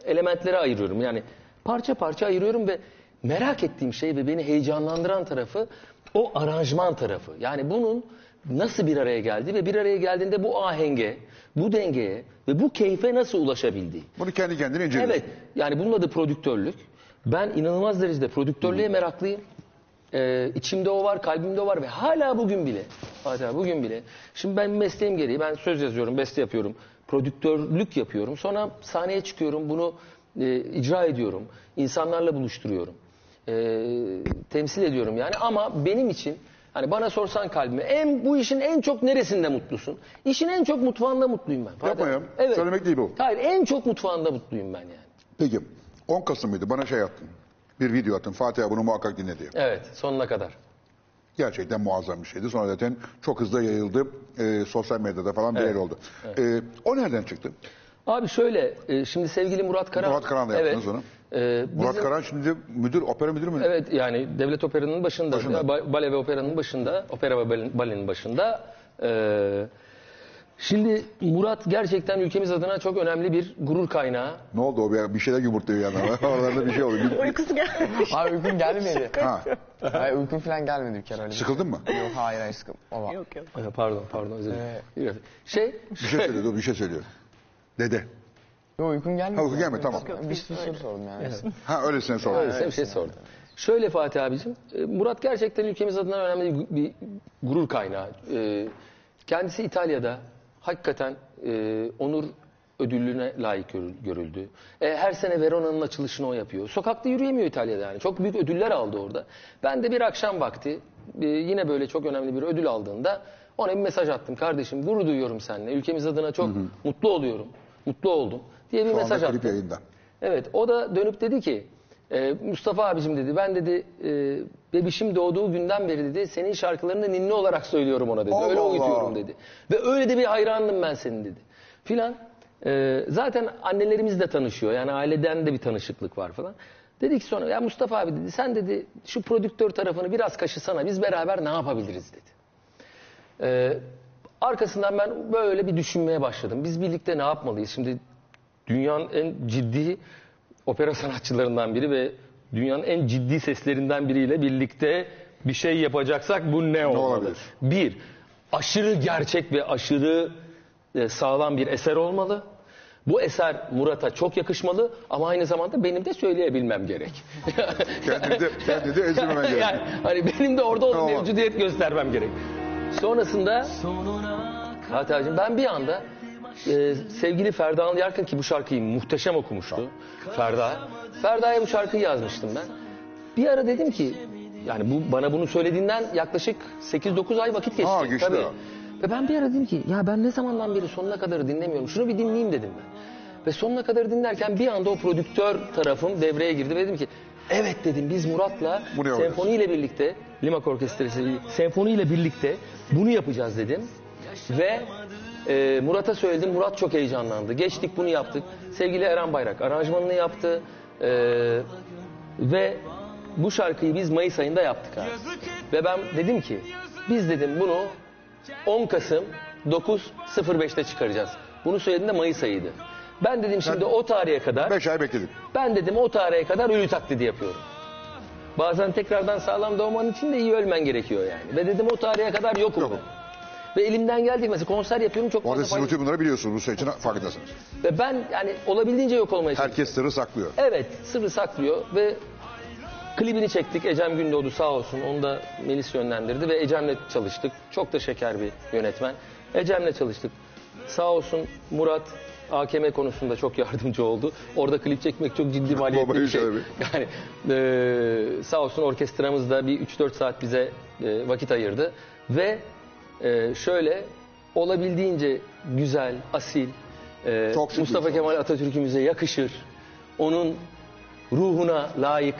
Speaker 4: Elementlere ayırıyorum. Yani parça parça ayırıyorum ve merak ettiğim şey ve beni heyecanlandıran tarafı o aranjman tarafı. Yani bunun nasıl bir araya geldi ve bir araya geldiğinde bu ahenge, bu dengeye ve bu keyfe nasıl ulaşabildi?
Speaker 1: Bunu kendi kendine inceliyorsun.
Speaker 4: Evet. Yani bunun adı prodüktörlük. Ben inanılmaz derecede prodüktörlüğe meraklıyım. Ee, içimde o var, kalbimde o var ve hala bugün bile, hala bugün bile. Şimdi ben mesleğim gereği ben söz yazıyorum, beste yapıyorum, prodüktörlük yapıyorum. Sonra sahneye çıkıyorum, bunu e, icra ediyorum, insanlarla buluşturuyorum, e, temsil ediyorum yani. Ama benim için Hani bana sorsan kalbime en bu işin en çok neresinde mutlusun? İşin en çok mutfağında mutluyum ben.
Speaker 1: Yapma ya.
Speaker 4: Evet.
Speaker 1: Söylemek değil bu.
Speaker 4: Hayır en çok mutfağında mutluyum ben yani.
Speaker 1: Peki 10 Kasım mıydı? Bana şey attın. Bir video attın. Fatih bunu muhakkak dinle diye.
Speaker 4: Evet sonuna kadar.
Speaker 1: Gerçekten muazzam bir şeydi. Sonra zaten çok hızlı yayıldı. Ee, sosyal medyada falan bir
Speaker 4: Evet.
Speaker 1: yer oldu. Ee, o nereden çıktı?
Speaker 4: Abi şöyle e, şimdi sevgili Murat Karan.
Speaker 1: Murat Karan'la yaptınız onu.
Speaker 4: E,
Speaker 1: Murat
Speaker 4: bizim-
Speaker 1: Karan şimdi müdür, opera müdürü mü?
Speaker 4: Evet yani devlet operanın başında,
Speaker 1: Başında.
Speaker 4: bale ve operanın başında, opera ve bale- balenin başında. E, şimdi Murat gerçekten ülkemiz adına çok önemli bir gurur kaynağı.
Speaker 1: Ne oldu o bir, bir şeyler yumurtluyor yani. Oralarda bir şey oldu.
Speaker 5: Uykusu gelmiş.
Speaker 6: Abi uykum gelmedi.
Speaker 1: ha,
Speaker 6: Hayır uykum falan gelmedi bir kere öyle. bir
Speaker 1: sıkıldın mı?
Speaker 6: şey. Yok hayır hayır sıkıldım.
Speaker 5: Yok yok.
Speaker 4: Pardon pardon özür dilerim. Şey,
Speaker 1: Bir şey söylüyor, dur bir şey söylüyor. Dede.
Speaker 6: Yok uykum gelmedi.
Speaker 1: Ha uyku gelmedi tamam.
Speaker 6: Bir sürü soru sordum yani.
Speaker 1: Ha öylesine sordum.
Speaker 4: Öylesine bir şey sordum. Şöyle Fatih abicim, e, Murat gerçekten ülkemiz adına önemli bir, bir gurur kaynağı. E, Kendisi İtalya'da hakikaten e, onur ödülüne layık görül- görüldü. E, her sene Verona'nın açılışını o yapıyor. Sokakta yürüyemiyor İtalya'da yani. Çok büyük ödüller aldı orada. Ben de bir akşam vakti e, yine böyle çok önemli bir ödül aldığında ona bir mesaj attım. Kardeşim gurur duyuyorum seninle. Ülkemiz adına çok mutlu oluyorum. Mutlu oldum diye bir
Speaker 1: Şu
Speaker 4: mesaj attım. Evet o da dönüp dedi ki e, Mustafa abicim dedi ben dedi e, bebişim doğduğu günden beri dedi senin şarkılarını ninni olarak söylüyorum ona dedi.
Speaker 1: Allah
Speaker 4: öyle
Speaker 1: Allah.
Speaker 4: uyutuyorum dedi. Ve öyle de bir hayranım ben senin dedi. Filan. E, zaten annelerimiz de tanışıyor yani aileden de bir tanışıklık var falan. Dedik sonra ya Mustafa abi dedi sen dedi şu prodüktör tarafını biraz kaşısana biz beraber ne yapabiliriz dedi. Ee, arkasından ben böyle bir düşünmeye başladım. Biz birlikte ne yapmalıyız? Şimdi dünyanın en ciddi opera sanatçılarından biri ve dünyanın en ciddi seslerinden biriyle birlikte bir şey yapacaksak bu ne, olmalı?
Speaker 1: olabilir?
Speaker 4: Bir, aşırı gerçek ve aşırı e, sağlam bir eser olmalı. Bu eser Murat'a çok yakışmalı ama aynı zamanda benim de söyleyebilmem gerek.
Speaker 1: Kendini de, kendini de gerekiyor.
Speaker 4: yani hani benim de orada o mevcudiyet göstermem gerek. Sonrasında Hatay'cığım ben bir anda e, sevgili Ferda Yarkın ki bu şarkıyı muhteşem okumuştu. Ferda. Ferda'ya bu şarkıyı yazmıştım ben. Bir ara dedim ki yani bu bana bunu söylediğinden yaklaşık 8-9 ay vakit geçti.
Speaker 1: Ha, geçti.
Speaker 4: Ve ben bir ara dedim ki ya ben ne zamandan beri sonuna kadar dinlemiyorum. Şunu bir dinleyeyim dedim ben. Ve sonuna kadar dinlerken bir anda o prodüktör tarafım devreye girdi ve dedim ki evet dedim biz Murat'la
Speaker 1: Bu ne oluyor?
Speaker 4: senfoniyle birlikte Limak Orkestrası senfoniyle birlikte bunu yapacağız dedim. Ve Ee, Murat'a söyledim. Murat çok heyecanlandı. Geçtik bunu yaptık. Sevgili Eren Bayrak aranjmanını yaptı. Ee, ve bu şarkıyı biz Mayıs ayında yaptık abi. Ve ben dedim ki biz dedim bunu 10 Kasım 9.05'te çıkaracağız. Bunu söylediğinde Mayıs ayıydı. Ben dedim şimdi o tarihe kadar
Speaker 1: 5 ay bekledik.
Speaker 4: ben dedim o tarihe kadar ölü taklidi yapıyorum. Bazen tekrardan sağlam doğman için de iyi ölmen gerekiyor yani. Ve dedim o tarihe kadar yokum ben. Ve elimden geldiği mesela konser yapıyorum çok
Speaker 1: Orada
Speaker 4: fazla
Speaker 1: siz
Speaker 4: paylaş-
Speaker 1: bütün bunları biliyorsunuz. Bu sürecin farkındasınız.
Speaker 4: Ve ben yani olabildiğince yok olmaya çalışıyorum.
Speaker 1: Herkes sırrı saklıyor.
Speaker 4: Evet sırrı saklıyor ve klibini çektik. Ecem Gündoğdu sağ olsun onu da Melis yönlendirdi ve Ecem'le çalıştık. Çok da şeker bir yönetmen. Ecem'le çalıştık. Sağ olsun Murat AKM konusunda çok yardımcı oldu. Orada klip çekmek çok ciddi maliyetli bir şey.
Speaker 1: abi.
Speaker 4: Yani eee, sağ olsun orkestramız da bir 3-4 saat bize e, vakit ayırdı. Ve e, şöyle olabildiğince güzel, asil, e,
Speaker 1: Çok şükür
Speaker 4: Mustafa. Kemal Atatürk'ümüze yakışır. Onun ruhuna layık,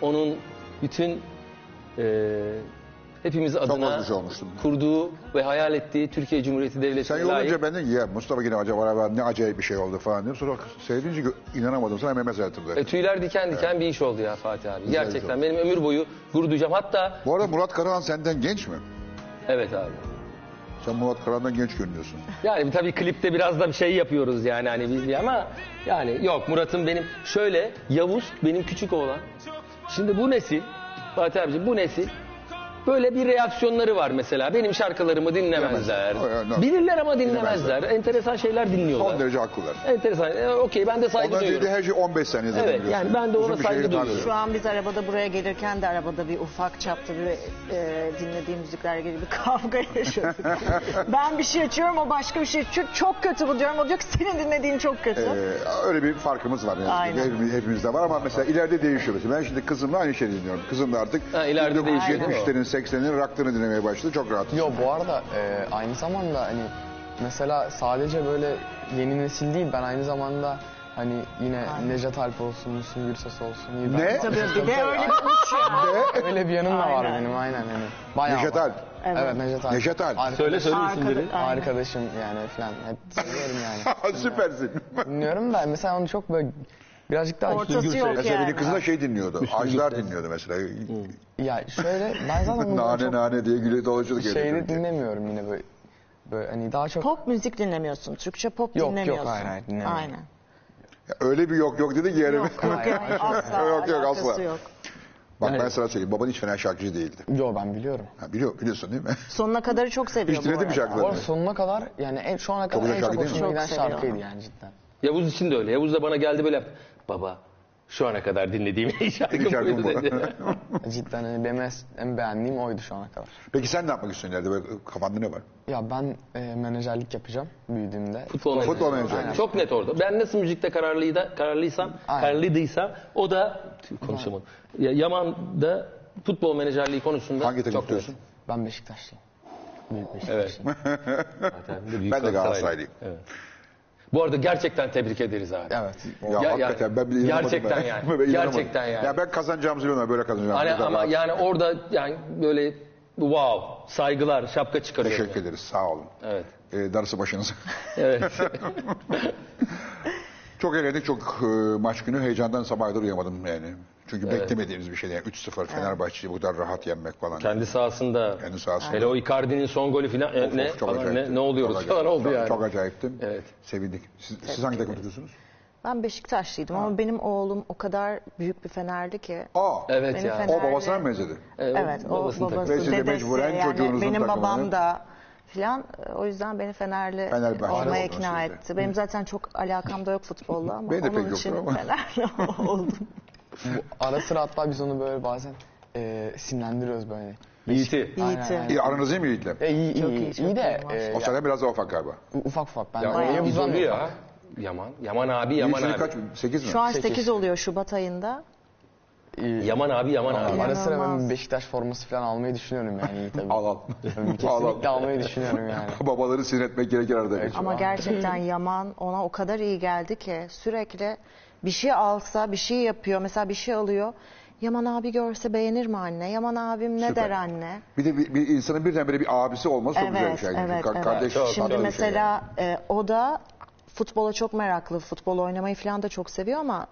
Speaker 4: onun bütün e, hepimiz adına kurduğu ve hayal ettiği Türkiye Cumhuriyeti
Speaker 1: Sen
Speaker 4: Devleti'ne layık.
Speaker 1: yollayınca ben ki ya Mustafa yine acaba ne acayip bir şey oldu falan dedim. Sonra seyredince gö- inanamadım. Sana attım zaten.
Speaker 4: E, tüyler diken diken bir iş oldu ya Fatih abi. Gerçekten benim ömür boyu gurur duyacağım. Hatta
Speaker 1: Bu arada Murat Karahan senden genç mi?
Speaker 4: evet abi.
Speaker 1: Sen Murat Karahan'dan genç görünüyorsun.
Speaker 4: Yani tabii klipte biraz da bir şey yapıyoruz yani hani biz bir ama yani yok Murat'ın benim şöyle Yavuz benim küçük oğlan. Şimdi bu nesil Fatih abici bu nesil böyle bir reaksiyonları var mesela. Benim şarkılarımı dinlemezler. Bilirler ama dinlemezler. Enteresan şeyler dinliyorlar.
Speaker 1: Son derece haklılar.
Speaker 4: Enteresan. E, Okey ben de saygı
Speaker 1: Ondan
Speaker 4: duyuyorum.
Speaker 1: dediği her şey 15 saniyede
Speaker 4: Evet,
Speaker 1: biliyorsun.
Speaker 4: yani ben de
Speaker 1: Uzun
Speaker 4: ona
Speaker 1: şey
Speaker 4: saygı
Speaker 1: tartışıyor.
Speaker 4: duyuyorum.
Speaker 5: Şu an biz arabada buraya gelirken de arabada bir ufak çapta bir e, dinlediğim müziklerle ilgili bir kavga yaşadık. ben bir şey açıyorum o başka bir şey açıyor. Çok kötü bu diyorum. O diyor ki senin dinlediğin çok kötü.
Speaker 1: Ee, öyle bir farkımız var. Yani.
Speaker 5: Aynen.
Speaker 1: Hepimiz, hepimizde var ama mesela ileride değişiyor. Mesela ben şimdi kızımla aynı şeyi dinliyorum. Kızım da artık
Speaker 4: Ha, ileride değişiyor değil mi o?
Speaker 1: 70'lerin 80'lerin rock'larını dinlemeye başladı. Çok rahat.
Speaker 6: Yo bu arada e, aynı zamanda hani mesela sadece böyle yeni nesil değil ben aynı zamanda hani yine Necdet Alp olsun, Müslüm Gürses olsun. iyi
Speaker 1: Ne?
Speaker 5: Tabii bir de öyle bir uç ya.
Speaker 6: Öyle bir yanım da var
Speaker 5: Aynen.
Speaker 6: benim aynen hani. Bayağı
Speaker 1: Neşet
Speaker 6: var.
Speaker 1: Alp.
Speaker 5: Evet.
Speaker 6: Evet Necdet Alp.
Speaker 1: Neşet Alp.
Speaker 6: Arkadaş-
Speaker 4: Söyle söyle
Speaker 5: Arkada-
Speaker 4: isimleri.
Speaker 5: Aynen.
Speaker 6: Arkadaşım yani falan. Hep seviyorum yani.
Speaker 1: Süpersin.
Speaker 6: Dinliyorum da mesela onu çok böyle birazcık daha
Speaker 5: Ortası yok
Speaker 1: mesela
Speaker 5: yani.
Speaker 1: benim kızım da şey dinliyordu. Ajlar dinliyordu mesela.
Speaker 6: Ya şöyle ben zaten bunu
Speaker 1: nane
Speaker 6: çok
Speaker 1: nane diye güle dolaşıyorduk. evde Türkiye.
Speaker 6: dinlemiyorum yine böyle. Böyle hani daha çok
Speaker 5: Pop müzik dinlemiyorsun. Türkçe pop
Speaker 6: Yok, yok,
Speaker 5: dinlemiyorsun.
Speaker 6: hayır, hayır, dinlemiyorum.
Speaker 5: Aynen.
Speaker 1: Ya Öyle bir yok yok dedi ki yani.
Speaker 5: Yok yok asla
Speaker 1: Yok, yok,
Speaker 5: alakası
Speaker 1: asla.
Speaker 5: yok.
Speaker 1: Bak
Speaker 4: Yani-
Speaker 1: ben sana söyleyeyim. Baban hiç fena şarkıcı değildi.
Speaker 6: Yo ben biliyorum.
Speaker 1: Ha, biliyor, biliyorsun değil mi?
Speaker 5: Sonuna kadarı çok seviyor
Speaker 1: Hiç
Speaker 5: bu
Speaker 1: dinledin mi
Speaker 5: arada.
Speaker 1: şarkıları?
Speaker 6: Bu arada sonuna kadar yani en şu ana kadar
Speaker 1: güzel
Speaker 6: en
Speaker 1: şarkı
Speaker 6: çok
Speaker 1: değil mi?
Speaker 6: hoşuma giden
Speaker 5: Çok seviyorum.
Speaker 6: şarkıydı yani cidden.
Speaker 4: Yavuz için de öyle. Yavuz da bana geldi böyle baba şu ana kadar dinlediğim en iyi şarkı
Speaker 1: şarkım
Speaker 4: buydu
Speaker 1: bu.
Speaker 4: dedi.
Speaker 6: Cidden hani benim en- en beğendiğim oydu şu ana kadar.
Speaker 1: Peki sen ne yapmak istiyorsun ileride? Böyle kafanda ne var?
Speaker 6: Ya ben e, menajerlik yapacağım büyüdüğümde.
Speaker 4: Futbol,
Speaker 1: Futbol
Speaker 4: menajeri.
Speaker 1: menajeri.
Speaker 4: Çok net orada. Ben nasıl müzikte kararlıydı, kararlıysam,
Speaker 6: Aynen.
Speaker 4: kararlıysam o da konuşamadım. Ya, Yaman da futbol menajerliği konusunda
Speaker 1: Hangi takım
Speaker 4: çok
Speaker 1: tutuyorsun?
Speaker 6: Ben Beşiktaşlıyım. Büyük
Speaker 4: Evet.
Speaker 6: Beşiktaşlıyım.
Speaker 4: Zaten bir de büyük
Speaker 1: Ben de.
Speaker 4: Galatasaraylıyım. Evet. Bu arada gerçekten tebrik ederiz abi.
Speaker 6: Evet.
Speaker 1: Ya,
Speaker 4: Ya-
Speaker 1: hakikaten
Speaker 4: ya-
Speaker 1: ben bile
Speaker 4: gerçekten
Speaker 1: ben.
Speaker 4: yani.
Speaker 1: Ben.
Speaker 4: Gerçekten yani.
Speaker 1: Ya ben kazanacağımızı biliyorum böyle kazanacağım.
Speaker 4: Hani ama
Speaker 1: rahat.
Speaker 4: yani orada yani böyle wow, saygılar, şapka çıkarıyorum.
Speaker 1: Teşekkür ederiz. Sağ olun.
Speaker 4: Evet.
Speaker 1: Ee, darısı başınıza.
Speaker 4: Evet.
Speaker 1: çok eğlendik. Çok e, maç günü heyecandan sabaha kadar uyuyamadım yani. Çünkü beklemediğimiz bir şeydi. Yani 3-0 Fenerbahçe'yi bu kadar rahat yenmek falan.
Speaker 4: Kendi sahasında.
Speaker 1: Kendi sahasında.
Speaker 4: Hele o Icardi'nin son golü falan
Speaker 1: Of,
Speaker 4: ne
Speaker 1: of, çok
Speaker 4: falan ne, ne oluyoruz
Speaker 1: Çok
Speaker 4: falan oldu
Speaker 1: Çok-
Speaker 4: yani.
Speaker 1: Çok acayipti.
Speaker 4: Evet.
Speaker 1: Sevindik. Siz, siz hangi takım tutuyorsunuz?
Speaker 5: Ben Beşiktaşlıydım ama benim oğlum o kadar büyük bir Fenerli ki.
Speaker 1: Aa.
Speaker 4: Evet
Speaker 5: Benim
Speaker 4: ya.
Speaker 5: Fener-
Speaker 1: O babasına mı benzedi?
Speaker 4: E, o
Speaker 5: Evet o
Speaker 4: babasının
Speaker 5: babası,
Speaker 1: de
Speaker 5: dedesi
Speaker 1: mecburen
Speaker 5: yani
Speaker 1: çocuğunuzun
Speaker 5: benim
Speaker 1: takımını-
Speaker 5: babam da filan o yüzden beni Fenerli
Speaker 1: Fenerbahçeli
Speaker 5: olmaya ikna etti. Benim zaten çok alakam da yok futbolla ama
Speaker 1: de pek
Speaker 5: onun için
Speaker 1: ama.
Speaker 5: Fenerli oldum.
Speaker 6: Bu ara sıra hatta biz onu böyle bazen e, sinirlendiriyoruz böyle.
Speaker 4: Yiğit'i.
Speaker 6: Aynen,
Speaker 5: Yiğit'i.
Speaker 6: aynen.
Speaker 1: İyi, aranız iyi mi Yiğit'le?
Speaker 6: E, iyi, iyi,
Speaker 5: Çok
Speaker 6: iyi,
Speaker 5: iyi, çok
Speaker 6: iyi de
Speaker 5: iyi,
Speaker 6: e,
Speaker 1: O
Speaker 6: ya,
Speaker 1: sene biraz daha ufak galiba.
Speaker 6: ufak ufak. Ben
Speaker 4: Ya, idolü
Speaker 6: ufak.
Speaker 4: ya. Yaman. Yaman abi, Yaman
Speaker 1: Yiğit
Speaker 4: abi.
Speaker 1: kaç? 8 mi?
Speaker 5: Şu an
Speaker 6: Sekiz.
Speaker 5: 8 oluyor Şubat ayında.
Speaker 6: E,
Speaker 4: Yaman abi, Yaman abi.
Speaker 6: Ara sıra ben bir Beşiktaş forması falan almayı düşünüyorum yani iyi tabii.
Speaker 1: Al al.
Speaker 6: Kesinlikle almayı düşünüyorum yani.
Speaker 1: Babaları sinir etmek gerekir arada. bir.
Speaker 5: Ama gerçekten Yaman ona o kadar iyi geldi ki sürekli bir şey alsa bir şey yapıyor. Mesela bir şey alıyor. Yaman abi görse beğenir mi anne? Yaman abim ne
Speaker 1: Süper.
Speaker 5: der anne?
Speaker 1: Bir de bir, bir insanın birdenbire bir abisi olması çok güzel bir şey.
Speaker 5: evet,
Speaker 1: Ka-
Speaker 5: evet.
Speaker 1: Kardeş
Speaker 4: Çok,
Speaker 5: Şimdi
Speaker 1: bir şey yani.
Speaker 5: mesela e, o da futbola çok meraklı. Futbol oynamayı falan da çok seviyor ama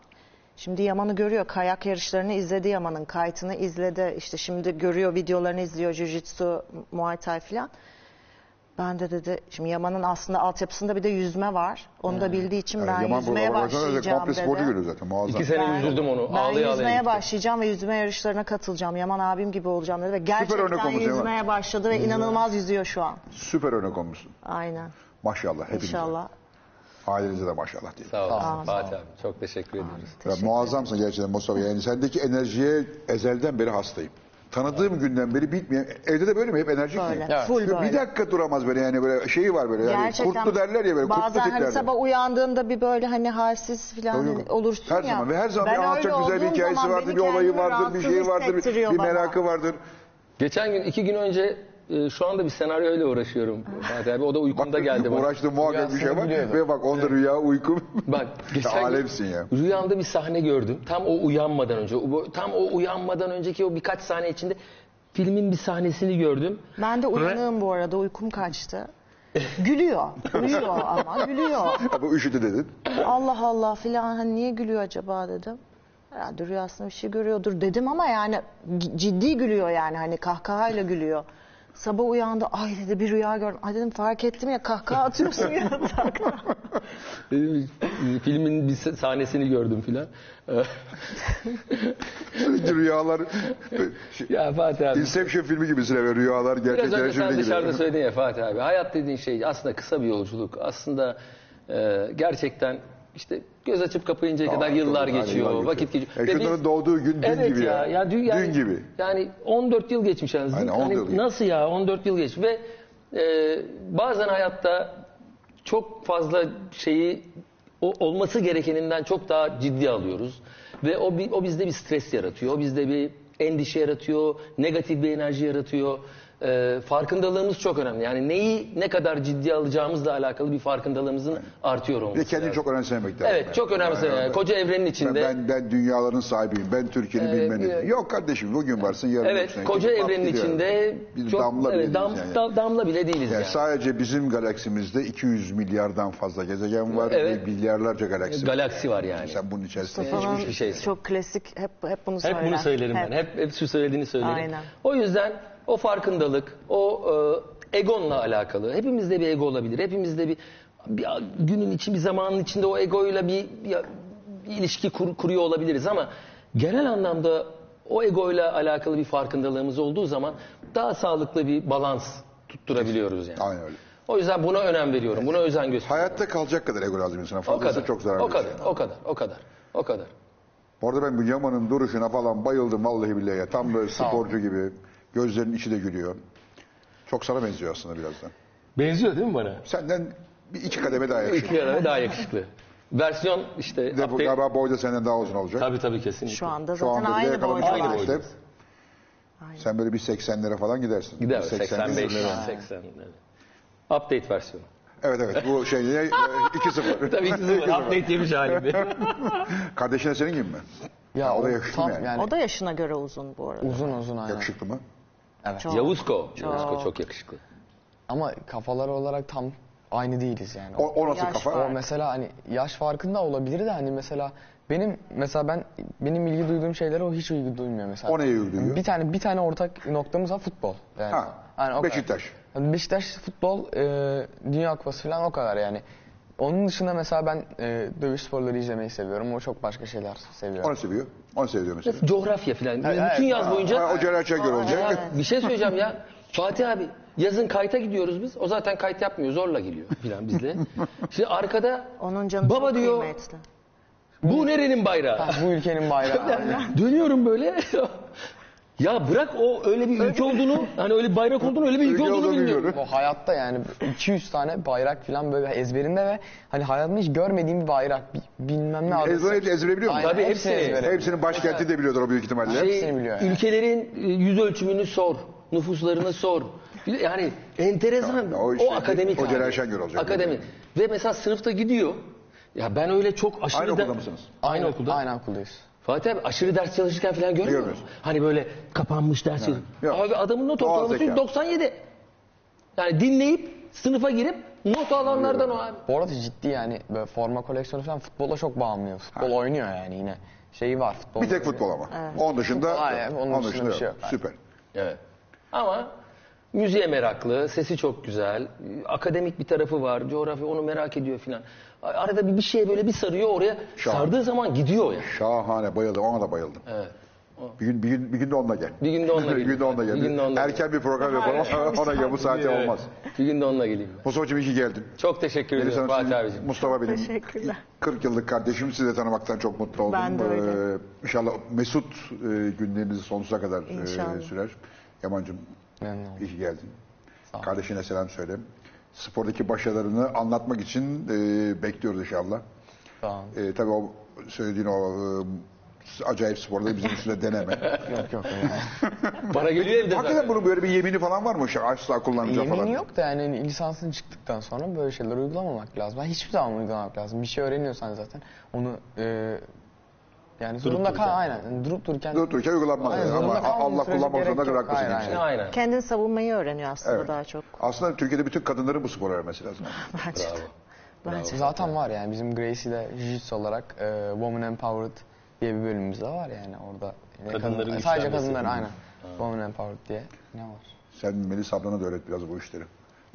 Speaker 5: şimdi Yaman'ı görüyor. Kayak yarışlarını izledi Yaman'ın. Kaytını izledi. İşte şimdi görüyor videolarını izliyor. Jiu-Jitsu, Muay Thai falan. Ben de dedi şimdi Yaman'ın aslında altyapısında bir de yüzme var. Onu da bildiği için ben
Speaker 1: Yaman
Speaker 5: yüzmeye
Speaker 1: burada
Speaker 5: başlayacağım
Speaker 1: komple
Speaker 5: dedi.
Speaker 1: sporcu görüyor zaten muazzam.
Speaker 4: İki sene
Speaker 5: Ben-
Speaker 4: yüzdürdüm onu.
Speaker 5: Ben
Speaker 4: ağlaya ağlaya
Speaker 5: yüzmeye
Speaker 4: gitti.
Speaker 5: başlayacağım ve yüzme yarışlarına katılacağım. Yaman abim gibi olacağım dedi ve
Speaker 1: örnek
Speaker 5: gerçekten
Speaker 1: olmuş Yaman.
Speaker 5: yüzmeye başladı ve inanılmaz yüzüyor şu an.
Speaker 1: Süper örnek olmuşsun.
Speaker 5: Aynen.
Speaker 1: Maşallah hepinize.
Speaker 5: İnşallah.
Speaker 1: Ailenize de maşallah diyelim.
Speaker 4: Sağ
Speaker 6: Sağ
Speaker 4: olun
Speaker 6: ol.
Speaker 4: Fatih abi. Çok teşekkür ediyoruz.
Speaker 1: Ya, muazzamsın gerçekten Mustafa. Yani sendeki enerjiye ezelden beri hastayım. Tanıdığım günden beri bitmeyen. Evde de böyle mi? Hep enerjik
Speaker 5: Böyle.
Speaker 6: Evet.
Speaker 5: Full
Speaker 1: Bir
Speaker 5: böyle.
Speaker 1: dakika duramaz böyle yani böyle şeyi var böyle. Yani
Speaker 5: Gerçekten
Speaker 1: kurtlu derler ya böyle kurtlu
Speaker 5: bazen hani
Speaker 1: tiplerden.
Speaker 5: sabah uyandığımda bir böyle hani halsiz falan
Speaker 1: Yok, yok.
Speaker 5: olursun
Speaker 1: Her
Speaker 5: ya.
Speaker 1: zaman ve her zaman
Speaker 5: Ben
Speaker 1: bir anlatacak
Speaker 5: öyle
Speaker 1: güzel bir
Speaker 5: olduğum
Speaker 1: hikayesi
Speaker 5: zaman
Speaker 1: vardır,
Speaker 5: beni
Speaker 1: bir olayı
Speaker 5: kendimi
Speaker 1: vardır, bir şeyi
Speaker 5: rahatsız
Speaker 1: vardır, bir,
Speaker 5: hissettiriyor
Speaker 1: bir
Speaker 5: bana.
Speaker 1: merakı vardır.
Speaker 4: Geçen gün iki gün önce e, şu anda bir senaryoyla uğraşıyorum Fatih abi. O da uykumda
Speaker 1: Bak
Speaker 4: geldi bana.
Speaker 1: uğraştığım muhakkak bir şey var. Ve bak onda rüya uyku.
Speaker 4: Bak geçen
Speaker 1: Alemsin ya.
Speaker 4: rüyamda bir sahne gördüm. Tam o uyanmadan önce. o- Tam o uyanmadan önceki o birkaç saniye içinde filmin bir sahnesini gördüm.
Speaker 5: Ben de uyanığım bu arada uykum kaçtı. Gülüyor. Gülüyor ama gülüyor.
Speaker 1: Ha, Bu üşüdü dedin.
Speaker 5: Allah Allah filan hani niye gülüyor acaba dedim. Herhalde rüyasında bir şey görüyordur dedim ama yani ciddi gülüyor yani hani kahkahayla gülüyor. Sabah uyandı ay dedi bir rüya gördüm. Ay dedim fark ettim ya kahkaha atıyorsun yatakta.
Speaker 4: E, Filmin bir sahnesini gördüm filan.
Speaker 1: Rüyalar.
Speaker 4: Ya Fatih abi.
Speaker 1: Inception filmi gibisin evet. Rüyalar
Speaker 4: Biraz
Speaker 1: gerçekten
Speaker 4: önce sen dışarıda söyledin ya Fatih abi. Hayat dediğin şey aslında kısa bir yolculuk. Aslında e, gerçekten işte göz açıp kapayıncaya kadar yıllar
Speaker 1: tabii,
Speaker 4: geçiyor,
Speaker 1: aynen,
Speaker 4: vakit geçiyor.
Speaker 1: E,
Speaker 4: Ve biz-
Speaker 1: doğduğu gün dün
Speaker 4: evet
Speaker 1: gibi
Speaker 4: ya.
Speaker 1: ya.
Speaker 4: ya dün, yani,
Speaker 1: Dün gibi.
Speaker 4: Yani 14 yıl geçmiş yani.
Speaker 1: Aynen,
Speaker 4: Hani
Speaker 1: 14 yıl.
Speaker 4: Nasıl ya 14 yıl geç ve e, bazen hayatta çok fazla şeyi o, olması gerekeninden çok daha ciddi alıyoruz. Ve o, bi- o bizde bir stres yaratıyor. O bizde bir endişe yaratıyor. Negatif bir enerji yaratıyor. E, farkındalığımız çok önemli. Yani neyi ne kadar ciddiye alacağımızla alakalı bir farkındalığımızın artıyor olması
Speaker 1: Ve kendini
Speaker 4: lazım.
Speaker 1: çok önemsemek lazım.
Speaker 4: Evet çok önemli.
Speaker 1: Yani,
Speaker 4: Koca evrenin
Speaker 1: ben,
Speaker 4: içinde.
Speaker 1: ben, ben dünyaların sahibiyim. Ben Türkiye'nin
Speaker 4: Ee,
Speaker 1: bilmenim.
Speaker 4: bir-
Speaker 1: Yok kardeşim bugün varsın yarın
Speaker 4: Evet,
Speaker 1: yoksun.
Speaker 4: koca
Speaker 1: Gidip
Speaker 4: evrenin içinde
Speaker 1: bir
Speaker 4: çok
Speaker 1: damla bile
Speaker 4: evet, dam-
Speaker 1: değiliz yani.
Speaker 4: da- damla bile değiliz
Speaker 1: Yani
Speaker 4: yani.
Speaker 1: sadece bizim galaksimizde 200 milyardan fazla gezegen var
Speaker 4: Evet.
Speaker 1: ve milyarlarca galaksi.
Speaker 4: Galaksi var yani.
Speaker 1: Sen bunun içerisinde
Speaker 5: Mustafa'nın
Speaker 4: hiçbir şeysin.
Speaker 5: çok klasik hep hep bunu
Speaker 4: Hep
Speaker 5: söyler.
Speaker 4: bunu söylerim ben. Hep, hep şu söylediğini söylerim.
Speaker 5: Aynen.
Speaker 4: O yüzden o farkındalık, o e, egonla alakalı. Hepimizde bir ego olabilir. Hepimizde bir, bir günün için, bir zamanın içinde o egoyla bir, bir, bir ilişki kur- kuruyor olabiliriz ama genel anlamda o egoyla alakalı bir farkındalığımız olduğu zaman daha sağlıklı bir balans tutturabiliyoruz yani.
Speaker 1: Aynen öyle.
Speaker 4: O yüzden buna önem veriyorum. Buna özen gösteriyorum.
Speaker 1: Hayatta kalacak kadar ego lazım insana.
Speaker 4: O
Speaker 1: Fazlası
Speaker 4: kadar.
Speaker 1: çok zararlı.
Speaker 4: O kadar.
Speaker 1: şey.
Speaker 4: O kadar. O kadar. O kadar.
Speaker 1: Bu arada ben bu Yaman'ın duruşuna falan bayıldım vallahi billahi ya. Tam böyle sporcu gibi. Gözlerinin içi de gülüyor. Çok sana benziyor aslında birazdan.
Speaker 4: Benziyor değil mi bana?
Speaker 1: Senden bir iki kademe daha
Speaker 4: İki
Speaker 1: yakışıklı.
Speaker 4: ara daha yakışıklı. Versiyon işte
Speaker 1: de bu
Speaker 4: update-
Speaker 1: galiba boy da senden daha uzun olacak.
Speaker 4: Tabii tabii kesinlikle.
Speaker 5: Şu anda
Speaker 1: Şu
Speaker 5: zaten
Speaker 1: anda bile
Speaker 5: aynı boydalar.
Speaker 4: Aynı boydayız.
Speaker 1: Sen böyle bir 80'lere falan gidersin.
Speaker 4: Gider
Speaker 1: Bir
Speaker 4: 85,
Speaker 1: 80'lere.
Speaker 4: 80. Evet. Update versiyonu.
Speaker 1: Evet evet bu şey ne? 2-0.
Speaker 4: Tabii ki sıfır. Update yemiş halinde.
Speaker 1: Kardeşine senin gibi mi?
Speaker 6: Ya
Speaker 1: o da
Speaker 6: o
Speaker 1: yakışıklı
Speaker 6: tam
Speaker 1: mı yani?
Speaker 6: yani
Speaker 5: O da yaşına göre uzun bu arada.
Speaker 6: uzun uzun aynen.
Speaker 1: Yakışıklı mı?
Speaker 5: Çok.
Speaker 4: Yavuzko. Yavuzko çok yakışıklı.
Speaker 6: Ama kafalar olarak tam aynı değiliz yani.
Speaker 1: O, o nasıl
Speaker 5: Yaş
Speaker 1: kafa?
Speaker 6: O mesela hani yaş farkında olabilir de hani mesela benim mesela ben benim ilgi duyduğum şeylere o hiç ilgi duymuyor mesela.
Speaker 1: O neye ilgi duyuyor?
Speaker 6: Bir tane bir tane ortak noktamız var futbol. Yani.
Speaker 1: Ha,
Speaker 6: Hani o kadar.
Speaker 1: Beşiktaş.
Speaker 6: Yani Beşiktaş futbol, e, Dünya Kupası falan o kadar yani. Onun dışında mesela ben e, dövüş sporları izlemeyi seviyorum. O çok başka şeyler seviyor.
Speaker 1: Onu seviyor. Onu seviyor mesela.
Speaker 4: Coğrafya falan.
Speaker 6: evet.
Speaker 4: Bütün yaz boyunca.
Speaker 1: Ha, o Celal Şengör olacak.
Speaker 4: Bir şey söyleyeceğim ya. Fatih abi yazın kayta gidiyoruz biz. O zaten kayıt yapmıyor. Zorla geliyor filan bizle. Şimdi arkada
Speaker 5: Onun canı
Speaker 4: Baba
Speaker 5: çok
Speaker 4: diyor-
Speaker 5: kıymetli.
Speaker 4: bu nerenin bayrağı?
Speaker 6: Ha, bu ülkenin bayrağı. yani.
Speaker 4: Dönüyorum böyle. Ya bırak o öyle bir ülke olduğunu, hani öyle bir bayrak olduğunu, öyle bir ülke
Speaker 1: Ülke
Speaker 4: olduğunu
Speaker 1: olduğunu
Speaker 4: bilmiyorum.
Speaker 6: O hayatta yani 200 tane bayrak falan böyle ezberinde ve hani hayatımda hiç görmediğim bir bayrak. bi- Bilmem ne adresi.
Speaker 1: Ezber hepsi ezbere biliyor musun?
Speaker 6: Aynen,
Speaker 4: Tabii
Speaker 6: hepsini ezbere.
Speaker 1: Hepsinin başkenti de biliyordur o büyük ihtimalle.
Speaker 6: Şey- Hepsini biliyor yani.
Speaker 4: Ülkelerin e, yüz ölçümünü sor, nüfuslarını sor. Yani enteresan.
Speaker 1: Ya,
Speaker 4: o,
Speaker 1: o işte-
Speaker 4: akademik.
Speaker 1: o Celal
Speaker 4: hali.
Speaker 1: Şengör olacak.
Speaker 4: Akademik. Ve mesela sınıfta gidiyor. Ya ben öyle çok aşırı
Speaker 1: Aynı
Speaker 4: da-
Speaker 1: okulda mısınız?
Speaker 4: Aynı okulda.
Speaker 6: Aynı okuldayız.
Speaker 4: Fatih abi aşırı ders çalışırken falan görmüyor musun? Hani böyle kapanmış ders çalışıyor.
Speaker 1: Yok.
Speaker 4: Abi adamın not
Speaker 1: Doğal
Speaker 4: ortalaması
Speaker 1: zeka.
Speaker 4: 97. Yani dinleyip sınıfa girip not alanlardan o abi.
Speaker 6: Bu arada ciddi yani böyle forma koleksiyonu falan futbola çok bağımlıyor. Futbol oynuyor yani yine. Şeyi var futbol.
Speaker 1: Bir tek futbol ama. Onun dışında,
Speaker 6: Hayır, onun dışında bir şey yok.
Speaker 1: Süper.
Speaker 4: Evet. Ama müziğe meraklı, sesi çok güzel, akademik bir tarafı var, coğrafya onu merak ediyor filan. Arada bir, bir şeye böyle bir sarıyor oraya.
Speaker 1: Şahane.
Speaker 4: Sardığı zaman gidiyor ya.
Speaker 1: Şahane bayıldım. Ona da bayıldım.
Speaker 4: Evet.
Speaker 1: Bir gün, bir gün, bir gün de onunla gel.
Speaker 4: Bir gün de onunla
Speaker 1: bir
Speaker 4: geleyim.
Speaker 1: gün de onunla gel.
Speaker 4: Bir gün de onunla
Speaker 1: Erken bir program yapalım. ona gel. Bu saate olmaz.
Speaker 4: Bir gün de onunla geleyim. ben.
Speaker 1: Mustafa'cığım iyi ki geldin.
Speaker 4: Çok teşekkür
Speaker 1: Hanım,
Speaker 4: Fatih abicim.
Speaker 1: Mustafa benim
Speaker 5: Teşekkürler.
Speaker 1: 40 yıllık kardeşim. Sizi de tanımaktan çok mutlu oldum.
Speaker 5: Ben de öyle.
Speaker 1: Ee, inşallah mesut e, günlerinizi sonsuza kadar e, sürer. Yaman'cığım iyi ki geldin. Kardeşine selam söyle. Spordaki başarılarını anlatmak için e, bekliyoruz inşallah.
Speaker 6: Olun.
Speaker 1: E, tabii o söylediğin o e, acayip sporları bizim üstüne deneme.
Speaker 6: Yok yok. Yani.
Speaker 4: Bana geliyor evde
Speaker 1: Hakikaten bunun böyle bir yemini falan var mı? Şey, asla kullanmayacağım falan.
Speaker 6: Yemin yok da yani lisansın çıktıktan sonra böyle şeyler uygulamamak lazım. Yani hiçbir zaman uygulamak lazım. Bir şey öğreniyorsan zaten onu e, yani zorunda kal
Speaker 1: dururken.
Speaker 6: aynen. Yani durup dururken
Speaker 1: Dur dururken uygulanmalı.
Speaker 6: Aynen,
Speaker 1: Ama Allah kullanmak zorunda haklısın.
Speaker 6: Aynen, aynen.
Speaker 4: Aynen.
Speaker 5: Kendini savunmayı öğreniyor aslında
Speaker 1: Evet.
Speaker 5: daha çok.
Speaker 1: Aslında Türkiye'de bütün kadınların bu sporu öğrenmesi lazım.
Speaker 5: Bence de. Bence.
Speaker 6: Zaten var yani bizim Gracie'de Jiu-Jitsu olarak e, Woman Empowered diye bir bölümümüz de var yani orada. Yani
Speaker 4: Kadınların
Speaker 6: kadın- sadece kadınlar aynen. Woman Empowered diye ne var?
Speaker 1: Sen Melis ablana da öğret biraz bu işleri.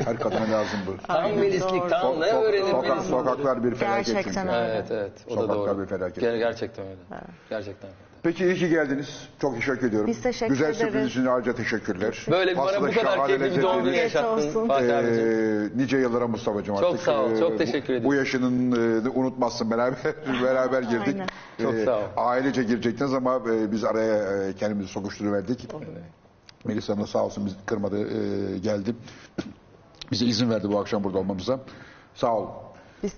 Speaker 1: Her kadına lazım bu.
Speaker 4: Tam melislik, tam ne öğrenir
Speaker 1: sokak-
Speaker 4: Melis?
Speaker 1: sokaklar bir felaket
Speaker 5: Gerçekten
Speaker 1: çünkü.
Speaker 5: öyle.
Speaker 4: Evet evet o da
Speaker 1: Sokaklar
Speaker 4: doğru.
Speaker 1: bir felaket.
Speaker 4: Ger- gerçekten öyle. Gerçekten öyle.
Speaker 1: Peki iyi ki geldiniz. Çok teşekkür ediyorum.
Speaker 5: Biz teşekkür
Speaker 1: Güzel
Speaker 5: ederiz.
Speaker 1: sürpriz için ayrıca teşekkürler.
Speaker 4: Böyle bir bana bu kadar
Speaker 1: şahane
Speaker 4: keyifli bir doğum günü
Speaker 1: lezzetli.
Speaker 4: yaşattın
Speaker 5: olsun.
Speaker 4: Fatih abicim.
Speaker 1: Ee, nice yıllara Mustafa'cığım
Speaker 4: Çok
Speaker 1: artık.
Speaker 4: sağ ol, çok
Speaker 1: Ee,
Speaker 4: teşekkür
Speaker 1: bu,
Speaker 4: ederim.
Speaker 1: Bu yaşının e, unutmazsın beraber beraber girdik.
Speaker 5: Aynen.
Speaker 4: Çok sağ ol.
Speaker 1: Ailece girecektiniz ama e, biz araya e, kendimizi sokuşturuverdik. Melisa Hanım da sağ olsun bizi kırmadı e, geldi. Bize izin verdi bu akşam burada olmamıza. Sağ ol.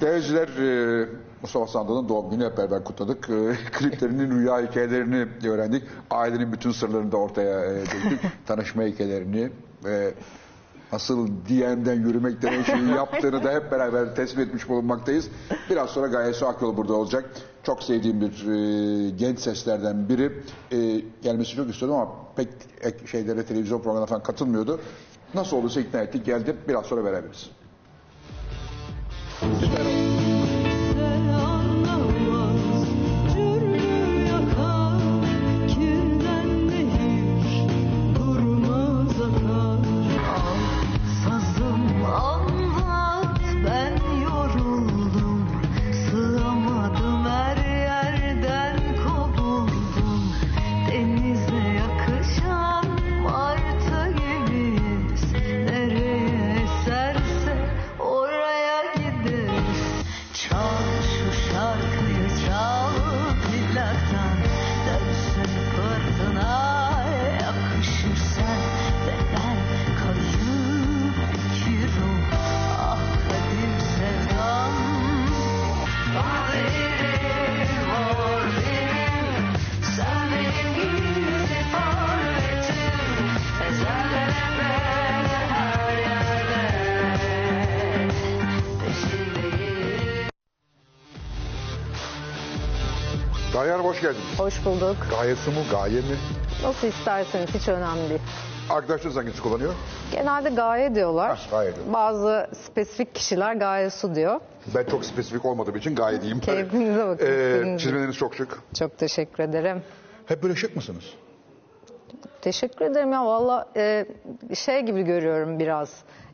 Speaker 1: Değerciler e, Mustafa Sandal'ın doğum günü hep beraber kutladık. E, kliplerinin rüya hikayelerini öğrendik. Ailenin bütün sırlarını da ortaya e, döktük. Tanışma hikayelerini ve nasıl DM'den yürümek denen şeyi yaptığını da hep beraber tespit etmiş bulunmaktayız. Biraz sonra Gaye Su Akyol burada olacak. Çok sevdiğim bir e, genç seslerden biri. E, gelmesi çok istiyordum ama pek ek- şeylere televizyon programına falan katılmıyordu. Nasıl olursa ikna ettik geldi. Biraz sonra beraberiz.
Speaker 7: anlamaz
Speaker 1: geldiniz.
Speaker 8: Hoş bulduk.
Speaker 1: Gayesi mi, gaye mi?
Speaker 8: Nasıl isterseniz hiç önemli değil.
Speaker 1: Arkadaşlarınız hangisi kullanıyor?
Speaker 8: Genelde gaye diyorlar.
Speaker 1: Ha, gaye diyor.
Speaker 8: Bazı spesifik kişiler gaye su diyor.
Speaker 1: Ben çok spesifik olmadığım için gaye diyeyim.
Speaker 8: Keyfinize bakın,
Speaker 1: Ee, çizmeleriniz çok şık.
Speaker 8: Çok teşekkür ederim.
Speaker 1: Hep böyle şık mısınız?
Speaker 8: Teşekkür ederim ya valla e, şey gibi görüyorum biraz.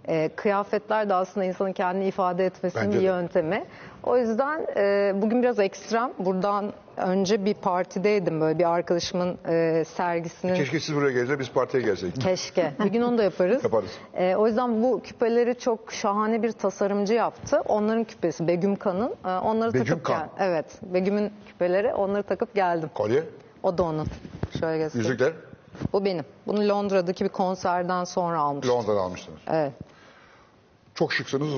Speaker 8: E, kıyafetler de aslında insanın kendini ifade etmesinin
Speaker 1: Bence
Speaker 8: bir
Speaker 1: de.
Speaker 8: yöntemi. O yüzden e, bugün biraz ekstrem. Buradan önce bir partideydim böyle bir arkadaşımın e, sergisinin.
Speaker 1: Keşke siz buraya gelse biz partiye gelseydik.
Speaker 8: Keşke. Bir gün onu da yaparız.
Speaker 1: Yaparız.
Speaker 8: Ee, o yüzden bu küpeleri çok şahane bir tasarımcı yaptı. Onların küpesi Begüm Kan'ın. Ee, onları
Speaker 1: Begüm
Speaker 8: takıp
Speaker 1: Kan.
Speaker 8: gel- Evet. Begüm'ün küpeleri. Onları takıp geldim.
Speaker 1: Kolye,
Speaker 8: O da onun. Şöyle göstereyim.
Speaker 1: yüzükler
Speaker 8: Bu benim. Bunu Londra'daki bir konserden sonra almıştım.
Speaker 1: Londra'da almışsınız.
Speaker 8: Evet.
Speaker 1: Çok şıksınız.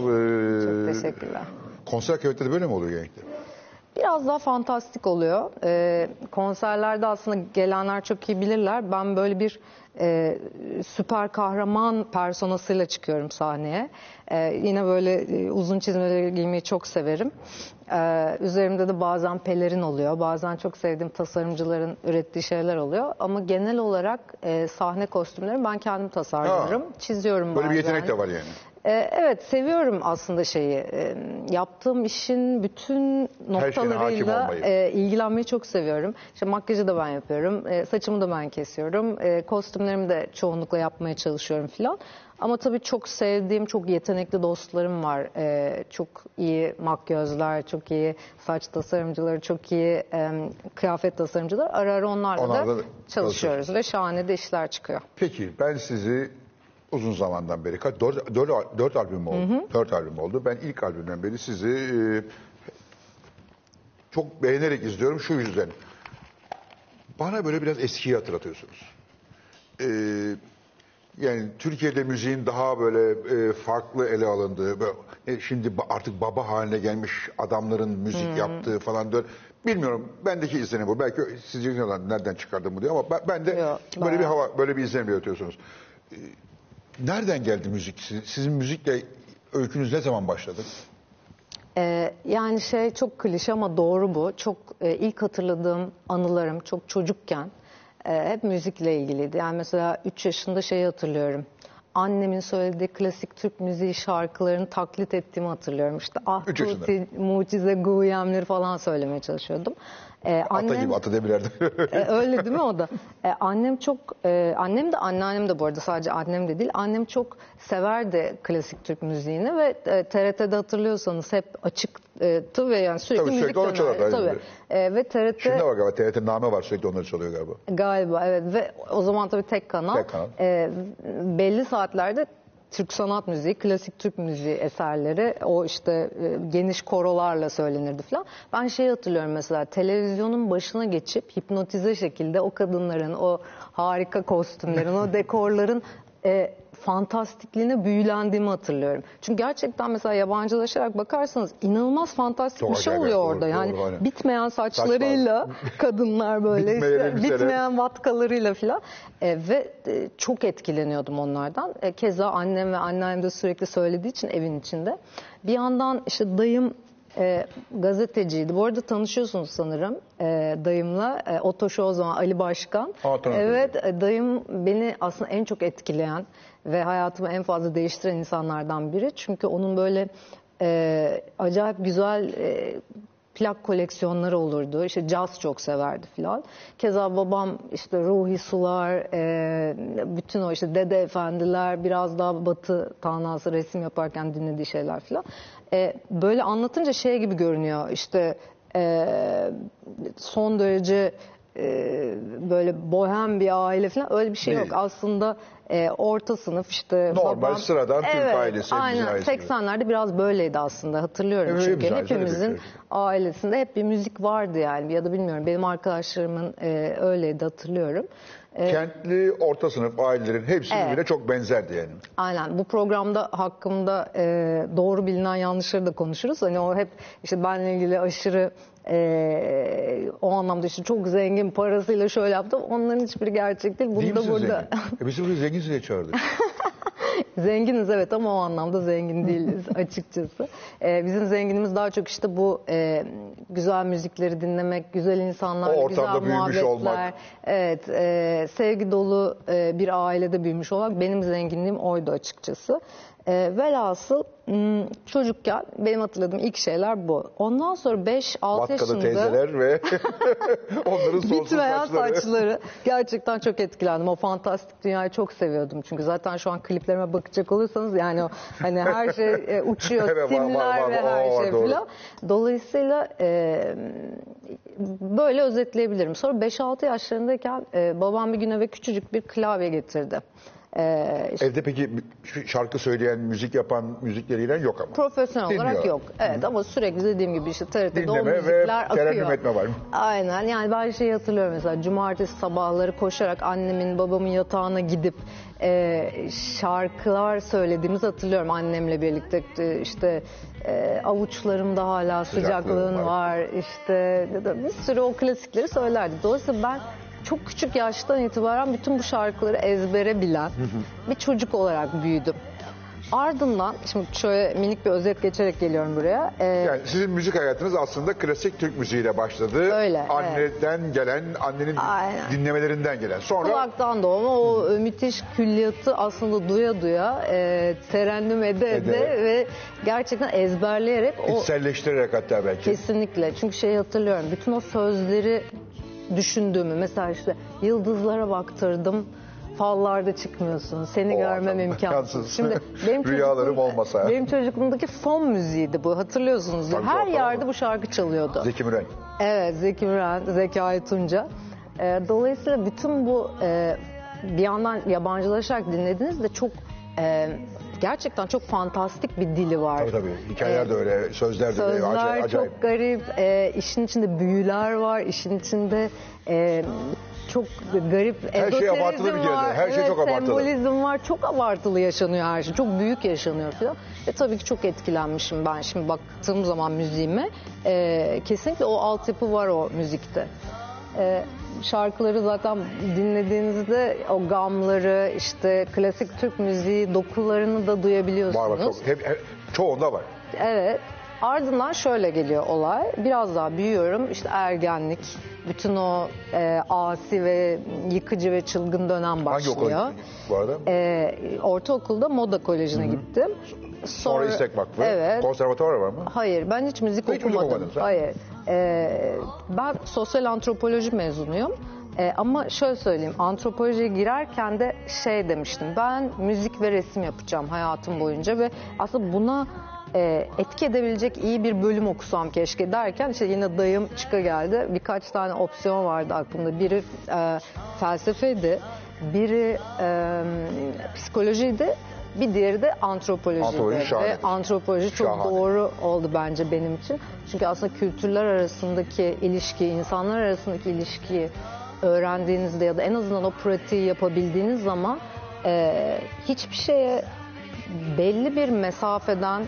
Speaker 8: Çok teşekkürler.
Speaker 1: konser kıyafetleri böyle mi oluyor genellikle?
Speaker 8: biraz daha fantastik oluyor. Ee, konserlerde aslında gelenler çok iyi bilirler. Ben böyle bir e, süper kahraman personasıyla çıkıyorum sahneye. Ee, yine böyle e, uzun çizmeleri giymeyi çok severim. Ee, üzerimde de bazen pelerin oluyor. Bazen çok sevdiğim tasarımcıların ürettiği şeyler oluyor. Ama genel olarak e, sahne kostümleri ben kendim tasarlıyorum. Çiziyorum
Speaker 1: Böyle bir
Speaker 8: bazen.
Speaker 1: yetenek de var yani.
Speaker 8: Ee, Evet seviyorum aslında şeyi. Ee, Yaptığım işin bütün noktalarıyla
Speaker 1: olmayı.
Speaker 8: e, ilgilenmeyi çok seviyorum. İşte makyajı da ben yapıyorum. e, Saçımı da ben kesiyorum. e, Kostümlerimi de çoğunlukla yapmaya çalışıyorum filan. Ama tabii çok sevdiğim, çok yetenekli dostlarım var. E, Çok iyi makyözler, çok iyi saç tasarımcıları, çok iyi e, kıyafet tasarımcıları. Ara ara onlarla
Speaker 1: Onlarla
Speaker 8: da
Speaker 1: da
Speaker 8: çalışıyoruz ve şahane de işler çıkıyor.
Speaker 1: Peki ben sizi uzun zamandan beri kaç dört, dört, dört albüm oldu. Dört albüm oldu. Ben ilk albümden beri sizi e, çok beğenerek izliyorum şu yüzden. Bana böyle biraz eskiyi hatırlatıyorsunuz. E, yani Türkiye'de müziğin daha böyle e, farklı ele alındığı, böyle, e, şimdi artık baba haline gelmiş adamların müzik yaptığı falan dön. Bilmiyorum. Bendeki izlenim bu. Belki sizce nereden çıkardım bu diye ama ben, ben de
Speaker 8: Yok,
Speaker 1: böyle bir
Speaker 8: bayağı.
Speaker 1: hava, böyle bir izlenim yaratıyorsunuz. Ee, Nereden geldi müzik? Sizin, müzikle öykünüz ne zaman başladı?
Speaker 8: Ee, yani şey çok klişe ama doğru bu. Çok e, ilk hatırladığım anılarım çok çocukken e, hep müzikle ilgiliydi. Yani mesela 3 yaşında şeyi hatırlıyorum. Annemin söylediği klasik Türk müziği şarkılarını taklit ettiğimi hatırlıyorum. İşte Ah. Tuti, Mucize Guyemleri falan söylemeye çalışıyordum. Ee,
Speaker 1: Ata gibi, ata demirlerden.
Speaker 8: e, öyle değil mi o da? E, annem çok, e, annem de anneannem de bu arada sadece annem de değil. Annem çok severdi klasik Türk müziğini ve e, TRT'de hatırlıyorsanız hep açıktı ve yani sürekli
Speaker 1: Tabii,
Speaker 8: müzik
Speaker 1: sürekli onu çalardı,
Speaker 8: Tabii. E, ve TRT
Speaker 1: Şimdi var galiba TRT name var sürekli onları çalıyor galiba.
Speaker 8: Galiba evet ve o zaman tabii tek kanal.
Speaker 1: Tek kanal.
Speaker 8: Ee, belli saatlerde Türk sanat müziği, klasik Türk müziği eserleri o işte e, geniş korolarla söylenirdi falan. Ben şey hatırlıyorum mesela televizyonun başına geçip hipnotize şekilde o kadınların o harika kostümlerin, o dekorların e, fantastikliğine büyülendiğimi hatırlıyorum. Çünkü gerçekten mesela yabancılaşarak bakarsanız inanılmaz fantastik
Speaker 1: Çok
Speaker 8: bir şey oluyor
Speaker 1: doğru,
Speaker 8: orada. Yani
Speaker 1: doğru, aynen.
Speaker 8: bitmeyen saçlarıyla kadınlar böyle
Speaker 1: Bitmeyen
Speaker 8: işte
Speaker 1: elbiseler.
Speaker 8: bitmeyen vatkalarıyla filan E, ve e, çok etkileniyordum onlardan. E, keza annem ve anneannem de sürekli söylediği için evin içinde. Bir yandan işte dayım e, gazeteciydi. Bu arada tanışıyorsunuz sanırım e, dayımla. E, Otoşo o zaman Ali Başkan.
Speaker 1: Aa, tanıdım.
Speaker 8: evet e, dayım beni aslında en çok etkileyen ve hayatımı en fazla değiştiren insanlardan biri. Çünkü onun böyle e, acayip güzel e, plak koleksiyonları olurdu. İşte caz çok severdi filan. Keza babam işte Ruhi Sular, e, bütün o işte Dede Efendiler, biraz daha Batı tanrısı resim yaparken dinlediği şeyler filan. E, böyle anlatınca şey gibi görünüyor. İşte e, son derece e, böyle bohem bir aile falan öyle bir şey
Speaker 1: Değil.
Speaker 8: yok. Aslında e, orta sınıf işte
Speaker 1: Normal, sıradan Türk
Speaker 8: evet,
Speaker 1: ailesi, hepimizin
Speaker 8: Aynen
Speaker 1: ailesi gibi.
Speaker 8: 80'lerde biraz böyleydi aslında hatırlıyorum
Speaker 1: Evet,
Speaker 8: çünkü
Speaker 1: hepimizin ailesi,
Speaker 8: hepimizin
Speaker 1: evet,
Speaker 8: ailesinde hep bir müzik vardı yani ya da bilmiyorum benim arkadaşlarımın e, öyleydi hatırlıyorum. E,
Speaker 1: Kentli orta sınıf ailelerin hepsi
Speaker 8: Evet.
Speaker 1: birbirine çok benzerdi yani.
Speaker 8: Aynen bu programda hakkımda e, doğru bilinen yanlışları da konuşuruz. Hani o hep işte benle ilgili aşırı e, o anlamda işte çok zengin parasıyla şöyle yaptım. Onların hiçbiri gerçek değil. Bunu
Speaker 1: Değil
Speaker 8: da burada
Speaker 1: zengin? E bizi buraya zengin diye çağırdık.
Speaker 8: Zenginiz evet ama o anlamda zengin değiliz açıkçası. Ee, bizim zenginimiz daha çok işte bu e, güzel müzikleri dinlemek, güzel insanlarla
Speaker 1: O
Speaker 8: güzel muhabbetler.
Speaker 1: olmak.
Speaker 8: Evet, e, sevgi dolu e, bir ailede büyümüş olmak benim zenginliğim oydu açıkçası. E, velhasıl m, çocukken benim hatırladığım ilk şeyler bu. Ondan sonra 5-6
Speaker 1: Vatkalı
Speaker 8: yaşında...
Speaker 1: teyzeler ve onların sonsuz
Speaker 8: Bitmeyen
Speaker 1: saçları.
Speaker 8: saçları. Gerçekten çok etkilendim. O fantastik dünyayı çok seviyordum. Çünkü zaten şu an kliplerime bakacak olursanız yani o hani her şey e, uçuyor,
Speaker 1: Evet, var, var,
Speaker 8: simler
Speaker 1: var,
Speaker 8: ve her
Speaker 1: var,
Speaker 8: şey
Speaker 1: doğru.
Speaker 8: Dolayısıyla e, böyle özetleyebilirim. Sonra 5-6 yaşlarındayken e, babam bir gün eve küçücük bir klavye getirdi. E, işte
Speaker 1: Evde peki şarkı söyleyen, müzik yapan, müzikleriyle yok ama.
Speaker 8: profesyonel olarak
Speaker 1: Dinliyor.
Speaker 8: yok. Evet ama sürekli dediğim gibi işte TRT'de o
Speaker 1: Dinleme
Speaker 8: müzikler akıyor.
Speaker 1: etme var.
Speaker 8: Aynen yani ben şeyi hatırlıyorum mesela cumartesi sabahları koşarak annemin babamın yatağına gidip e, şarkılar söylediğimizi hatırlıyorum annemle birlikte E, işte e, avuçlarımda hala sıcaklığın
Speaker 1: Sıcaklığın
Speaker 8: var işte bir sürü o klasikleri söylerdik. Dolayısıyla ben çok küçük yaştan itibaren bütün bu şarkıları ezbere bilen bir çocuk olarak büyüdüm. Ardından şimdi şöyle minik bir özet geçerek geliyorum buraya. E,
Speaker 1: Yani sizin müzik hayatınız aslında klasik Türk müziğiyle başladı.
Speaker 8: Öyle,
Speaker 1: Anneden gelen, annenin
Speaker 8: Aynen.
Speaker 1: dinlemelerinden gelen. Sonra
Speaker 8: Kulaktan doğma o müthiş külliyatı aslında duya duya e, terennüm ede ede,
Speaker 1: Ede.
Speaker 8: ve gerçekten ezberleyerek o
Speaker 1: içselleştirerek hatta belki.
Speaker 8: kesinlikle çünkü şeyi hatırlıyorum bütün o sözleri düşündüğümü mesela işte yıldızlara baktırdım fallarda çıkmıyorsun seni
Speaker 1: O
Speaker 8: görmem imkansız. Şimdi benim
Speaker 1: Rüyalarım olmasa.
Speaker 8: Benim çocukluğumdaki fon müziğiydi bu hatırlıyorsunuz.
Speaker 1: Tabii,
Speaker 8: Her yerde
Speaker 1: doğru.
Speaker 8: bu şarkı çalıyordu.
Speaker 1: Zeki Müren.
Speaker 8: Evet Zeki Müren, Zekai Tunca. Ee, dolayısıyla bütün bu e, bir yandan yabancılaşarak dinlediğinizde çok e, gerçekten çok fantastik bir dili var.
Speaker 1: Tabii tabii. Hikayeler de öyle, sözler de öyle.
Speaker 8: Sözler
Speaker 1: Acayip. acayip.
Speaker 8: çok garip. E, işin içinde büyüler var. işin içinde e, çok garip
Speaker 1: Her şey abartılı bir
Speaker 8: var.
Speaker 1: Her şey çok abartılı.
Speaker 8: Sembolizm var. Çok abartılı yaşanıyor her şey. Çok büyük yaşanıyor falan. Ve tabii ki çok etkilenmişim ben şimdi baktığım zaman müziğime. E, kesinlikle o altyapı var o müzikte. E, şarkıları zaten dinlediğinizde o gamları işte klasik Türk müziği dokularını da duyabiliyorsunuz.
Speaker 1: Var var çok. Hep, hep- çoğunda var.
Speaker 8: Evet. Ardından şöyle geliyor olay. Biraz daha büyüyorum. İşte ergenlik, bütün o e, asi ve yıkıcı ve çılgın dönem
Speaker 1: Hangi
Speaker 8: başlıyor.
Speaker 1: okula gittin bu arada?
Speaker 8: E, ortaokulda moda kolejine gittim.
Speaker 1: Sonra İstek Vakfı.
Speaker 8: Evet.
Speaker 1: Konservatuvar var mı?
Speaker 8: Hayır ben hiç müzik
Speaker 1: Hiç müzik
Speaker 8: okumadım.
Speaker 1: okumadın sen?
Speaker 8: Hayır. Ee, ben sosyal antropoloji mezunuyum. Ee, ama şöyle söyleyeyim antropolojiye girerken de şey demiştim ben müzik ve resim yapacağım hayatım boyunca ve aslında buna e, etki edebilecek iyi bir bölüm okusam keşke derken işte yine dayım çıka geldi. Birkaç tane opsiyon vardı aklımda. Biri e, felsefeydi, biri e, psikolojiydi, bir diğeri de antropolojiydi.
Speaker 1: Antropoloji.
Speaker 8: Ve antropoloji çok
Speaker 1: Şahane.
Speaker 8: doğru oldu bence benim için. Çünkü aslında kültürler arasındaki ilişki, insanlar arasındaki ilişkiyi öğrendiğinizde ya da en azından o pratiği yapabildiğiniz zaman e, hiçbir şeye belli bir mesafeden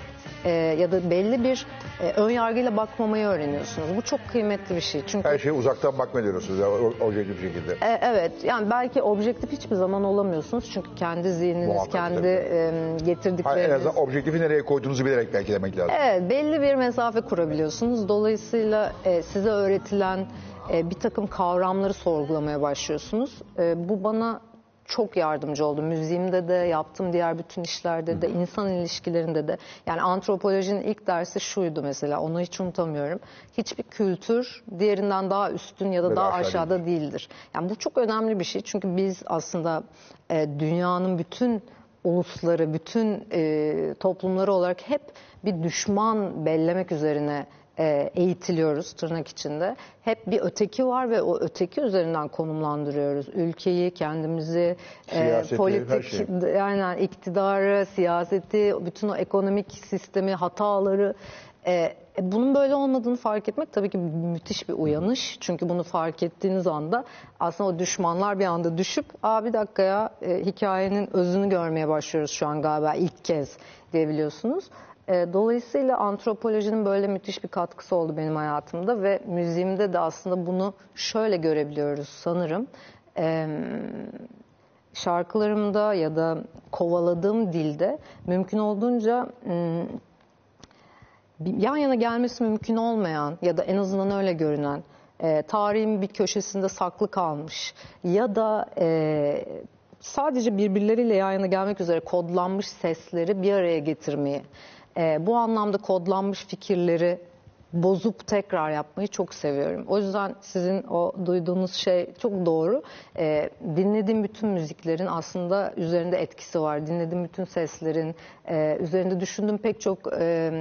Speaker 8: e, ya da belli bir e, ön yargıyla bakmamayı öğreniyorsunuz. Bu çok kıymetli bir şey. Çünkü
Speaker 1: Her şeye uzaktan bakma diyorsunuz ya, o- objektif şekilde.
Speaker 8: e, Evet yani belki objektif hiçbir zaman olamıyorsunuz çünkü kendi zihniniz,
Speaker 1: Muhakkak,
Speaker 8: kendi
Speaker 1: tabii.
Speaker 8: e,
Speaker 1: Hayır, en
Speaker 8: getirdikleriniz.
Speaker 1: azından objektifi nereye koyduğunuzu bilerek belki demek lazım.
Speaker 8: Evet belli bir mesafe kurabiliyorsunuz. Dolayısıyla e, size öğretilen e, bir takım kavramları sorgulamaya başlıyorsunuz. E, bu bana çok yardımcı oldu. Müziğimde de, yaptığım diğer bütün işlerde de, insan ilişkilerinde de. Yani antropolojinin ilk dersi şuydu mesela, onu hiç unutamıyorum. Hiçbir kültür diğerinden daha üstün ya da
Speaker 1: Ve
Speaker 8: daha
Speaker 1: aşağı
Speaker 8: aşağıda değildir. Yani bu çok önemli bir şey. Çünkü biz aslında e, dünyanın bütün ulusları, bütün e, toplumları olarak hep bir düşman bellemek üzerine e, eğitiliyoruz tırnak içinde. Hep bir öteki var ve o öteki üzerinden konumlandırıyoruz. Ülkeyi, kendimizi, e,
Speaker 1: Siyaseti,
Speaker 8: politik,
Speaker 1: şeyi.
Speaker 8: yani iktidarı, siyaseti, bütün o ekonomik sistemi, hataları. E, e, bunun böyle olmadığını fark etmek tabii ki müthiş bir uyanış. Çünkü bunu fark ettiğiniz anda aslında o düşmanlar bir anda düşüp Aa bir dakika ya e, hikayenin özünü görmeye başlıyoruz şu an galiba ilk kez diyebiliyorsunuz. E, dolayısıyla antropolojinin böyle müthiş bir katkısı oldu benim hayatımda ve müziğimde de aslında bunu şöyle görebiliyoruz sanırım. E, şarkılarımda ya da kovaladığım dilde mümkün olduğunca yan yana gelmesi mümkün olmayan ya da en azından öyle görünen e, tarihin bir köşesinde saklı kalmış ya da e, sadece birbirleriyle yan yana gelmek üzere kodlanmış sesleri bir araya getirmeyi, e, bu anlamda kodlanmış fikirleri bozup tekrar yapmayı çok seviyorum. O yüzden sizin o duyduğunuz şey çok doğru. Ee, dinlediğim bütün müziklerin aslında üzerinde etkisi var. Dinlediğim bütün seslerin e, üzerinde düşündüğüm pek çok e,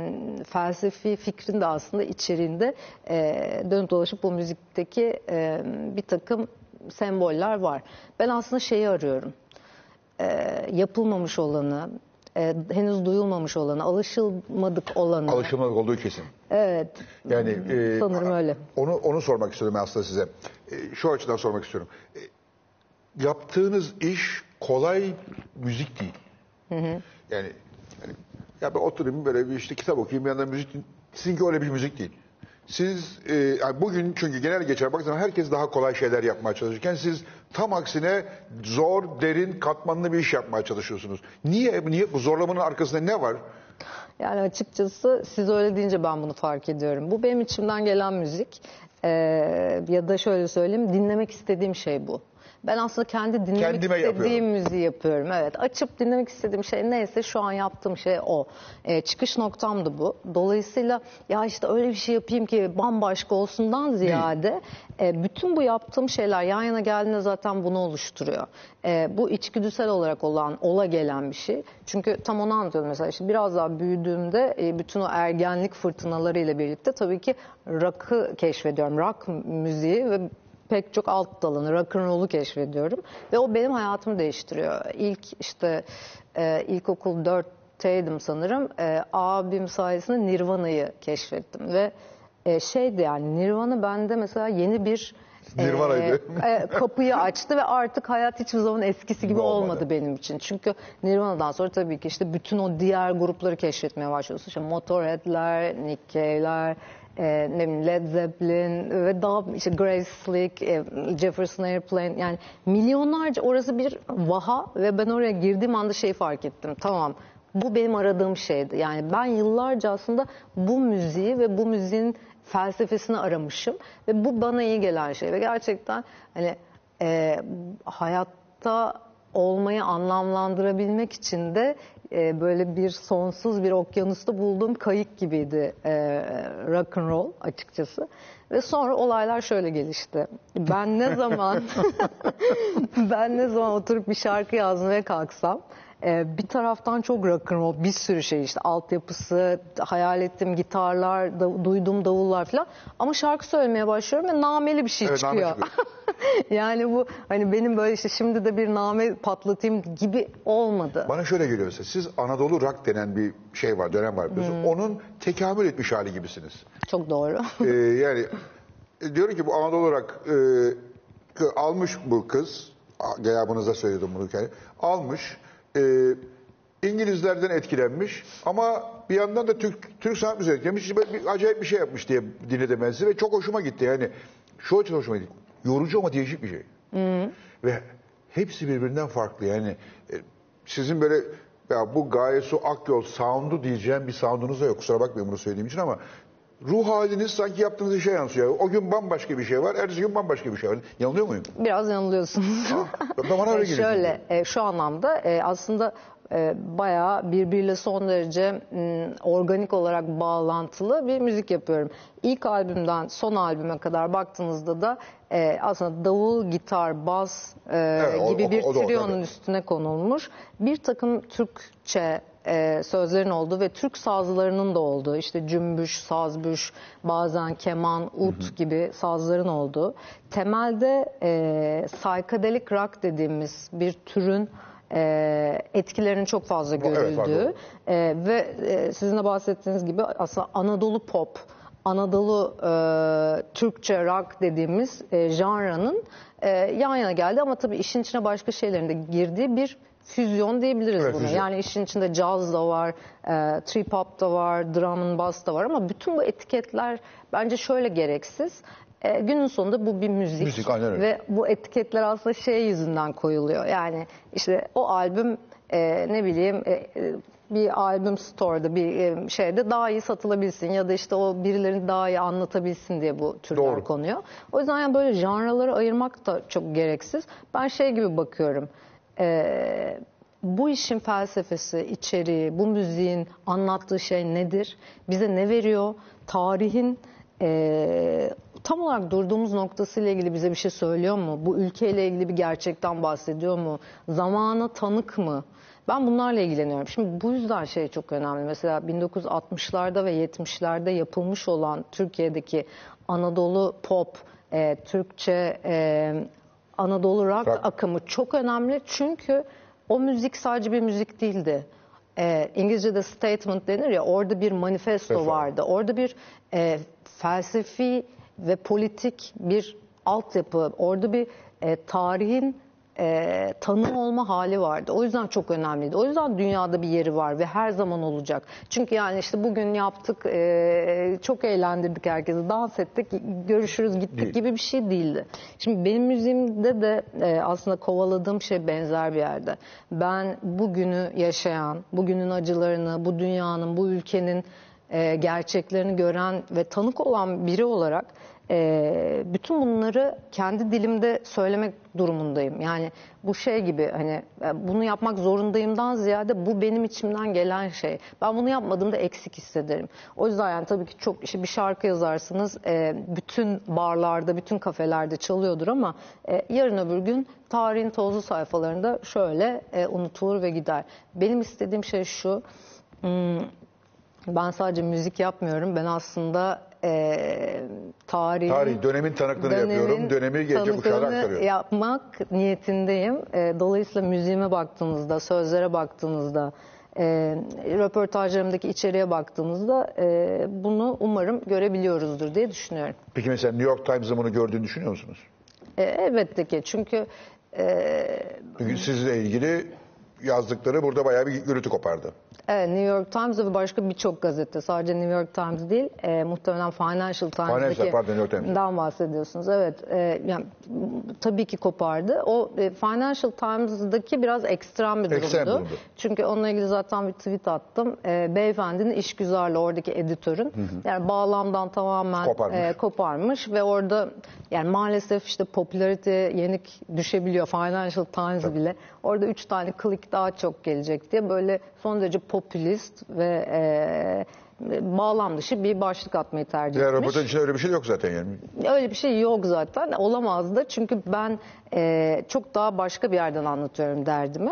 Speaker 8: felsefi fikrin de aslında içeriğinde e, dönüp dolaşıp bu müzikteki e, bir takım semboller var. Ben aslında şeyi arıyorum. e, yapılmamış olanı, e, henüz duyulmamış olanı, alışılmadık olanı.
Speaker 1: Alışılmadık olduğu kesin.
Speaker 8: evet.
Speaker 1: Yani e,
Speaker 8: Sanırım öyle.
Speaker 1: Onu onu sormak ben aslında size. E, şu açıdan sormak istiyorum. E, yaptığınız iş kolay müzik değil. Yani, yani ya ben oturayım böyle bir işte kitap okuyayım bir yandan müzik sizinki öyle bir müzik değil. Siz e, yani bugün çünkü genel geçer baktığında herkes daha kolay şeyler yapmaya çalışırken siz tam aksine zor, derin, katmanlı bir iş yapmaya çalışıyorsunuz. Niye? Niye bu zorlamanın arkasında ne var?
Speaker 8: Yani açıkçası siz öyle deyince ben bunu fark ediyorum. Bu benim içimden gelen müzik. Ee, ya da şöyle söyleyeyim dinlemek istediğim şey bu. Ben aslında kendi dinlemek
Speaker 1: Kendime
Speaker 8: istediğim
Speaker 1: yapıyorum.
Speaker 8: müziği yapıyorum. Evet açıp dinlemek istediğim şey neyse şu an yaptığım şey o. Ee, çıkış noktam da bu. Dolayısıyla ya işte öyle bir şey yapayım ki bambaşka olsundan ziyade e, bütün bu yaptığım şeyler yan yana geldiğinde zaten bunu oluşturuyor. E, bu içgüdüsel olarak olan, ola gelen bir şey. Çünkü tam onu anlatıyorum mesela işte biraz daha büyüdüğümde e, bütün o ergenlik fırtınalarıyla birlikte tabii ki rock'ı keşfediyorum. Rock müziği ve pek çok alt dalını, rock'n'roll'u keşfediyorum. Ve o benim hayatımı değiştiriyor. İlk işte e, ilkokul 4'teydim sanırım. E, abim sayesinde Nirvana'yı keşfettim. Ve e, şeydi yani Nirvana bende mesela yeni bir
Speaker 1: Nirvana'ydı.
Speaker 8: e, e, kapıyı açtı ve artık hayat hiçbir zaman eskisi gibi
Speaker 1: Olmadı.
Speaker 8: olmadı benim için. Çünkü Nirvana'dan sonra tabii ki işte bütün o diğer grupları keşfetmeye başlıyorsun. İşte Motorhead'ler, Nick Cave'ler, e, ne Led Zeppelin ve daha işte Grace Slick, e, Jefferson Airplane yani milyonlarca orası bir vaha ve ben oraya girdiğim anda şey fark ettim. Tamam bu benim aradığım şeydi. Yani ben yıllarca aslında bu müziği ve bu müziğin felsefesini aramışım ve bu bana iyi gelen şey ve gerçekten hani e, hayatta olmayı anlamlandırabilmek için de e, böyle bir sonsuz bir okyanusta bulduğum kayık gibiydi e, rock and roll açıkçası. Ve sonra olaylar şöyle gelişti. Ben ne zaman ben ne zaman oturup bir şarkı yazmaya kalksam e, bir taraftan çok rock and roll bir sürü şey işte altyapısı, hayal ettiğim gitarlar, da, duyduğum davullar falan ama şarkı söylemeye başlıyorum ve nameli bir şey
Speaker 1: Evet, name
Speaker 8: çıkıyor. yani bu hani benim böyle işte şimdi de bir name patlatayım gibi olmadı.
Speaker 1: Bana şöyle geliyor mesela. Siz Anadolu rock denen bir şey var, dönem var biliyorsun. Onun tekamül etmiş hali gibisiniz.
Speaker 8: Çok doğru.
Speaker 1: Ee, yani e, diyorum ki bu Anadolu rock e, kı- almış bu kız. a- Gıyabınıza söyledim bunu. Yani, almış. E, İngilizlerden etkilenmiş ama bir yandan da Türk Türk sanat müziği etkilenmiş. Bir, acayip bir şey yapmış diye dinledim ben sizi ve çok hoşuma gitti. Yani şu açıdan hoşuma gitti. Yorucu ama değişik bir şey. Ve hepsi birbirinden farklı. Yani e, sizin böyle ya bu Gaye Su Akyol sound'u diyeceğim bir sound'unuz da yok. Kusura bakmayın bunu söylediğim için ama ruh haliniz sanki yaptığınız işe yansıyor. O gün bambaşka bir şey var, ertesi gün bambaşka bir şey var. Yanılıyor muyum?
Speaker 8: Biraz yanılıyorsunuz.
Speaker 1: Bana öyle
Speaker 8: E,
Speaker 1: geliyor.
Speaker 8: Şöyle e, şu anlamda e, aslında e, bayağı birbiriyle son derece m, organik olarak bağlantılı bir müzik yapıyorum. İlk albümden son albüme kadar baktığınızda da e, aslında davul, gitar, bas e,
Speaker 1: o-
Speaker 8: gibi
Speaker 1: o-
Speaker 8: bir
Speaker 1: o o,
Speaker 8: triyonun
Speaker 1: tabii.
Speaker 8: üstüne konulmuş. Bir takım Türkçe e, sözlerin olduğu ve Türk sazlarının da olduğu işte cümbüş, sazbüş, bazen keman, ut gibi sazların olduğu. Temelde e, psychedelic rock dediğimiz bir türün e, etkilerinin çok fazla
Speaker 1: evet,
Speaker 8: görüldüğü
Speaker 1: pardon.
Speaker 8: e, ve e, sizin de bahsettiğiniz gibi aslında Anadolu pop, Anadolu e, Türkçe rock dediğimiz e, janranın e, yan yana geldi ama tabii işin içine başka şeylerin de girdiği bir füzyon diyebiliriz
Speaker 1: Evet,
Speaker 8: buna.
Speaker 1: füzyon.
Speaker 8: Yani işin içinde caz da var, e, trip hop da var, drum and bass da var ama bütün bu etiketler bence şöyle gereksiz. E, günün sonunda bu bir müzik,
Speaker 1: Müzik, aynen
Speaker 8: ve bu etiketler aslında şey yüzünden koyuluyor. Yani işte o albüm e, ne bileyim e, e, bir albüm store'da bir e, şeyde daha iyi satılabilsin ya da işte o birilerini daha iyi anlatabilsin diye bu türler
Speaker 1: Doğru.
Speaker 8: konuyor. O yüzden yani böyle janraları ayırmak da çok gereksiz. Ben şey gibi bakıyorum. E, bu işin felsefesi, içeriği, bu müziğin anlattığı şey nedir? Bize ne veriyor? Tarihin e, tam olarak durduğumuz noktasıyla ilgili bize bir şey söylüyor mu? Bu ülkeyle ilgili bir gerçekten bahsediyor mu? Zamana tanık mı? Ben bunlarla ilgileniyorum. Şimdi bu yüzden şey çok önemli. Mesela 1960'larda ve 70'lerde yapılmış olan Türkiye'deki Anadolu pop, e, Türkçe, e, Anadolu rock
Speaker 1: Rock.
Speaker 8: akımı çok önemli. Çünkü o müzik sadece bir müzik değildi. Ee, İngilizce'de statement denir ya orada bir manifesto
Speaker 1: Manifesto.
Speaker 8: vardı. Orada bir e, felsefi ve politik bir altyapı, orada bir e, tarihin e, tanım olma hali vardı. O yüzden çok önemliydi. O yüzden dünyada bir yeri var ve her zaman olacak. Çünkü yani işte bugün yaptık, e, çok eğlendirdik herkesi, dans ettik, görüşürüz gittik
Speaker 1: Değil.
Speaker 8: gibi bir şey değildi. Şimdi benim müziğimde de e, aslında kovaladığım şey benzer bir yerde. Ben bugünü yaşayan, bugünün acılarını, bu dünyanın, bu ülkenin e, gerçeklerini gören ve tanık olan biri olarak e, bütün bunları kendi dilimde söylemek durumundayım. Yani bu şey gibi hani e, bunu yapmak zorundayımdan ziyade bu benim içimden gelen şey. Ben bunu yapmadığımda eksik hissederim. O yüzden yani tabii ki çok işte bir şarkı yazarsınız e, bütün barlarda, bütün kafelerde çalıyordur ama e, yarın öbür gün tarihin tozlu sayfalarında şöyle e, unutulur ve gider. Benim istediğim şey şu. hmm, ben sadece müzik yapmıyorum. Ben aslında e, tarihin,
Speaker 1: Tarih, dönemin tanıklığını yapıyorum. Dönemi
Speaker 8: tanıklığını
Speaker 1: aktarıyorum.
Speaker 8: yapmak niyetindeyim. E, dolayısıyla müziğime baktığınızda, sözlere baktığınızda, e, röportajlarımdaki içeriğe baktığımızda e, bunu umarım görebiliyoruzdur diye düşünüyorum.
Speaker 1: Peki mesela New York Times'ın bunu gördüğünü düşünüyor musunuz?
Speaker 8: E, elbette ki çünkü e,
Speaker 1: sizle ilgili yazdıkları burada bayağı bir gürültü kopardı.
Speaker 8: Evet, New York Times ve başka birçok gazete. Sadece New York Times değil, e, muhtemelen Financial Times'daki
Speaker 1: pardon, New York Times.
Speaker 8: dan bahsediyorsunuz. Evet, e, yani tabii ki kopardı. O e, Financial Times'daki biraz ekstrem bir durumdu.
Speaker 1: Ekstrem durumdu.
Speaker 8: Çünkü onunla ilgili zaten bir tweet attım. E, beyefendinin işgüzarlı oradaki editörün yani bağlamdan tamamen
Speaker 1: Koparmış.
Speaker 8: e, koparmış ve orada yani maalesef işte popülarite yenik düşebiliyor Financial Times bile. Orada üç tane klik daha çok gelecek diye böyle son derece popülist ve e, bağlam dışı bir başlık atmayı tercih
Speaker 1: Diğer
Speaker 8: etmiş.
Speaker 1: röportaj içinde öyle bir şey yok zaten yani.
Speaker 8: Öyle bir şey yok zaten. Olamaz da. Çünkü ben e, çok daha başka bir yerden anlatıyorum derdimi.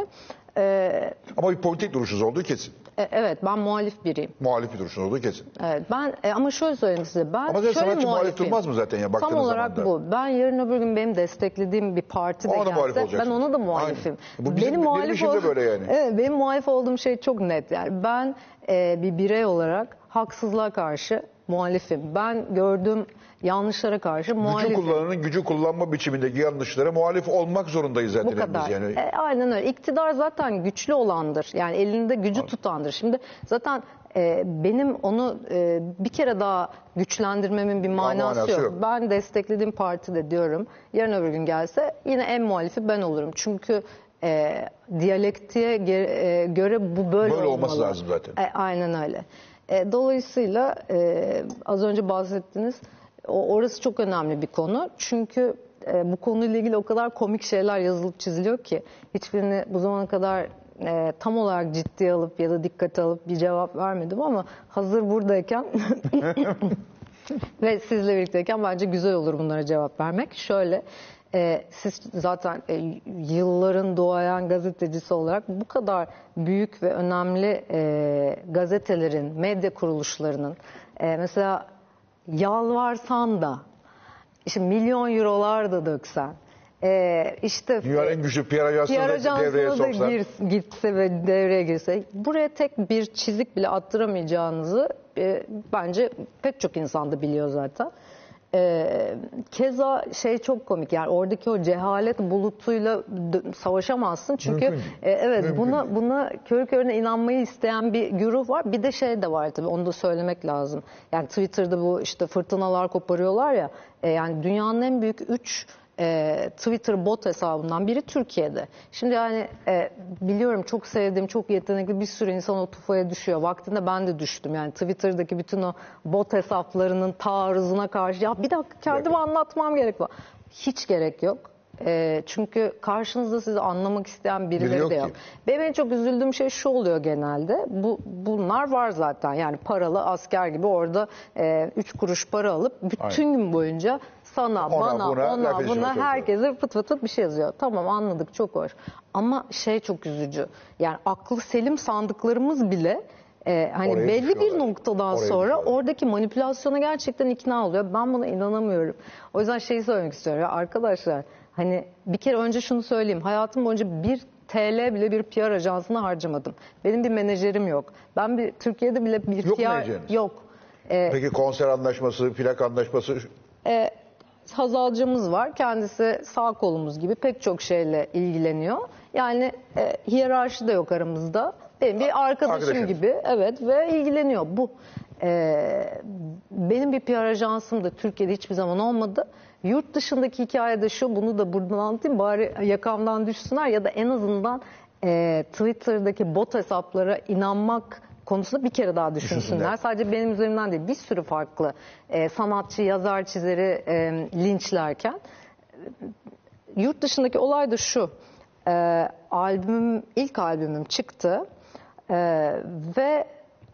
Speaker 8: E,
Speaker 1: Ama bir politik duruşunuz olduğu kesin.
Speaker 8: e, evet ben muhalif biriyim.
Speaker 1: Muhalif bir duruşunuz olduğu kesin.
Speaker 8: Evet ben e, ama şöyle söyleyeyim size. Ben
Speaker 1: Ama zaten
Speaker 8: şöyle
Speaker 1: sanatçı muhalif
Speaker 8: muhalifim.
Speaker 1: durmaz mı zaten ya baktığınız
Speaker 8: Tam olarak
Speaker 1: zaman da?
Speaker 8: bu. Ben yarın öbür gün benim desteklediğim bir parti de
Speaker 1: Ona da muhalif
Speaker 8: gelse ben ona da muhalifim.
Speaker 1: Aynen. Bu bizim- benim
Speaker 8: muhalif
Speaker 1: işim de
Speaker 8: ol-
Speaker 1: böyle yani.
Speaker 8: Evet benim muhalif olduğum şey çok net. Yani ben e, bir birey olarak haksızlığa karşı muhalifim. Ben gördüğüm yanlışlara karşı
Speaker 1: Gücü
Speaker 8: muhalifim.
Speaker 1: kullananın gücü kullanma biçimindeki yanlışlara muhalif olmak zorundayız zaten
Speaker 8: Bu kadar.
Speaker 1: yani.
Speaker 8: E, aynen öyle. İktidar zaten güçlü olandır. Yani elinde gücü tutandır. Şimdi zaten e, benim onu e, bir kere daha güçlendirmemin bir manası,
Speaker 1: manası
Speaker 8: yok.
Speaker 1: yok.
Speaker 8: Ben desteklediğim parti de diyorum. Yarın öbür gün gelse yine en muhalifi ben olurum. Çünkü e, diyalektiğe e, göre bu böyle,
Speaker 1: Böyle olması
Speaker 8: olmalı.
Speaker 1: lazım zaten.
Speaker 8: E, aynen öyle. E, dolayısıyla e, az önce bahsettiniz. O, orası çok önemli bir konu. Çünkü e, bu konuyla ilgili o kadar komik şeyler yazılıp çiziliyor ki hiçbirini bu zamana kadar e, tam olarak ciddiye alıp ya da dikkate alıp bir cevap vermedim ama hazır buradayken ve sizle birlikteyken bence güzel olur bunlara cevap vermek. Şöyle, e, siz zaten e, yılların doğayan gazetecisi olarak bu kadar büyük ve önemli e, gazetelerin, medya kuruluşlarının e, mesela yalvarsan da, işte milyon eurolar da döksen, e, işte
Speaker 1: Dünyanın en güçlü PR
Speaker 8: ajansına
Speaker 1: devreye
Speaker 8: da
Speaker 1: soksan.
Speaker 8: gir, gitse ve devreye girse buraya tek bir çizik bile attıramayacağınızı e, bence pek çok insan da biliyor zaten. E, keza şey çok komik yani oradaki o cehalet bulutuyla savaşamazsın çünkü
Speaker 1: Mümkün.
Speaker 8: e, evet
Speaker 1: Mümkün.
Speaker 8: buna buna körü körüne inanmayı isteyen bir güruh var. Bir de şey de var tabii onu da söylemek lazım. Yani Twitter'da bu işte fırtınalar koparıyorlar ya e, yani dünyanın en büyük üç e, Twitter bot hesabından biri Türkiye'de. Şimdi yani e, biliyorum çok sevdiğim, çok yetenekli bir sürü insan o tufaya düşüyor. Vaktinde ben de düştüm. Yani Twitter'daki bütün o bot hesaplarının taarruzuna karşı ya bir dakika kendimi anlatmam gerek var. Hiç gerek yok. E, çünkü karşınızda sizi anlamak isteyen birileri
Speaker 1: Biri yok
Speaker 8: de yok.
Speaker 1: ki.
Speaker 8: Benim en çok üzüldüğüm şey şu oluyor genelde. Bu bunlar var zaten. Yani paralı asker gibi orada e, üç kuruş para alıp bütün gün boyunca sana,
Speaker 1: Ona,
Speaker 8: bana,
Speaker 1: buna,
Speaker 8: ona, buna herkese fıt fıt fıt bir şey yazıyor. Tamam anladık çok hoş. Ama şey çok üzücü. Yani aklı selim sandıklarımız bile e, hani
Speaker 1: Oraya
Speaker 8: belli bir
Speaker 1: düşüyorlar.
Speaker 8: noktadan
Speaker 1: Oraya
Speaker 8: sonra
Speaker 1: düşüyorlar.
Speaker 8: oradaki manipülasyona gerçekten ikna oluyor. Ben buna inanamıyorum. O yüzden şeyi söylemek istiyorum. Ya arkadaşlar hani bir kere önce şunu söyleyeyim. Hayatım boyunca bir TL bile bir PR ajansına harcamadım. Benim bir menajerim yok. Ben bir Türkiye'de bile bir
Speaker 1: Yok
Speaker 8: PR
Speaker 1: menajeriniz?
Speaker 8: yok. Ee,
Speaker 1: Peki konser anlaşması, plak anlaşması
Speaker 8: e, Hazalcımız var. Kendisi sağ kolumuz gibi pek çok şeyle ilgileniyor. Yani e, hiyerarşi de yok aramızda. Benim bir arkadaşım
Speaker 1: Arkadaşınız.
Speaker 8: gibi evet ve ilgileniyor. Bu e, benim bir PR ajansım da Türkiye'de hiçbir zaman olmadı. Yurt dışındaki hikaye de şu, bunu da buradan anlatayım bari yakamdan düşsünler ya da en azından e, Twitter'daki bot hesaplara inanmak konusunda bir kere daha düşünsünler. Sadece benim üzerimden değil bir sürü farklı e, sanatçı, yazar, çizeri e, linçlerken yurt dışındaki olay da şu. E, albümüm, ilk albümüm çıktı E, ve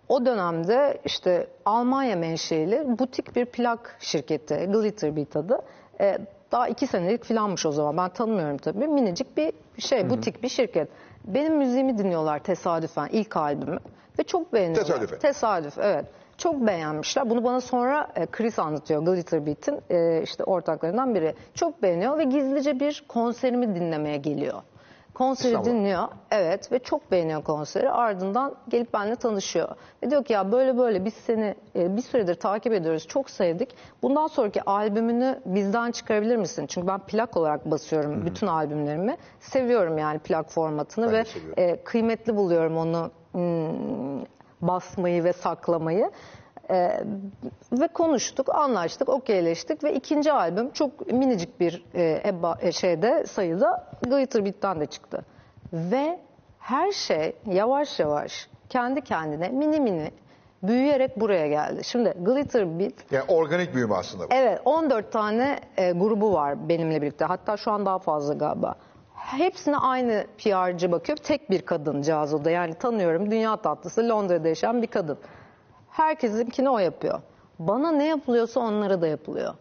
Speaker 8: o dönemde işte Almanya menşeli butik bir plak şirketi Glitter Beat adı. E, daha iki senelik filanmış o zaman ben tanımıyorum tabii. Minicik bir şey butik bir şirket. Benim müziğimi dinliyorlar tesadüfen ilk albümü ve çok beğeniyorlar.
Speaker 1: Tesadüfen.
Speaker 8: Tesadüf evet. Çok beğenmişler. Bunu bana sonra e, Chris anlatıyor. Glitter Beat'in e, işte ortaklarından biri. Çok beğeniyor ve gizlice bir konserimi dinlemeye geliyor. Konseri
Speaker 1: İstanbul'a.
Speaker 8: dinliyor. Evet ve çok beğeniyor konseri. Ardından gelip benimle tanışıyor. Ve diyor ki ya böyle böyle biz seni e, bir süredir takip ediyoruz. Çok sevdik. Bundan sonraki albümünü bizden çıkarabilir misin? Çünkü ben plak olarak basıyorum bütün albümlerimi. Seviyorum yani plak formatını
Speaker 1: Ben
Speaker 8: ve e, kıymetli buluyorum onu hmm, basmayı ve saklamayı. E, ve konuştuk, anlaştık, okeyleştik ve ikinci albüm çok minicik bir e, eba, e, şeyde sayıda Glitter Beat'ten de çıktı. Ve her şey yavaş yavaş kendi kendine mini mini büyüyerek buraya geldi. Şimdi Glitter Beat
Speaker 1: yani organik büyüme aslında bu.
Speaker 8: Evet 14 tane e, grubu var benimle birlikte. Hatta şu an daha fazla galiba. Hepsine aynı PR'cı bakıyor. Tek bir kadıncağız o da. Yani tanıyorum dünya tatlısı Londra'da yaşayan bir kadın. Herkesinkini o yapıyor. Bana ne yapılıyorsa onlara da yapılıyor.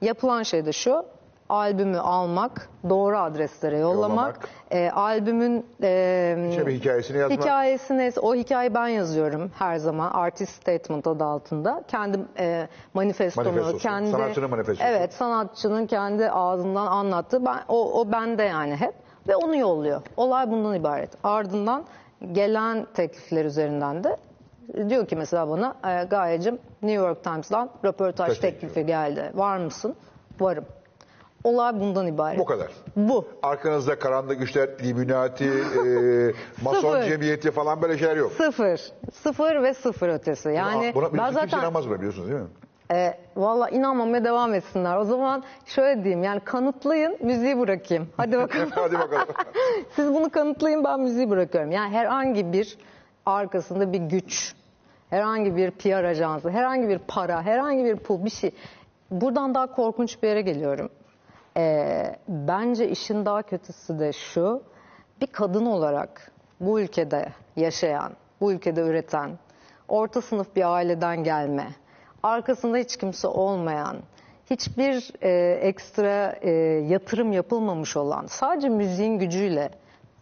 Speaker 8: Yapılan şey de şu. Albümü almak, doğru adreslere yollamak,
Speaker 1: Yollamak.
Speaker 8: e, albümün e,
Speaker 1: İşte bir hikayesini yazmak.
Speaker 8: Hikayesini, o hikayeyi ben yazıyorum her zaman. Artist Statement adı altında. Kendi e, manifestomu,
Speaker 1: Manifestosu,
Speaker 8: kendi...
Speaker 1: sanatçının manifestosu.
Speaker 8: Evet, sanatçının kendi ağzından anlattığı. Ben, o, o bende yani hep. Ve onu yolluyor. Olay bundan ibaret. Ardından gelen teklifler üzerinden de diyor ki mesela bana e, Gayecim New York Times'dan röportaj
Speaker 1: Teşekkür
Speaker 8: teklifi geldi. Var mısın? Varım. Olay bundan ibaret.
Speaker 1: Bu kadar.
Speaker 8: Bu.
Speaker 1: Arkanızda karanlık güçler, Illuminati, e, Mason
Speaker 8: Sıfır.
Speaker 1: cemiyeti falan böyle şeyler yok.
Speaker 8: Sıfır. Sıfır ve sıfır ötesi. Yani
Speaker 1: buna, buna
Speaker 8: ben zaten
Speaker 1: inanmaz buna biliyorsunuz değil mi?
Speaker 8: e, valla inanmamaya devam etsinler. O zaman şöyle diyeyim yani kanıtlayın müziği bırakayım. Hadi bakalım.
Speaker 1: Hadi bakalım.
Speaker 8: Siz bunu kanıtlayın ben müziği bırakıyorum. Yani herhangi bir arkasında bir güç, herhangi bir PR ajansı, herhangi bir para, herhangi bir pul bir şey. Buradan daha korkunç bir yere geliyorum. Ee, bence işin daha kötüsü de şu. Bir kadın olarak bu ülkede yaşayan, bu ülkede üreten, orta sınıf bir aileden gelme, arkasında hiç kimse olmayan, hiçbir e, ekstra e, yatırım yapılmamış olan, sadece müziğin gücüyle,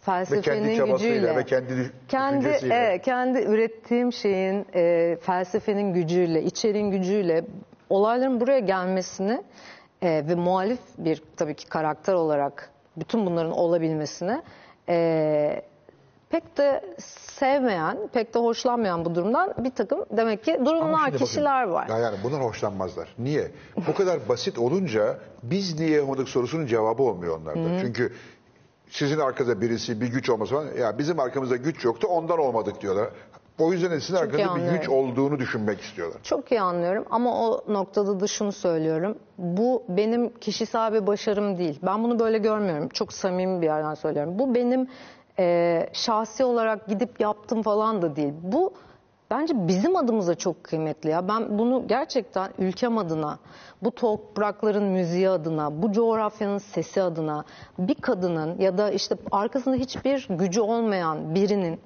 Speaker 8: felsefenin
Speaker 1: çabasıyla
Speaker 8: gücüyle,
Speaker 1: ve kendi
Speaker 8: kendi evet, kendi ürettiğim şeyin e, felsefenin gücüyle, içeriğin gücüyle olayların buraya gelmesini e, ve muhalif bir tabii ki karakter olarak bütün bunların olabilmesini e, pek de sevmeyen, pek de hoşlanmayan bu durumdan bir takım demek ki durumlar,
Speaker 1: bakın,
Speaker 8: kişiler var.
Speaker 1: Ya yani bundan hoşlanmazlar. Niye? Bu kadar basit olunca biz niye yapmadık sorusunun cevabı olmuyor onlarda. Çünkü sizin arkanızda birisi bir güç olması falan. Ya bizim arkamızda güç yoktu ondan olmadık diyorlar. O yüzden de sizin
Speaker 8: iyi
Speaker 1: arkanızda bir güç olduğunu düşünmek istiyorlar.
Speaker 8: Çok iyi anlıyorum ama o noktada da şunu söylüyorum. Bu benim kişisel bir başarım değil. Ben bunu böyle görmüyorum. Çok samimi bir yerden söylüyorum. Bu benim e, şahsi olarak gidip yaptım falan da değil. Bu bence bizim adımıza çok kıymetli ya. Ben bunu gerçekten ülkem adına, bu toprakların müziği adına, bu coğrafyanın sesi adına bir kadının ya da işte arkasında hiçbir gücü olmayan birinin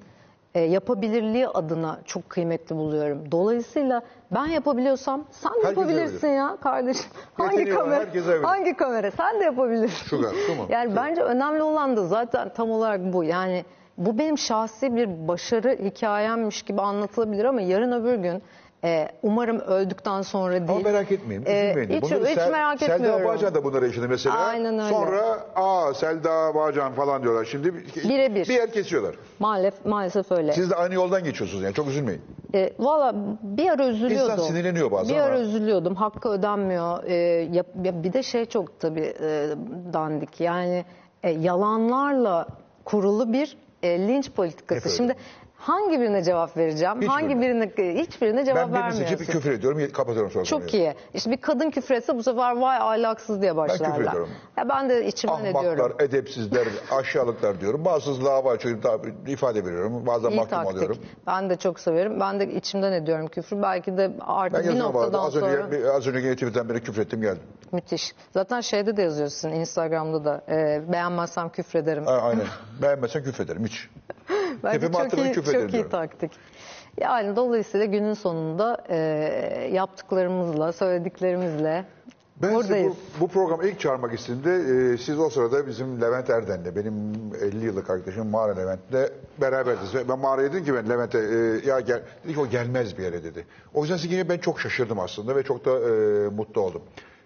Speaker 8: e, yapabilirliği adına çok kıymetli buluyorum. Dolayısıyla ben yapabiliyorsam sen de
Speaker 1: Herkes
Speaker 8: yapabilirsin ya kardeşim. Hangi
Speaker 1: Yeteneği
Speaker 8: kamera? Hangi kamera? Sen de yapabilirsin.
Speaker 1: Şu kadar, şu mu?
Speaker 8: Yani
Speaker 1: Şu.
Speaker 8: bence önemli olan da zaten tam olarak bu. Yani bu benim şahsi bir başarı hikayemmiş gibi anlatılabilir ama yarın öbür gün E, umarım öldükten sonra değil.
Speaker 1: Ama merak etmeyin,
Speaker 8: E,
Speaker 1: üzülmeyin.
Speaker 8: hiç,
Speaker 1: Bunları
Speaker 8: hiç
Speaker 1: Sel-
Speaker 8: merak
Speaker 1: Selda
Speaker 8: etmiyorum.
Speaker 1: Bağcan da bunları yaşadı mesela.
Speaker 8: Aynen öyle.
Speaker 1: Sonra aa Selda Bağcan falan diyorlar. Şimdi bir,
Speaker 8: Birebir.
Speaker 1: bir yer kesiyorlar.
Speaker 8: Maalesef, maalesef öyle.
Speaker 1: Siz de aynı yoldan geçiyorsunuz yani çok üzülmeyin.
Speaker 8: E, Valla bir ara üzülüyordum.
Speaker 1: İnsan sinirleniyor bazen
Speaker 8: Bir ara
Speaker 1: ama-
Speaker 8: üzülüyordum. Hakkı ödenmiyor. E, ya, ya bir de şey çok tabii e, dandik. Yani e, yalanlarla kurulu bir e, linç politikası.
Speaker 1: Öyle.
Speaker 8: Şimdi hangi birine cevap vereceğim?
Speaker 1: Hiçbirine.
Speaker 8: hangi birine hiçbirine cevap
Speaker 1: ben
Speaker 8: vermiyorsun.
Speaker 1: seçip küfür ediyorum kapatıyorum sonra.
Speaker 8: Çok
Speaker 1: konuyu.
Speaker 8: iyi. İşte bir kadın küfür etse bu sefer vay ahlaksız diye başlarlar.
Speaker 1: küfür ediyorum.
Speaker 8: Ya ben de içimden ediyorum.
Speaker 1: Ahmaklar, edepsizler, aşağılıklar diyorum. Bazısız lava açıyorum, ifade veriyorum. Bazen
Speaker 8: İyi
Speaker 1: mahkum
Speaker 8: taktik.
Speaker 1: alıyorum.
Speaker 8: Ben de çok severim. Ben de içimden ediyorum küfür. Belki de
Speaker 1: Ben
Speaker 8: artık bir
Speaker 1: yazıyorum vardı.
Speaker 8: noktadan
Speaker 1: Az
Speaker 8: sonra...
Speaker 1: önce, az önce yine Twitter'dan beri küfür ettim geldim.
Speaker 8: Müthiş. Zaten şeyde de yazıyorsun Instagram'da da e, beğenmezsem küfrederim.
Speaker 1: Ha, aynen. Beğenmezsen küfür ederim hiç.
Speaker 8: Çok
Speaker 1: attığımda küfrederim
Speaker 8: çok iyi
Speaker 1: diyorum.
Speaker 8: taktik. Yani dolayısıyla günün sonunda e, yaptıklarımızla, söylediklerimizle
Speaker 1: Ben
Speaker 8: buradayız.
Speaker 1: bu, bu programa ilk çağırmak istediğimde e, siz o sırada bizim Levent Erden'le, benim 50 yıllık arkadaşım Mağara Levent'le beraberdiniz. Ve Ben Mağara'ya dedim ki ben Levent'e e, ya gel, dedi ki o gelmez bir yere dedi. O yüzden siz yine ben çok şaşırdım aslında ve çok da e, mutlu oldum.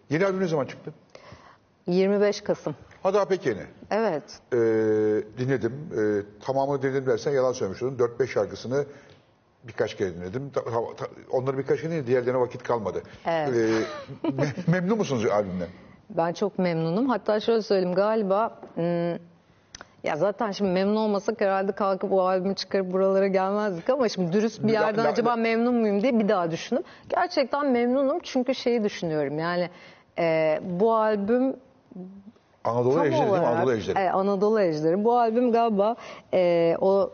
Speaker 1: Yeni albüm ne zaman çıktı?
Speaker 8: 25 Kasım.
Speaker 1: Ha daha pek yeni.
Speaker 8: Evet.
Speaker 1: E, dinledim. E, tamamını dinledim dersen yalan söylemiş oldum. 4-5 şarkısını birkaç kere dinledim. Ta- ta- onları birkaç kere dinledim. Diğerlerine vakit kalmadı.
Speaker 8: Evet.
Speaker 1: E, me- memnun musunuz albümden?
Speaker 8: Ben çok memnunum. Hatta şöyle söyleyeyim galiba hmm, ya zaten şimdi memnun olmasak herhalde kalkıp o albümü çıkarıp buralara gelmezdik ama şimdi dürüst bir yerden
Speaker 1: la-
Speaker 8: acaba
Speaker 1: la-
Speaker 8: memnun muyum diye bir daha düşündüm. Gerçekten memnunum çünkü şeyi düşünüyorum yani e, bu albüm
Speaker 1: Anadolu
Speaker 8: Tam
Speaker 1: Ejderi değil mi?
Speaker 8: olarak,
Speaker 1: Anadolu Ejderi.
Speaker 8: Evet, Anadolu Ejderi. Bu albüm galiba e, o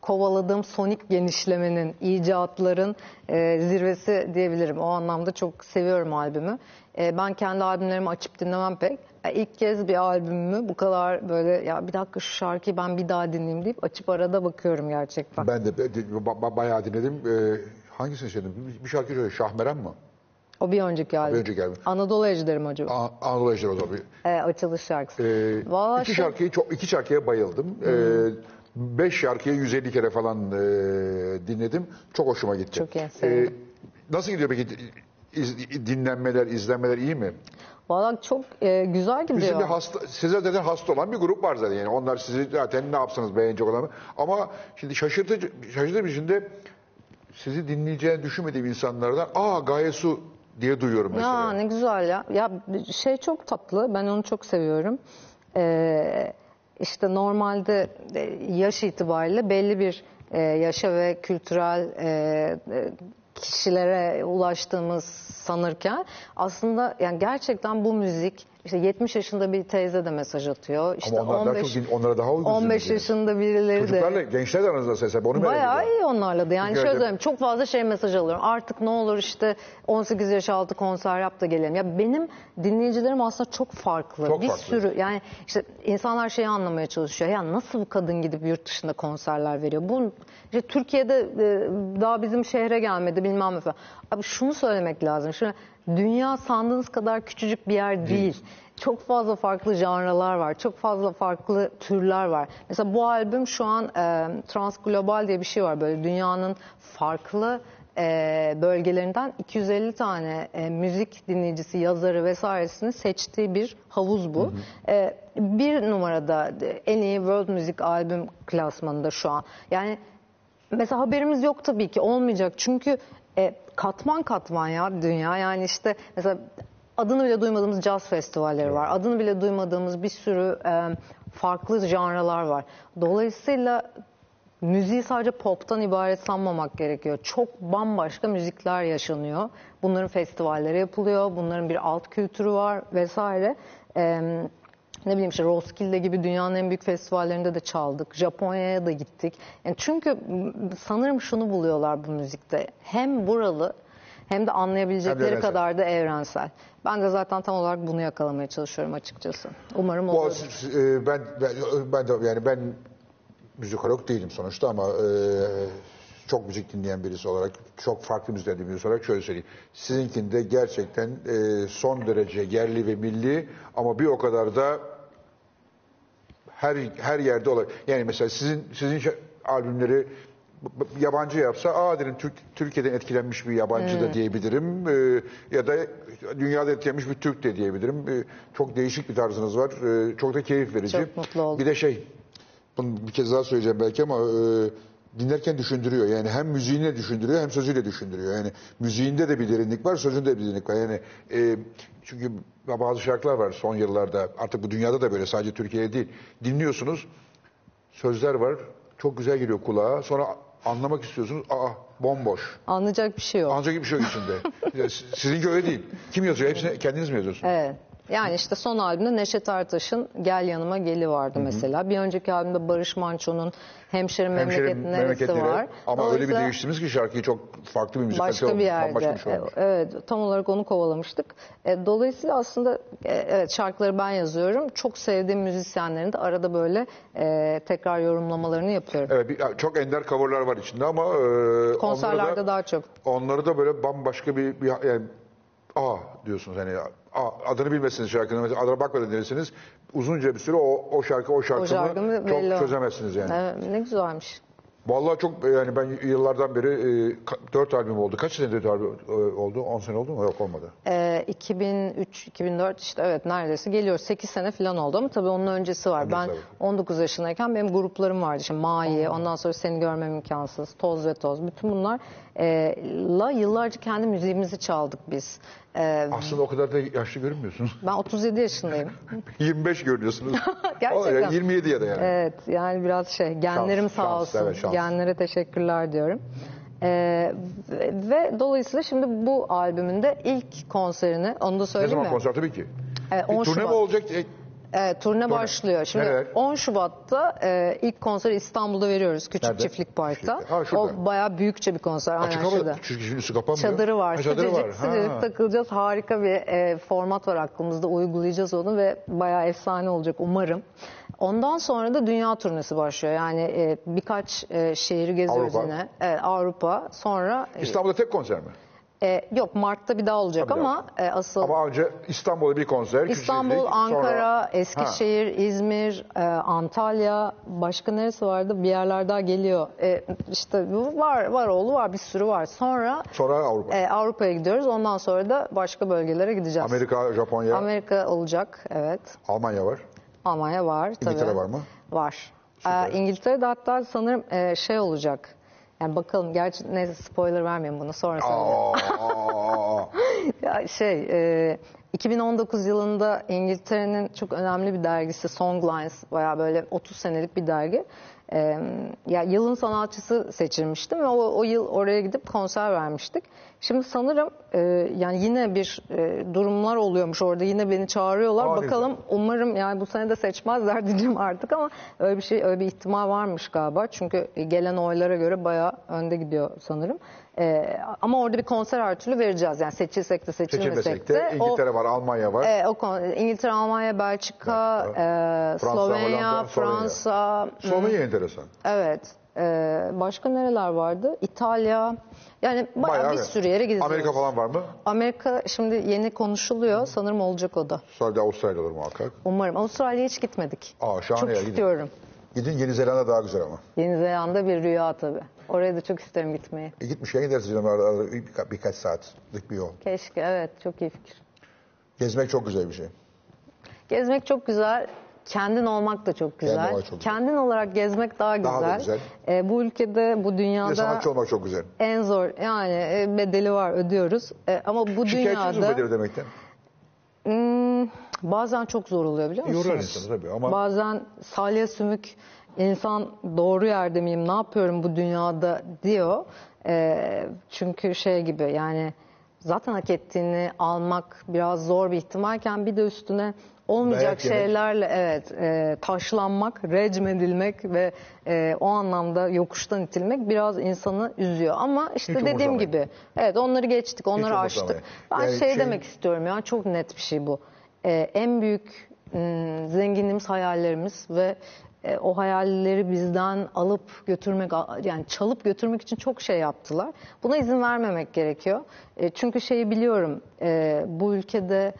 Speaker 8: kovaladığım sonik genişlemenin, icatların e, zirvesi diyebilirim. O anlamda çok seviyorum albümü. E, ben kendi albümlerimi açıp dinlemem pek. E, ilk kez bir albümümü bu kadar böyle ya bir dakika şu şarkıyı ben bir daha dinleyeyim deyip açıp arada bakıyorum gerçekten.
Speaker 1: Ben de ba- ba- bayağı dinledim. Ee, hangisini söyledim? Bir- Bir şarkı söyle. Şahmeran mı?
Speaker 8: O bir önceki albüm.
Speaker 1: önceki albüm.
Speaker 8: Anadolu Ejderi mi acaba?
Speaker 1: A- Anadolu Ejderi o zaman.
Speaker 8: E, açılış şarkısı.
Speaker 1: Ee,
Speaker 8: Vallahi
Speaker 1: iki
Speaker 8: şey-
Speaker 1: şarkıyı çok iki şarkıya bayıldım. Ee, beş şarkıyı 150 kere falan e, dinledim. Çok hoşuma gitti.
Speaker 8: Çok iyi, sevindim.
Speaker 1: nasıl gidiyor peki? İz- dinlenmeler, izlenmeler iyi mi?
Speaker 8: Valla çok e, güzel gidiyor.
Speaker 1: Bizim de hasta, size zaten hasta olan bir grup var zaten. Yani onlar sizi zaten ne yapsanız beğenecek olan. Ama şimdi şaşırtıcı, şaşırtıcı bir şimdi sizi dinleyeceğini düşünmediğim insanlardan aa Gaye Su diye duyuyorum mesela.
Speaker 8: Ya ne güzel ya. Ya şey çok tatlı. Ben onu çok seviyorum. Ee, işte normalde e, yaş itibariyle belli bir e, yaşa ve kültürel e, e, kişilere ulaştığımız sanırken aslında yani gerçekten bu müzik işte 70 yaşında bir teyze de mesaj atıyor. İşte
Speaker 1: Ama onlar daha
Speaker 8: 15
Speaker 1: çok din- onlara daha uygun
Speaker 8: 15
Speaker 1: dinliyor.
Speaker 8: yaşında birileri de
Speaker 1: Çocuklarla, gençler de aranızda ses Onu merak
Speaker 8: Bayağı
Speaker 1: ediyorum.
Speaker 8: iyi onlarla da. Yani
Speaker 1: Çünkü
Speaker 8: şöyle
Speaker 1: öyle-
Speaker 8: çok fazla şey mesaj alıyorum. Artık ne olur işte 18 yaş altı konser yap da gelelim. Ya benim dinleyicilerim aslında çok farklı.
Speaker 1: Çok
Speaker 8: bir
Speaker 1: farklı.
Speaker 8: sürü yani işte insanlar şeyi anlamaya çalışıyor. Ya nasıl bu kadın gidip yurt dışında konserler veriyor? Bu işte Türkiye'de e, daha bizim şehre gelmedi bilmem ne falan. Abi şunu söylemek lazım. Şimdi dünya sandığınız kadar küçücük bir yer değil. Çok fazla farklı janralar var. Çok fazla farklı türler var. Mesela bu albüm şu an e, Transglobal diye bir şey var. Böyle dünyanın farklı e, bölgelerinden 250 tane e, müzik dinleyicisi, yazarı vesairesini seçtiği bir havuz bu. E, bir numarada en iyi world müzik albüm klasmanında şu an. Yani Mesela haberimiz yok tabii ki olmayacak çünkü e, katman katman ya dünya. Yani işte mesela adını bile duymadığımız caz festivalleri var. Adını bile duymadığımız bir sürü e, farklı janralar var. Dolayısıyla müziği sadece poptan ibaret sanmamak gerekiyor. Çok bambaşka müzikler yaşanıyor. Bunların festivalleri yapılıyor. Bunların bir alt kültürü var vesaire. E, ne bileyim işte Roskilde gibi dünyanın en büyük festivallerinde de çaldık. Japonya'ya da gittik. Yani çünkü sanırım şunu buluyorlar bu müzikte. Hem buralı hem de
Speaker 1: Hem
Speaker 8: anlayabilecekleri
Speaker 1: evrensel.
Speaker 8: kadar da evrensel. Ben de zaten tam olarak bunu yakalamaya çalışıyorum açıkçası. Umarım
Speaker 1: Bu,
Speaker 8: olur.
Speaker 1: e, ben, ben, ben de yani ben müzikolog değilim sonuçta ama e, çok müzik dinleyen birisi olarak, çok farklı müzik dinleyen birisi olarak şöyle söyleyeyim. Sizinkinde gerçekten e, son derece yerli ve milli ama bir o kadar da her her yerde olabilir. Yani mesela sizin sizin albümleri yabancı yapsa aa derim Türk, Türkiye'den etkilenmiş bir yabancı da diyebilirim. Ee, ya da dünyada etkilenmiş bir Türk de diyebilirim. Ee, çok değişik bir tarzınız var. Ee, çok da keyif verici.
Speaker 8: Çok mutlu oldum.
Speaker 1: Bir de şey, bunu bir kez daha söyleyeceğim belki ama e, dinlerken düşündürüyor. Yani hem müziğini düşündürüyor hem sözüyle düşündürüyor. Yani müziğinde de bir derinlik var, sözünde de bir derinlik var. Yani e, çünkü bazı şarkılar var son yıllarda artık bu dünyada da böyle sadece Türkiye'de değil. Dinliyorsunuz, sözler var, çok güzel geliyor kulağa. Sonra anlamak istiyorsunuz, aa bomboş.
Speaker 8: Anlayacak bir şey yok.
Speaker 1: Anlayacak bir şey yok içinde. Sizinki öyle değil. Kim yazıyor? Hepsini kendiniz mi yazıyorsunuz?
Speaker 8: Evet. Yani işte son albümde Neşet Ertaş'ın Gel Yanıma Geli vardı mesela. Bir önceki albümde Barış Manço'nun Hemşerim,
Speaker 1: Hemşerim
Speaker 8: Memleket Neresi
Speaker 1: memleketleri.
Speaker 8: var.
Speaker 1: Ama öyle bir
Speaker 8: Dolayısıyla
Speaker 1: değiştiniz ki şarkıyı çok farklı bir müzik
Speaker 8: Başka bir yerde.
Speaker 1: bir şey olmuş.
Speaker 8: E, Evet, tam olarak onu kovalamıştık. E, Dolayısıyla aslında e, evet şarkıları ben yazıyorum. Çok sevdiğim müzisyenlerin de arada böyle e, tekrar yorumlamalarını yapıyorum.
Speaker 1: Evet, bir, çok ender coverlar var içinde ama e,
Speaker 8: Konserlerde
Speaker 1: onları da,
Speaker 8: daha çok.
Speaker 1: onları da böyle bambaşka bir, bir yani aa diyorsunuz hani aa, adını bilmezsiniz şarkının mesela adına bakmadan dinlersiniz uzunca bir süre o, o şarkı o şarkı
Speaker 8: O
Speaker 1: çok çözemezsiniz yani.
Speaker 8: Evet, ne güzelmiş.
Speaker 1: Vallahi çok yani ben yıllardan beri e, ka- dört albüm oldu. Kaç senedir albüm e, oldu? 10 sene oldu mu? Yok olmadı.
Speaker 8: E, 2003, 2004 işte evet neredeyse geliyor. 8 sene falan oldu ama tabii onun öncesi var. Ben
Speaker 1: Öncesi,
Speaker 8: 19 yaşındayken benim gruplarım vardı. İşte Mai, ondan sonra Seni Görmem imkansız, Toz ve Toz. Bütün bunlar e, la yıllarca kendi müziğimizi çaldık biz. E,
Speaker 1: Aslında o kadar da yaşlı görünmüyorsunuz.
Speaker 8: ben 37 yaşındayım.
Speaker 1: 25 görünüyorsunuz.
Speaker 8: Gerçekten.
Speaker 1: Yani 27 ya da yani.
Speaker 8: Evet yani biraz şey genlerim
Speaker 1: Şans,
Speaker 8: sağ
Speaker 1: şans,
Speaker 8: olsun.
Speaker 1: evet, şans.
Speaker 8: Genlere teşekkürler diyorum. Ee, ve, dolayısıyla şimdi bu albümünde ilk konserini onu da
Speaker 1: ne
Speaker 8: söyleyeyim
Speaker 1: zaman
Speaker 8: mi?
Speaker 1: konser tabii ki. Bir
Speaker 8: 10
Speaker 1: turne mi olacak? E,
Speaker 8: Evet, turne başlıyor. Şimdi
Speaker 1: Nereler?
Speaker 8: 10 Şubat'ta e, ilk konseri İstanbul'da veriyoruz Küçük
Speaker 1: Nerede?
Speaker 8: Çiftlik Park'ta.
Speaker 1: Çiftlik. Ha, şurada.
Speaker 8: o bayağı büyükçe bir konser.
Speaker 1: Açık
Speaker 8: Aynen şurada.
Speaker 1: çünkü şimdi su kapanmıyor.
Speaker 8: Çadırı var.
Speaker 1: Ha, çadırı
Speaker 8: sıcacık
Speaker 1: var.
Speaker 8: sıcacık
Speaker 1: Ha.
Speaker 8: takılacağız. Harika bir e, format var aklımızda. Uygulayacağız onu ve bayağı efsane olacak umarım. Ondan sonra da dünya turnesi başlıyor. Yani e, birkaç e, şehri geziyoruz
Speaker 1: Avrupa.
Speaker 8: yine. Evet, Avrupa. Sonra e,
Speaker 1: İstanbul'da tek konser mi?
Speaker 8: E, yok Mart'ta bir daha olacak
Speaker 1: daha.
Speaker 8: ama e, asıl
Speaker 1: Ama önce İstanbul'da bir konser.
Speaker 8: İstanbul,
Speaker 1: Küçükçekmece,
Speaker 8: Ankara,
Speaker 1: sonra-
Speaker 8: Eskişehir, İzmir, e, Antalya, başka neresi vardı? Bir yerler daha geliyor. E, işte bu var, var oğlu var, bir sürü var. Sonra
Speaker 1: sonra Avrupa.
Speaker 8: e, Avrupa'ya gidiyoruz. Ondan sonra da başka bölgelere gideceğiz.
Speaker 1: Amerika, Japonya,
Speaker 8: Amerika olacak, evet.
Speaker 1: Almanya var.
Speaker 8: Almanya var tabii.
Speaker 1: İngiltere var mı?
Speaker 8: Var.
Speaker 1: Süper.
Speaker 8: E, İngiltere'de hatta sanırım e, şey olacak. Yani bakalım, gerçi neyse spoiler vermeyeyim bunu sonra söyleyeceğim. Şey, e, 2019 yılında İngiltere'nin çok önemli bir dergisi Songlines, bayağı böyle 30 senelik bir dergi. E, ya yılın sanatçısı seçilmiştim ve o, o yıl oraya gidip konser vermiştik. Şimdi sanırım e, yani yine bir e, durumlar oluyormuş orada yine beni çağırıyorlar.
Speaker 1: Ne
Speaker 8: Bakalım umarım yani bu sene de seçmezler diyeceğim artık ama öyle bir şey öyle bir ihtimal varmış galiba. Çünkü gelen oylara göre bayağı önde gidiyor sanırım. E, ama orada bir konser her türlü vereceğiz. Yani seçilsek de seçilmesek de.
Speaker 1: de
Speaker 8: O-
Speaker 1: İngiltere var, Almanya var.
Speaker 8: e, o İngiltere, Almanya, Belçika,
Speaker 1: Belçika,
Speaker 8: e, Slovenya,
Speaker 1: Slovenya.
Speaker 8: Fransa.
Speaker 1: Slovenya enteresan.
Speaker 8: Evet. E, başka nereler vardı? İtalya. Yani bayağı, bir
Speaker 1: evet.
Speaker 8: sürü yere gideceğiz.
Speaker 1: Amerika falan var mı?
Speaker 8: Amerika şimdi yeni konuşuluyor. Sanırım olacak o da.
Speaker 1: Da Avustralya olur muhakkak.
Speaker 8: Umarım. Avustralya'ya hiç gitmedik.
Speaker 1: Aa şahane
Speaker 8: Çok
Speaker 1: gidin. Gidin Yeni Zelanda daha güzel ama.
Speaker 8: Yeni Zelanda bir rüya tabii. Oraya da çok isterim gitmeyi.
Speaker 1: E, gitmişken gidersiniz canım arada, arada birka- birkaç saatlik bir yol.
Speaker 8: Keşke evet çok iyi fikir.
Speaker 1: Gezmek çok güzel bir şey.
Speaker 8: Gezmek çok güzel. Kendin olmak da çok güzel.
Speaker 1: olmak çok güzel.
Speaker 8: Kendin olarak gezmek daha güzel.
Speaker 1: Daha da güzel.
Speaker 8: Ee, bu ülkede, bu
Speaker 1: Bir de
Speaker 8: dünyada
Speaker 1: sanatçı olmak çok güzel.
Speaker 8: en zor yani e, bedeli var ödüyoruz. E, ama bu
Speaker 1: Şikayetçi misin
Speaker 8: dünyada
Speaker 1: bedeli ödemekten?
Speaker 8: hmm, bazen çok zor oluyor biliyor musunuz?
Speaker 1: Yorar insanı tabii ama-
Speaker 8: Bazen salya sümük insan doğru yerde miyim, ne yapıyorum bu dünyada diyor. E, çünkü şey gibi yani zaten hak ettiğini almak biraz zor bir ihtimalken bir de üstüne olmayacak
Speaker 1: Dayak yemek.
Speaker 8: şeylerle evet e, taşlanmak, recmedilmek ve e, o anlamda yokuştan itilmek biraz insanı üzüyor. Ama işte
Speaker 1: Hiç
Speaker 8: dediğim gibi evet onları geçtik, onları
Speaker 1: umursamayın.
Speaker 8: aştık. Ben
Speaker 1: Yani
Speaker 8: şey
Speaker 1: şey-
Speaker 8: demek istiyorum ya çok net bir şey bu. E, en büyük m, zenginliğimiz hayallerimiz ve e, o hayalleri bizden alıp götürmek yani çalıp götürmek için çok şey yaptılar. Buna izin vermemek gerekiyor. E, çünkü şeyi biliyorum e, bu ülkede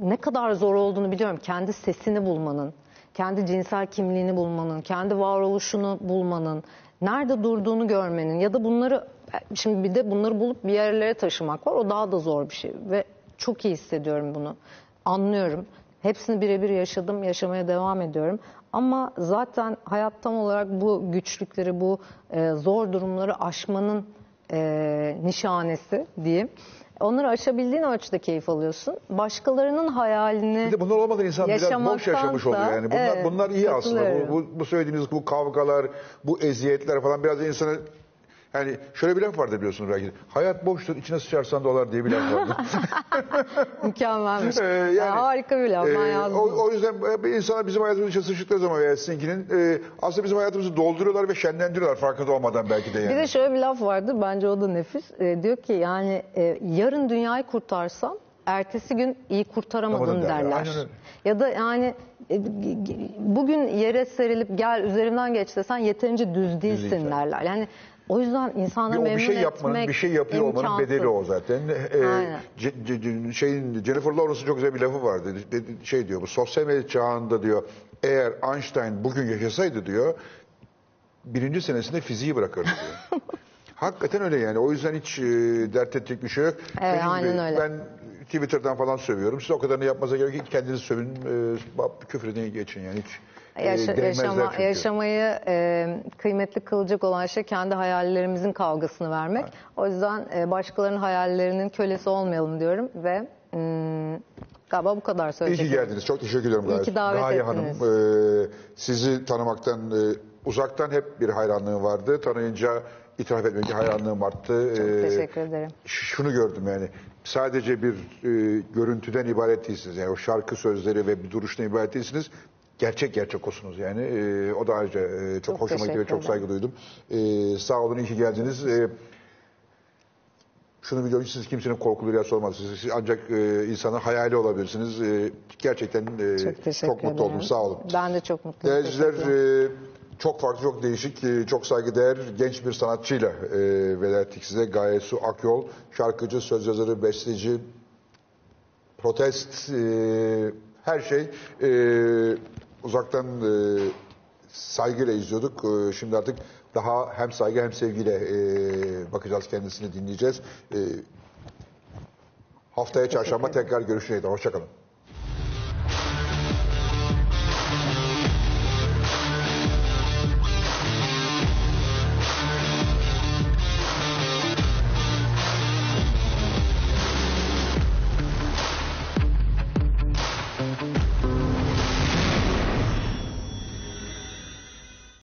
Speaker 8: ne kadar zor olduğunu biliyorum. Kendi sesini bulmanın, kendi cinsel kimliğini bulmanın, kendi varoluşunu bulmanın, nerede durduğunu görmenin ya da bunları şimdi bir de bunları bulup bir yerlere taşımak var. O daha da zor bir şey ve çok iyi hissediyorum bunu. Anlıyorum. Hepsini birebir yaşadım, yaşamaya devam ediyorum. Ama zaten hayat tam olarak bu güçlükleri, bu e, zor durumları aşmanın e, nişanesi diyeyim. Onları aşabildiğin ölçüde keyif alıyorsun. Başkalarının hayalini
Speaker 1: Bir de bunlar olmadan insan biraz boş yaşamış oluyor yani. Bunlar,
Speaker 8: evet,
Speaker 1: bunlar iyi aslında. Bu, bu, bu söylediğiniz bu kavgalar, bu eziyetler falan biraz insanı yani şöyle bir laf vardır biliyorsunuz belki. Hayat boştur, içine sıçarsan dolar diye bir laf vardır.
Speaker 8: mükemmelmiş.
Speaker 1: Ee, yani,
Speaker 8: harika bir laf. Ben
Speaker 1: e,
Speaker 8: yazdım.
Speaker 1: o, o yüzden e, insanlar bizim hayatımızın içine sıçtıkları zaman veya sizinkinin e, aslında bizim hayatımızı dolduruyorlar ve şenlendiriyorlar farkında olmadan belki de yani.
Speaker 8: Bir de şöyle bir laf vardı bence o da nefis. Ee, diyor ki yani e, yarın dünyayı kurtarsam ertesi gün iyi kurtaramadın
Speaker 1: derler.
Speaker 8: derler.
Speaker 1: Aynen öyle.
Speaker 8: Ya da yani e, bugün yere serilip gel üzerinden geç desen yeterince düz değilsin
Speaker 1: değilsin.
Speaker 8: derler. Yani o yüzden insanları memnun
Speaker 1: bir şey yapmanın, bir şey yapıyor olmanın
Speaker 8: imkansız.
Speaker 1: bedeli o zaten. Ee, şeyin Jennifer Lawrence'ın çok güzel bir lafı vardı. Şey diyor bu sosyal medya çağında diyor eğer Einstein bugün yaşasaydı diyor birinci senesinde fiziği bırakırdı diyor. Hakikaten öyle yani. O yüzden hiç e, dert edecek bir şey yok.
Speaker 8: Evet,
Speaker 1: Dediğim
Speaker 8: aynen öyle.
Speaker 1: Ben Twitter'dan falan sövüyorum. Siz o kadarını yapmanıza gerek yok. Kendiniz sövün. E, edin geçin yani. Hiç
Speaker 8: Yaşa-
Speaker 1: değmezler
Speaker 8: yaşama,
Speaker 1: çünkü.
Speaker 8: yaşamayı e, kıymetli kılacak olan şey kendi hayallerimizin kavgasını vermek. O yüzden e, başkalarının hayallerinin kölesi olmayalım diyorum ve mm, galiba bu kadar
Speaker 1: İyi ki geldiniz. Çok teşekkür ederim.
Speaker 8: İyi ki davet
Speaker 1: Hanım,
Speaker 8: ettiniz.
Speaker 1: e, sizi tanımaktan e, uzaktan hep bir hayranlığım vardı. Tanıyınca itiraf etmek hayranlığım arttı. E,
Speaker 8: Teşekkür ederim.
Speaker 1: Şunu gördüm yani. Sadece bir e, görüntüden ibaret değilsiniz. Yani o şarkı sözleri ve bir duruştan ibaret değilsiniz. Gerçek gerçek osunuz yani. E, o da ayrıca e, çok,
Speaker 8: Çok
Speaker 1: hoşuma gitti ve çok saygı duydum. E, sağ olun, iyi ki geldiniz. E, şunu biliyorum siz kimsenin korkulu rüyası olmaz. Siz, siz ancak e, insanın hayali olabilirsiniz. E, gerçekten e,
Speaker 8: Çok
Speaker 1: çok mutlu
Speaker 8: ederim.
Speaker 1: oldum. Sağ olun.
Speaker 8: Ben de çok mutluyum.
Speaker 1: Değerli izleyiciler,
Speaker 8: Teşekkürler.
Speaker 1: e, çok farklı, çok değişik, e, çok saygıdeğer genç bir sanatçıyla e, veda ettik size. Gaye Su Akyol, şarkıcı, söz yazarı, besteci, protest, e, her şey e, uzaktan e, saygıyla izliyorduk. E, şimdi artık daha hem saygı hem sevgiyle e, bakacağız kendisini dinleyeceğiz. E, haftaya çarşamba tekrar görüşeceğiz. Hoşçakalın.